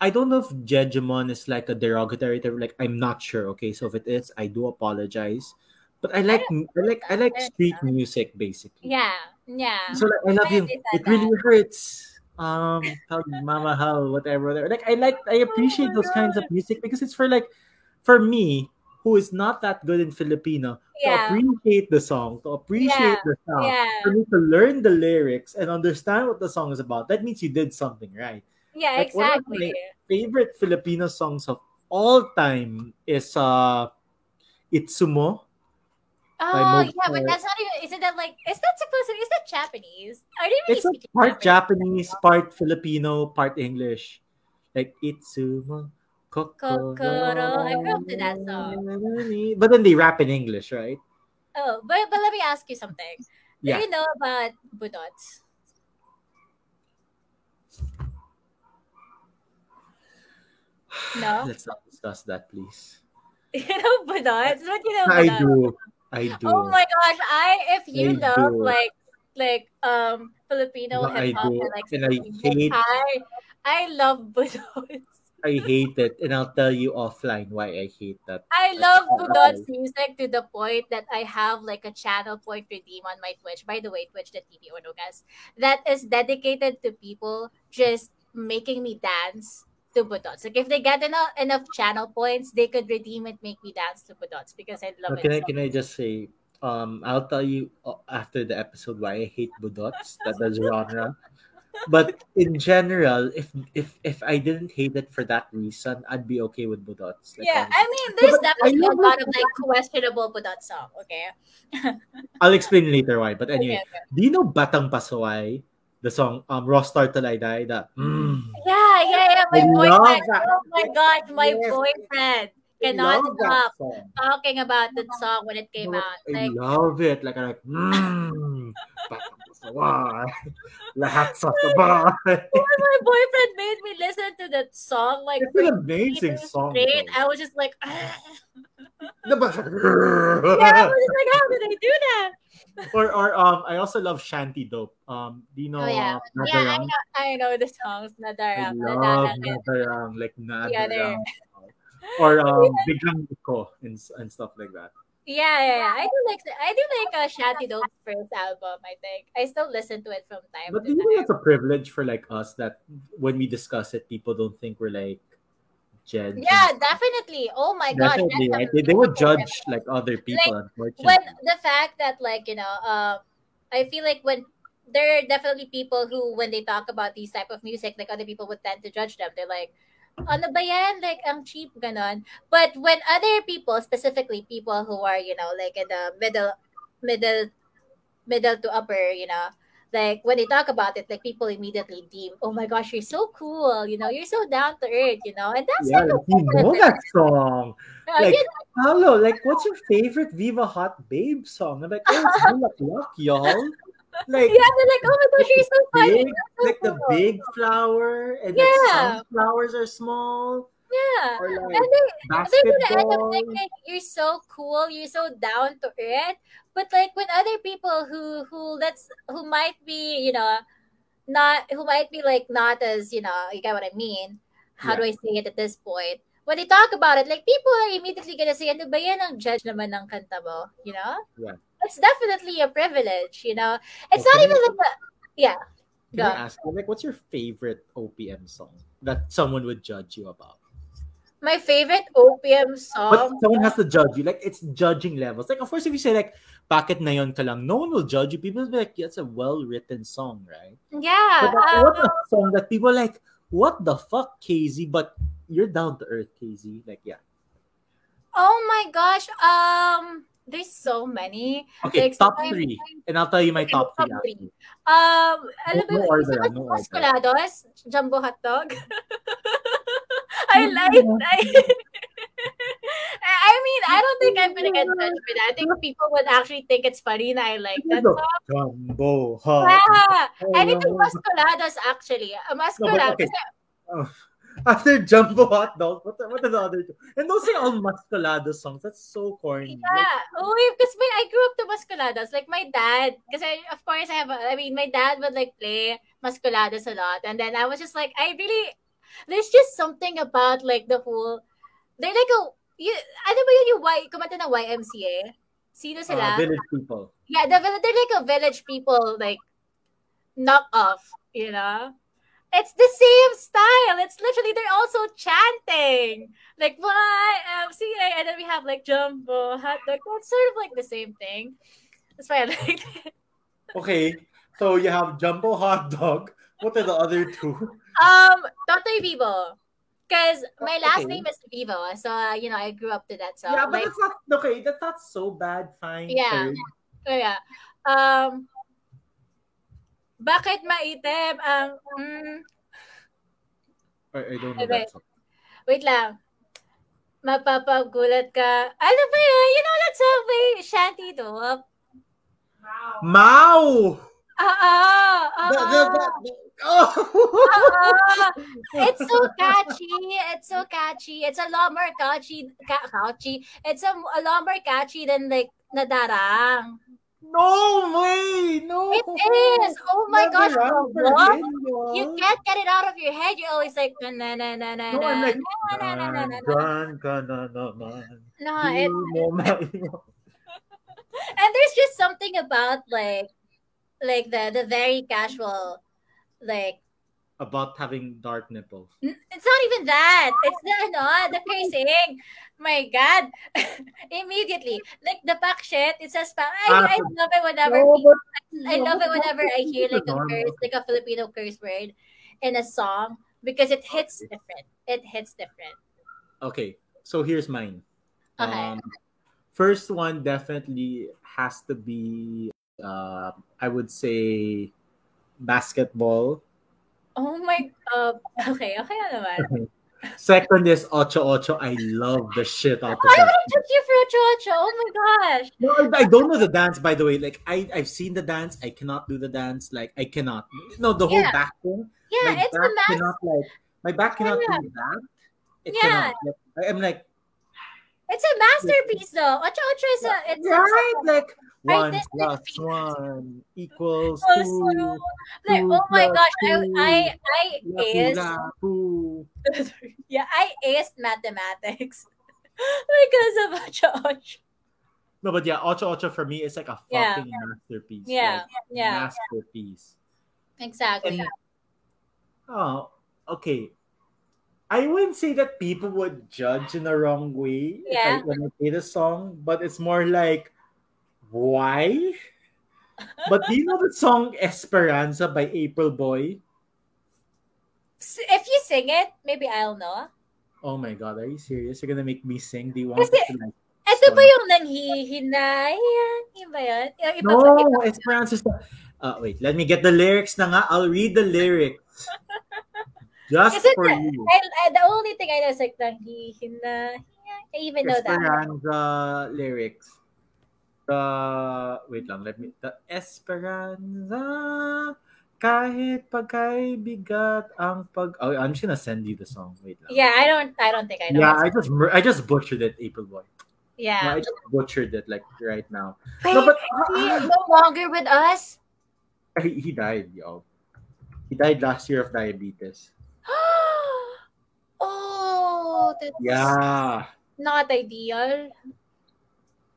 I don't know if Jejemon is like a derogatory term. Like I'm not sure. Okay, so if it is, I do apologize. But I I like don't I like I like street music basically. Yeah, yeah. So like I love you. It really hurts. Um, how mama how whatever. Like I like I Oh appreciate my those kinds of music because it's for like for me who is not that good in Filipino yeah. to appreciate the song, to appreciate yeah, the sound, yeah, for me to learn the lyrics and understand what the song is about. That means you did something right. yeah. Like one of Exactly. my favorite Filipino songs of all time is uh Itsumo Oh yeah, but that's not even. Isn't that like? Is that supposed to? Be? Is that Japanese? Are they really It's like part Japanese? Japanese, part Filipino, part English. Like Itsumo Kokoro. Kokoro. I grew up to that song. But then they rap in English, right? Oh, but but let me ask you something. Do Yeah. you know about budots? No. Let's not discuss that, please. You know budots? What you know I budots? do. I do. Oh my gosh! I if you I love do. like like um Filipino No, hip I hop and like And I hate I I love budots. I hate it, and I'll tell you offline why I hate that. I love budots music to the point that I have like a channel point redeem on my Twitch. By the way, twitch.tv or no guys. That is dedicated to people just making me dance to budots. Like if they get enough enough channel points, they could redeem it, make me dance to budots because I love Can I it. so can I just say, um, I'll tell you uh, after the episode why I hate budots, that the genre. But in general, if if if I didn't hate it for that reason, I'd be okay with budots. Like Yeah, honestly. I mean, there's definitely a lot of like questionable budots song. Okay. I'll explain later why. But anyway, Okay, okay. do you know Batang Pasaway? The song um Rostar Talaydai, the mm, Yeah, yeah, yeah. My I boyfriend. Oh my god, my Yes. boyfriend I cannot stop talking about that song when it came out. I Like, love it. Like I'm like, mm. Lahat sa sabay. my boyfriend made me listen to that song, like It's an amazing song. straight. I was just like, Diba? yeah, I was just like, how did I do that? or or um I also love Shanty Dope. Um do you know Oh yeah, uh, yeah, I know, I know the songs. I Nadarang, love Nadarang. Like Nadarang. Or um Biglang Iko and, and stuff like that. yeah, yeah, yeah. I do like, I do like uh, Shanty Dope's first album. I think I still listen to it from time But do you think it's a privilege for like us that when we discuss it, people don't think we're like judge? Yeah, definitely. Oh my that's right? They, they would judge like other people, unfortunately. when the fact that like you know uh, i feel like when there are definitely people who when they talk about these type of music like other people would tend to judge them they're like ano ba yan? Like, ang cheap, ganon. But when other people, specifically people who are, you know, like in the middle, middle, middle to upper, you know, like when they talk about it, like people immediately deem, oh my gosh, you're so cool, you know, you're so down to earth, you know, and that's yeah, like, you know that song. uh, Like, you know, hello, like, what's your favorite Viva Hot Babe song? I'm like, oh, it's Bulaklak, y'all. Like, yeah, they're like, oh my gosh, you're so funny. big, like the big flower, and Yeah. the sunflowers are small. Yeah. Or like And they, they're gonna end up thinking you're so cool, you're so down to earth. But like when other people who who let's who might be, you know, not who might be like not as, you know, you get what I mean. How do I say it at this point? When they talk about it, like people are immediately gonna say, ano ba yan ang judge naman ng kanta mo? You know? Yeah. It's definitely a privilege, you know? It's Okay. not even like a, yeah. Can Go. I ask you, like, what's your favorite OPM song that someone would judge you about? My favorite But song. someone has to judge you. Like, it's judging levels. Like, of course, if you say, like, Bakit Ngayon Ka Lang, no one will judge you. People will be like, yeah, it's a well-written song, right? Yeah. But like, um, what's a song that people are like, what the fuck, Casey? But you're down to earth, Casey. Like, yeah. Oh my gosh. Um, there's so many. Okay, Like, top three. And I'll tell you my Okay, top three. three. Um, alam No- no order, no order. Masculados? Jumbo hotdog? I like I, I mean, I don't think I'm gonna get judged for that. I think people would actually think it's funny that I like that song. Jumbo, huh? Yeah, anything no. Masculados actually. Uh, Masculados. okay. After Jumbo Hot Dog, what, what are the other two? And don't say all Masculado songs. That's so corny. Like, Yeah. Oh, because when I grew up to Masculados, like my dad, because I, of course, I have, a, I mean, my dad would like play Masculados a lot. And then I was just like, I really, there's just something about like the whole, they're like a, you, ano ba yun yung Y, kumanta ng YMCA? Sino uh, sila? village people. yeah, the, they're like a village people, like, knock off, you know? It's the same style. It's literally they're also chanting like YMCA, and then we have like jumbo hot dog. That's sort of like the same thing. That's why I like it. Okay, so you have Jumbo Hot Dog. What are the other two? Um, Totoy Vivo, because my last Okay. name is Vivo, so uh, you know I grew up to that song. yeah, but like, that's not okay. That's not so bad. Fine. Yeah. third. oh, yeah. Um, bakit maitim ang mm, I, I don't know Okay. that song. Wait lang. Mapapagulat ka. Ano ba yun? You know that song by Shanty Dope? Mao. Oo. Oh. It's so catchy. It's so catchy. It's a lot more catchy. Ca- catchy. It's a, a lot more catchy than like Nadarang. No way! No! It is. Oh my Never gosh, what? You can't get it out of your head. You're always like na na na na na No, I'm like, na na na na na. "Gan ka na. No, it, mo maiwan." and there's just something about like like the the very casual like About having dark nipples. It's not even that. It's the ano, the piercing. My God. Immediately. Like the pack shit, it says pack. I, I love it whenever No, people, but- I love it whenever I hear like a Normal. curse, like a Filipino curse word in a song because it hits different. It hits different. Okay, so here's mine. Okay. Um, first one definitely has to be, uh, I would say, basketball. Oh my god. Okay, okay na naman. Second is Otso Otso. I love the shit out of I that. would took you for a chocho. Oh my gosh. No, I, I don't know the dance, by the way. Like I, I've seen the dance. I cannot do the dance. Like I cannot. No, the whole Yeah. back thing. Yeah, my it's a back mass. cannot like my back oh cannot Yeah. do that. It Yeah. cannot. Like, I- I'm like It's a masterpiece though. Otso Otso is a it's right, like one Artistic one equals two. two. like, oh my gosh, I two. I I aced yeah, I aced mathematics because of Otso Otso. No, but yeah, Otso Otso for me is like a Yeah. fucking masterpiece. Yeah, like, yeah, masterpiece. exactly. And- Oh, okay. I wouldn't say that people would judge in the wrong way Yeah. I, when I play the song, but it's more like, why? but do you know the song Esperanza by April Boy? If you sing it, maybe I'll know. Oh my god, are you serious? You're gonna make me sing? Do you want Kasi- to like Ito ba yung nanghihinayan? Yung ba yun? Yung iba No. Iba- Esperanza. Uh, wait, let me get the lyrics na nga. I'll read the lyrics. Just Is it for the- you. I, I, the only thing I know is like nanghihinayan. I even know that. Esperanza lyrics. The wait lang, let me the Esperanza kahit pagkay bigat ang pag oh, I'm just gonna send you the song. Wait lang. Yeah, I don't I don't think I know. Yeah, I just I just butchered it, April Boy. No, yeah. I just butchered it like right now. Wait, No, but he ah, ah. no longer with us? he, he died, yo. He died last year of diabetes. oh, that's Yeah. not ideal.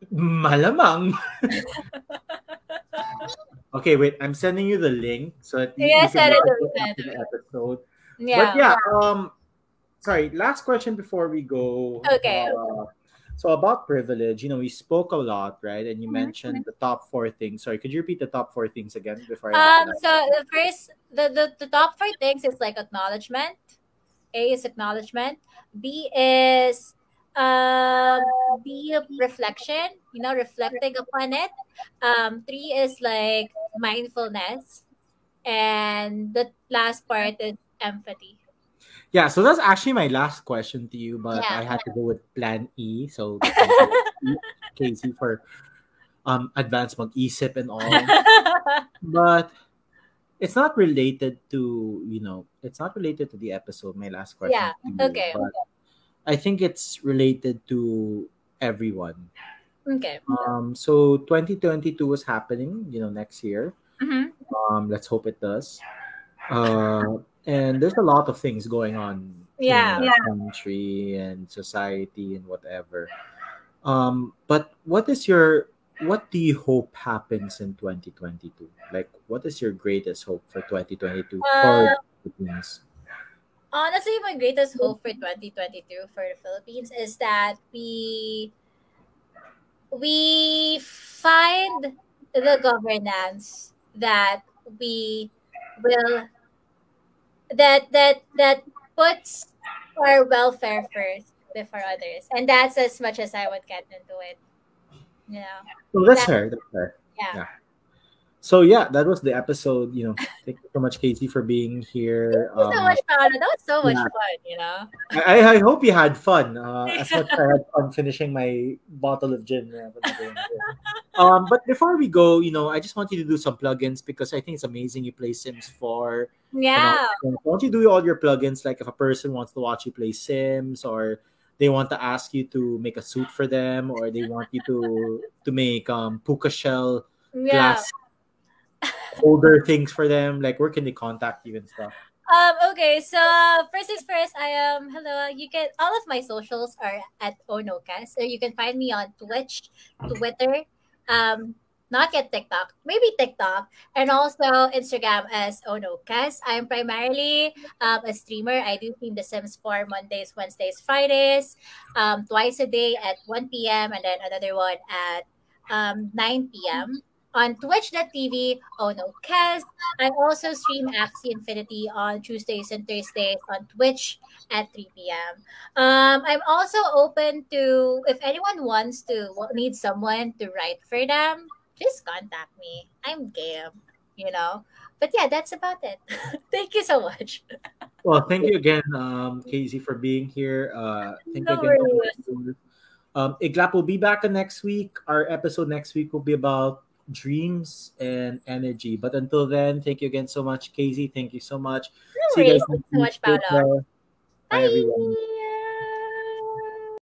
Malamang. okay, wait. I'm sending you the link so that you, Yeah, you can it the episode. Yeah. But yeah, um, sorry. Last question before we go. Okay. Uh, so about privilege, you know, we spoke a lot, right? And you Mhm. mentioned the top four things. Sorry, could you repeat the top four things again before I? Um, so the first, the, the, the top four things is like acknowledgement. A is acknowledgement. B is um B reflection. You know, reflecting upon it. Um, three is like mindfulness, and the last part is empathy. yeah, so that's actually my last question to you, but Yeah. I had to go with Plan E. So Casey for um advanced mag-isip and all. but it's not related to you know it's not related to the episode my last question Yeah, you, okay. but i think it's related to everyone okay. um so 2022 was happening you know next year Mhm. um let's hope it does uh and there's a lot of things going on Yeah. in our country and society and whatever um but what is your what do you hope happens in 2022 like what is your greatest hope for 2022 Uh, for the Philippines? Uh, honestly my greatest oh. hope for 2022 for the philippines is that we we find the governance that we will that that that puts our welfare first before others. And that's as much as i would get into it. You know so that's that- fair that's fair. Yeah so yeah that was the episode you know thank you so much casey for being here Thank you so Um, much Paolo. that was so much yeah. fun you know I, I hope you had fun uh, as much as I had fun finishing my bottle of gin. when I was there. um, but before we go, you know, I just want you to do some plugins because I think it's amazing you play Sims 4. yeah And all- Why don't you do all your plugins? Like if a person wants to watch you play Sims or they want to ask you to make a suit for them or they want you to to make um puka shell Yeah. glass holder things for them? Like where can they contact you and stuff? Um, okay, so first things first, I am hello. You can all of my socials are at Onocast. So you can find me on Twitch, Twitter, um, not yet TikTok, maybe TikTok, and also Instagram as Onocast. I'm primarily um, a streamer. I do stream The Sims 4 Mondays, Wednesdays, Fridays, um, twice a day at 1 p.m. and then another one at um, 9 p.m. On twitch.tv, oh no, Kaz. I also stream Axie Infinity on Tuesdays and Thursdays on Twitch at 3 p.m. Um, I'm also open to, if anyone wants to, need someone to write for them, just contact me. I'm game, you know? But yeah, that's about it. Thank you so much. Well, thank you again, um, Casey, for being here. Uh, thank No you again. worries. Um, Iglap will be back next week. Our episode next week will be about dreams and energy. But until then, thank you again so much, Casey. Thank you so much. No See you guys Thank next you so much, Paolo. care. Bye, everyone. Bye.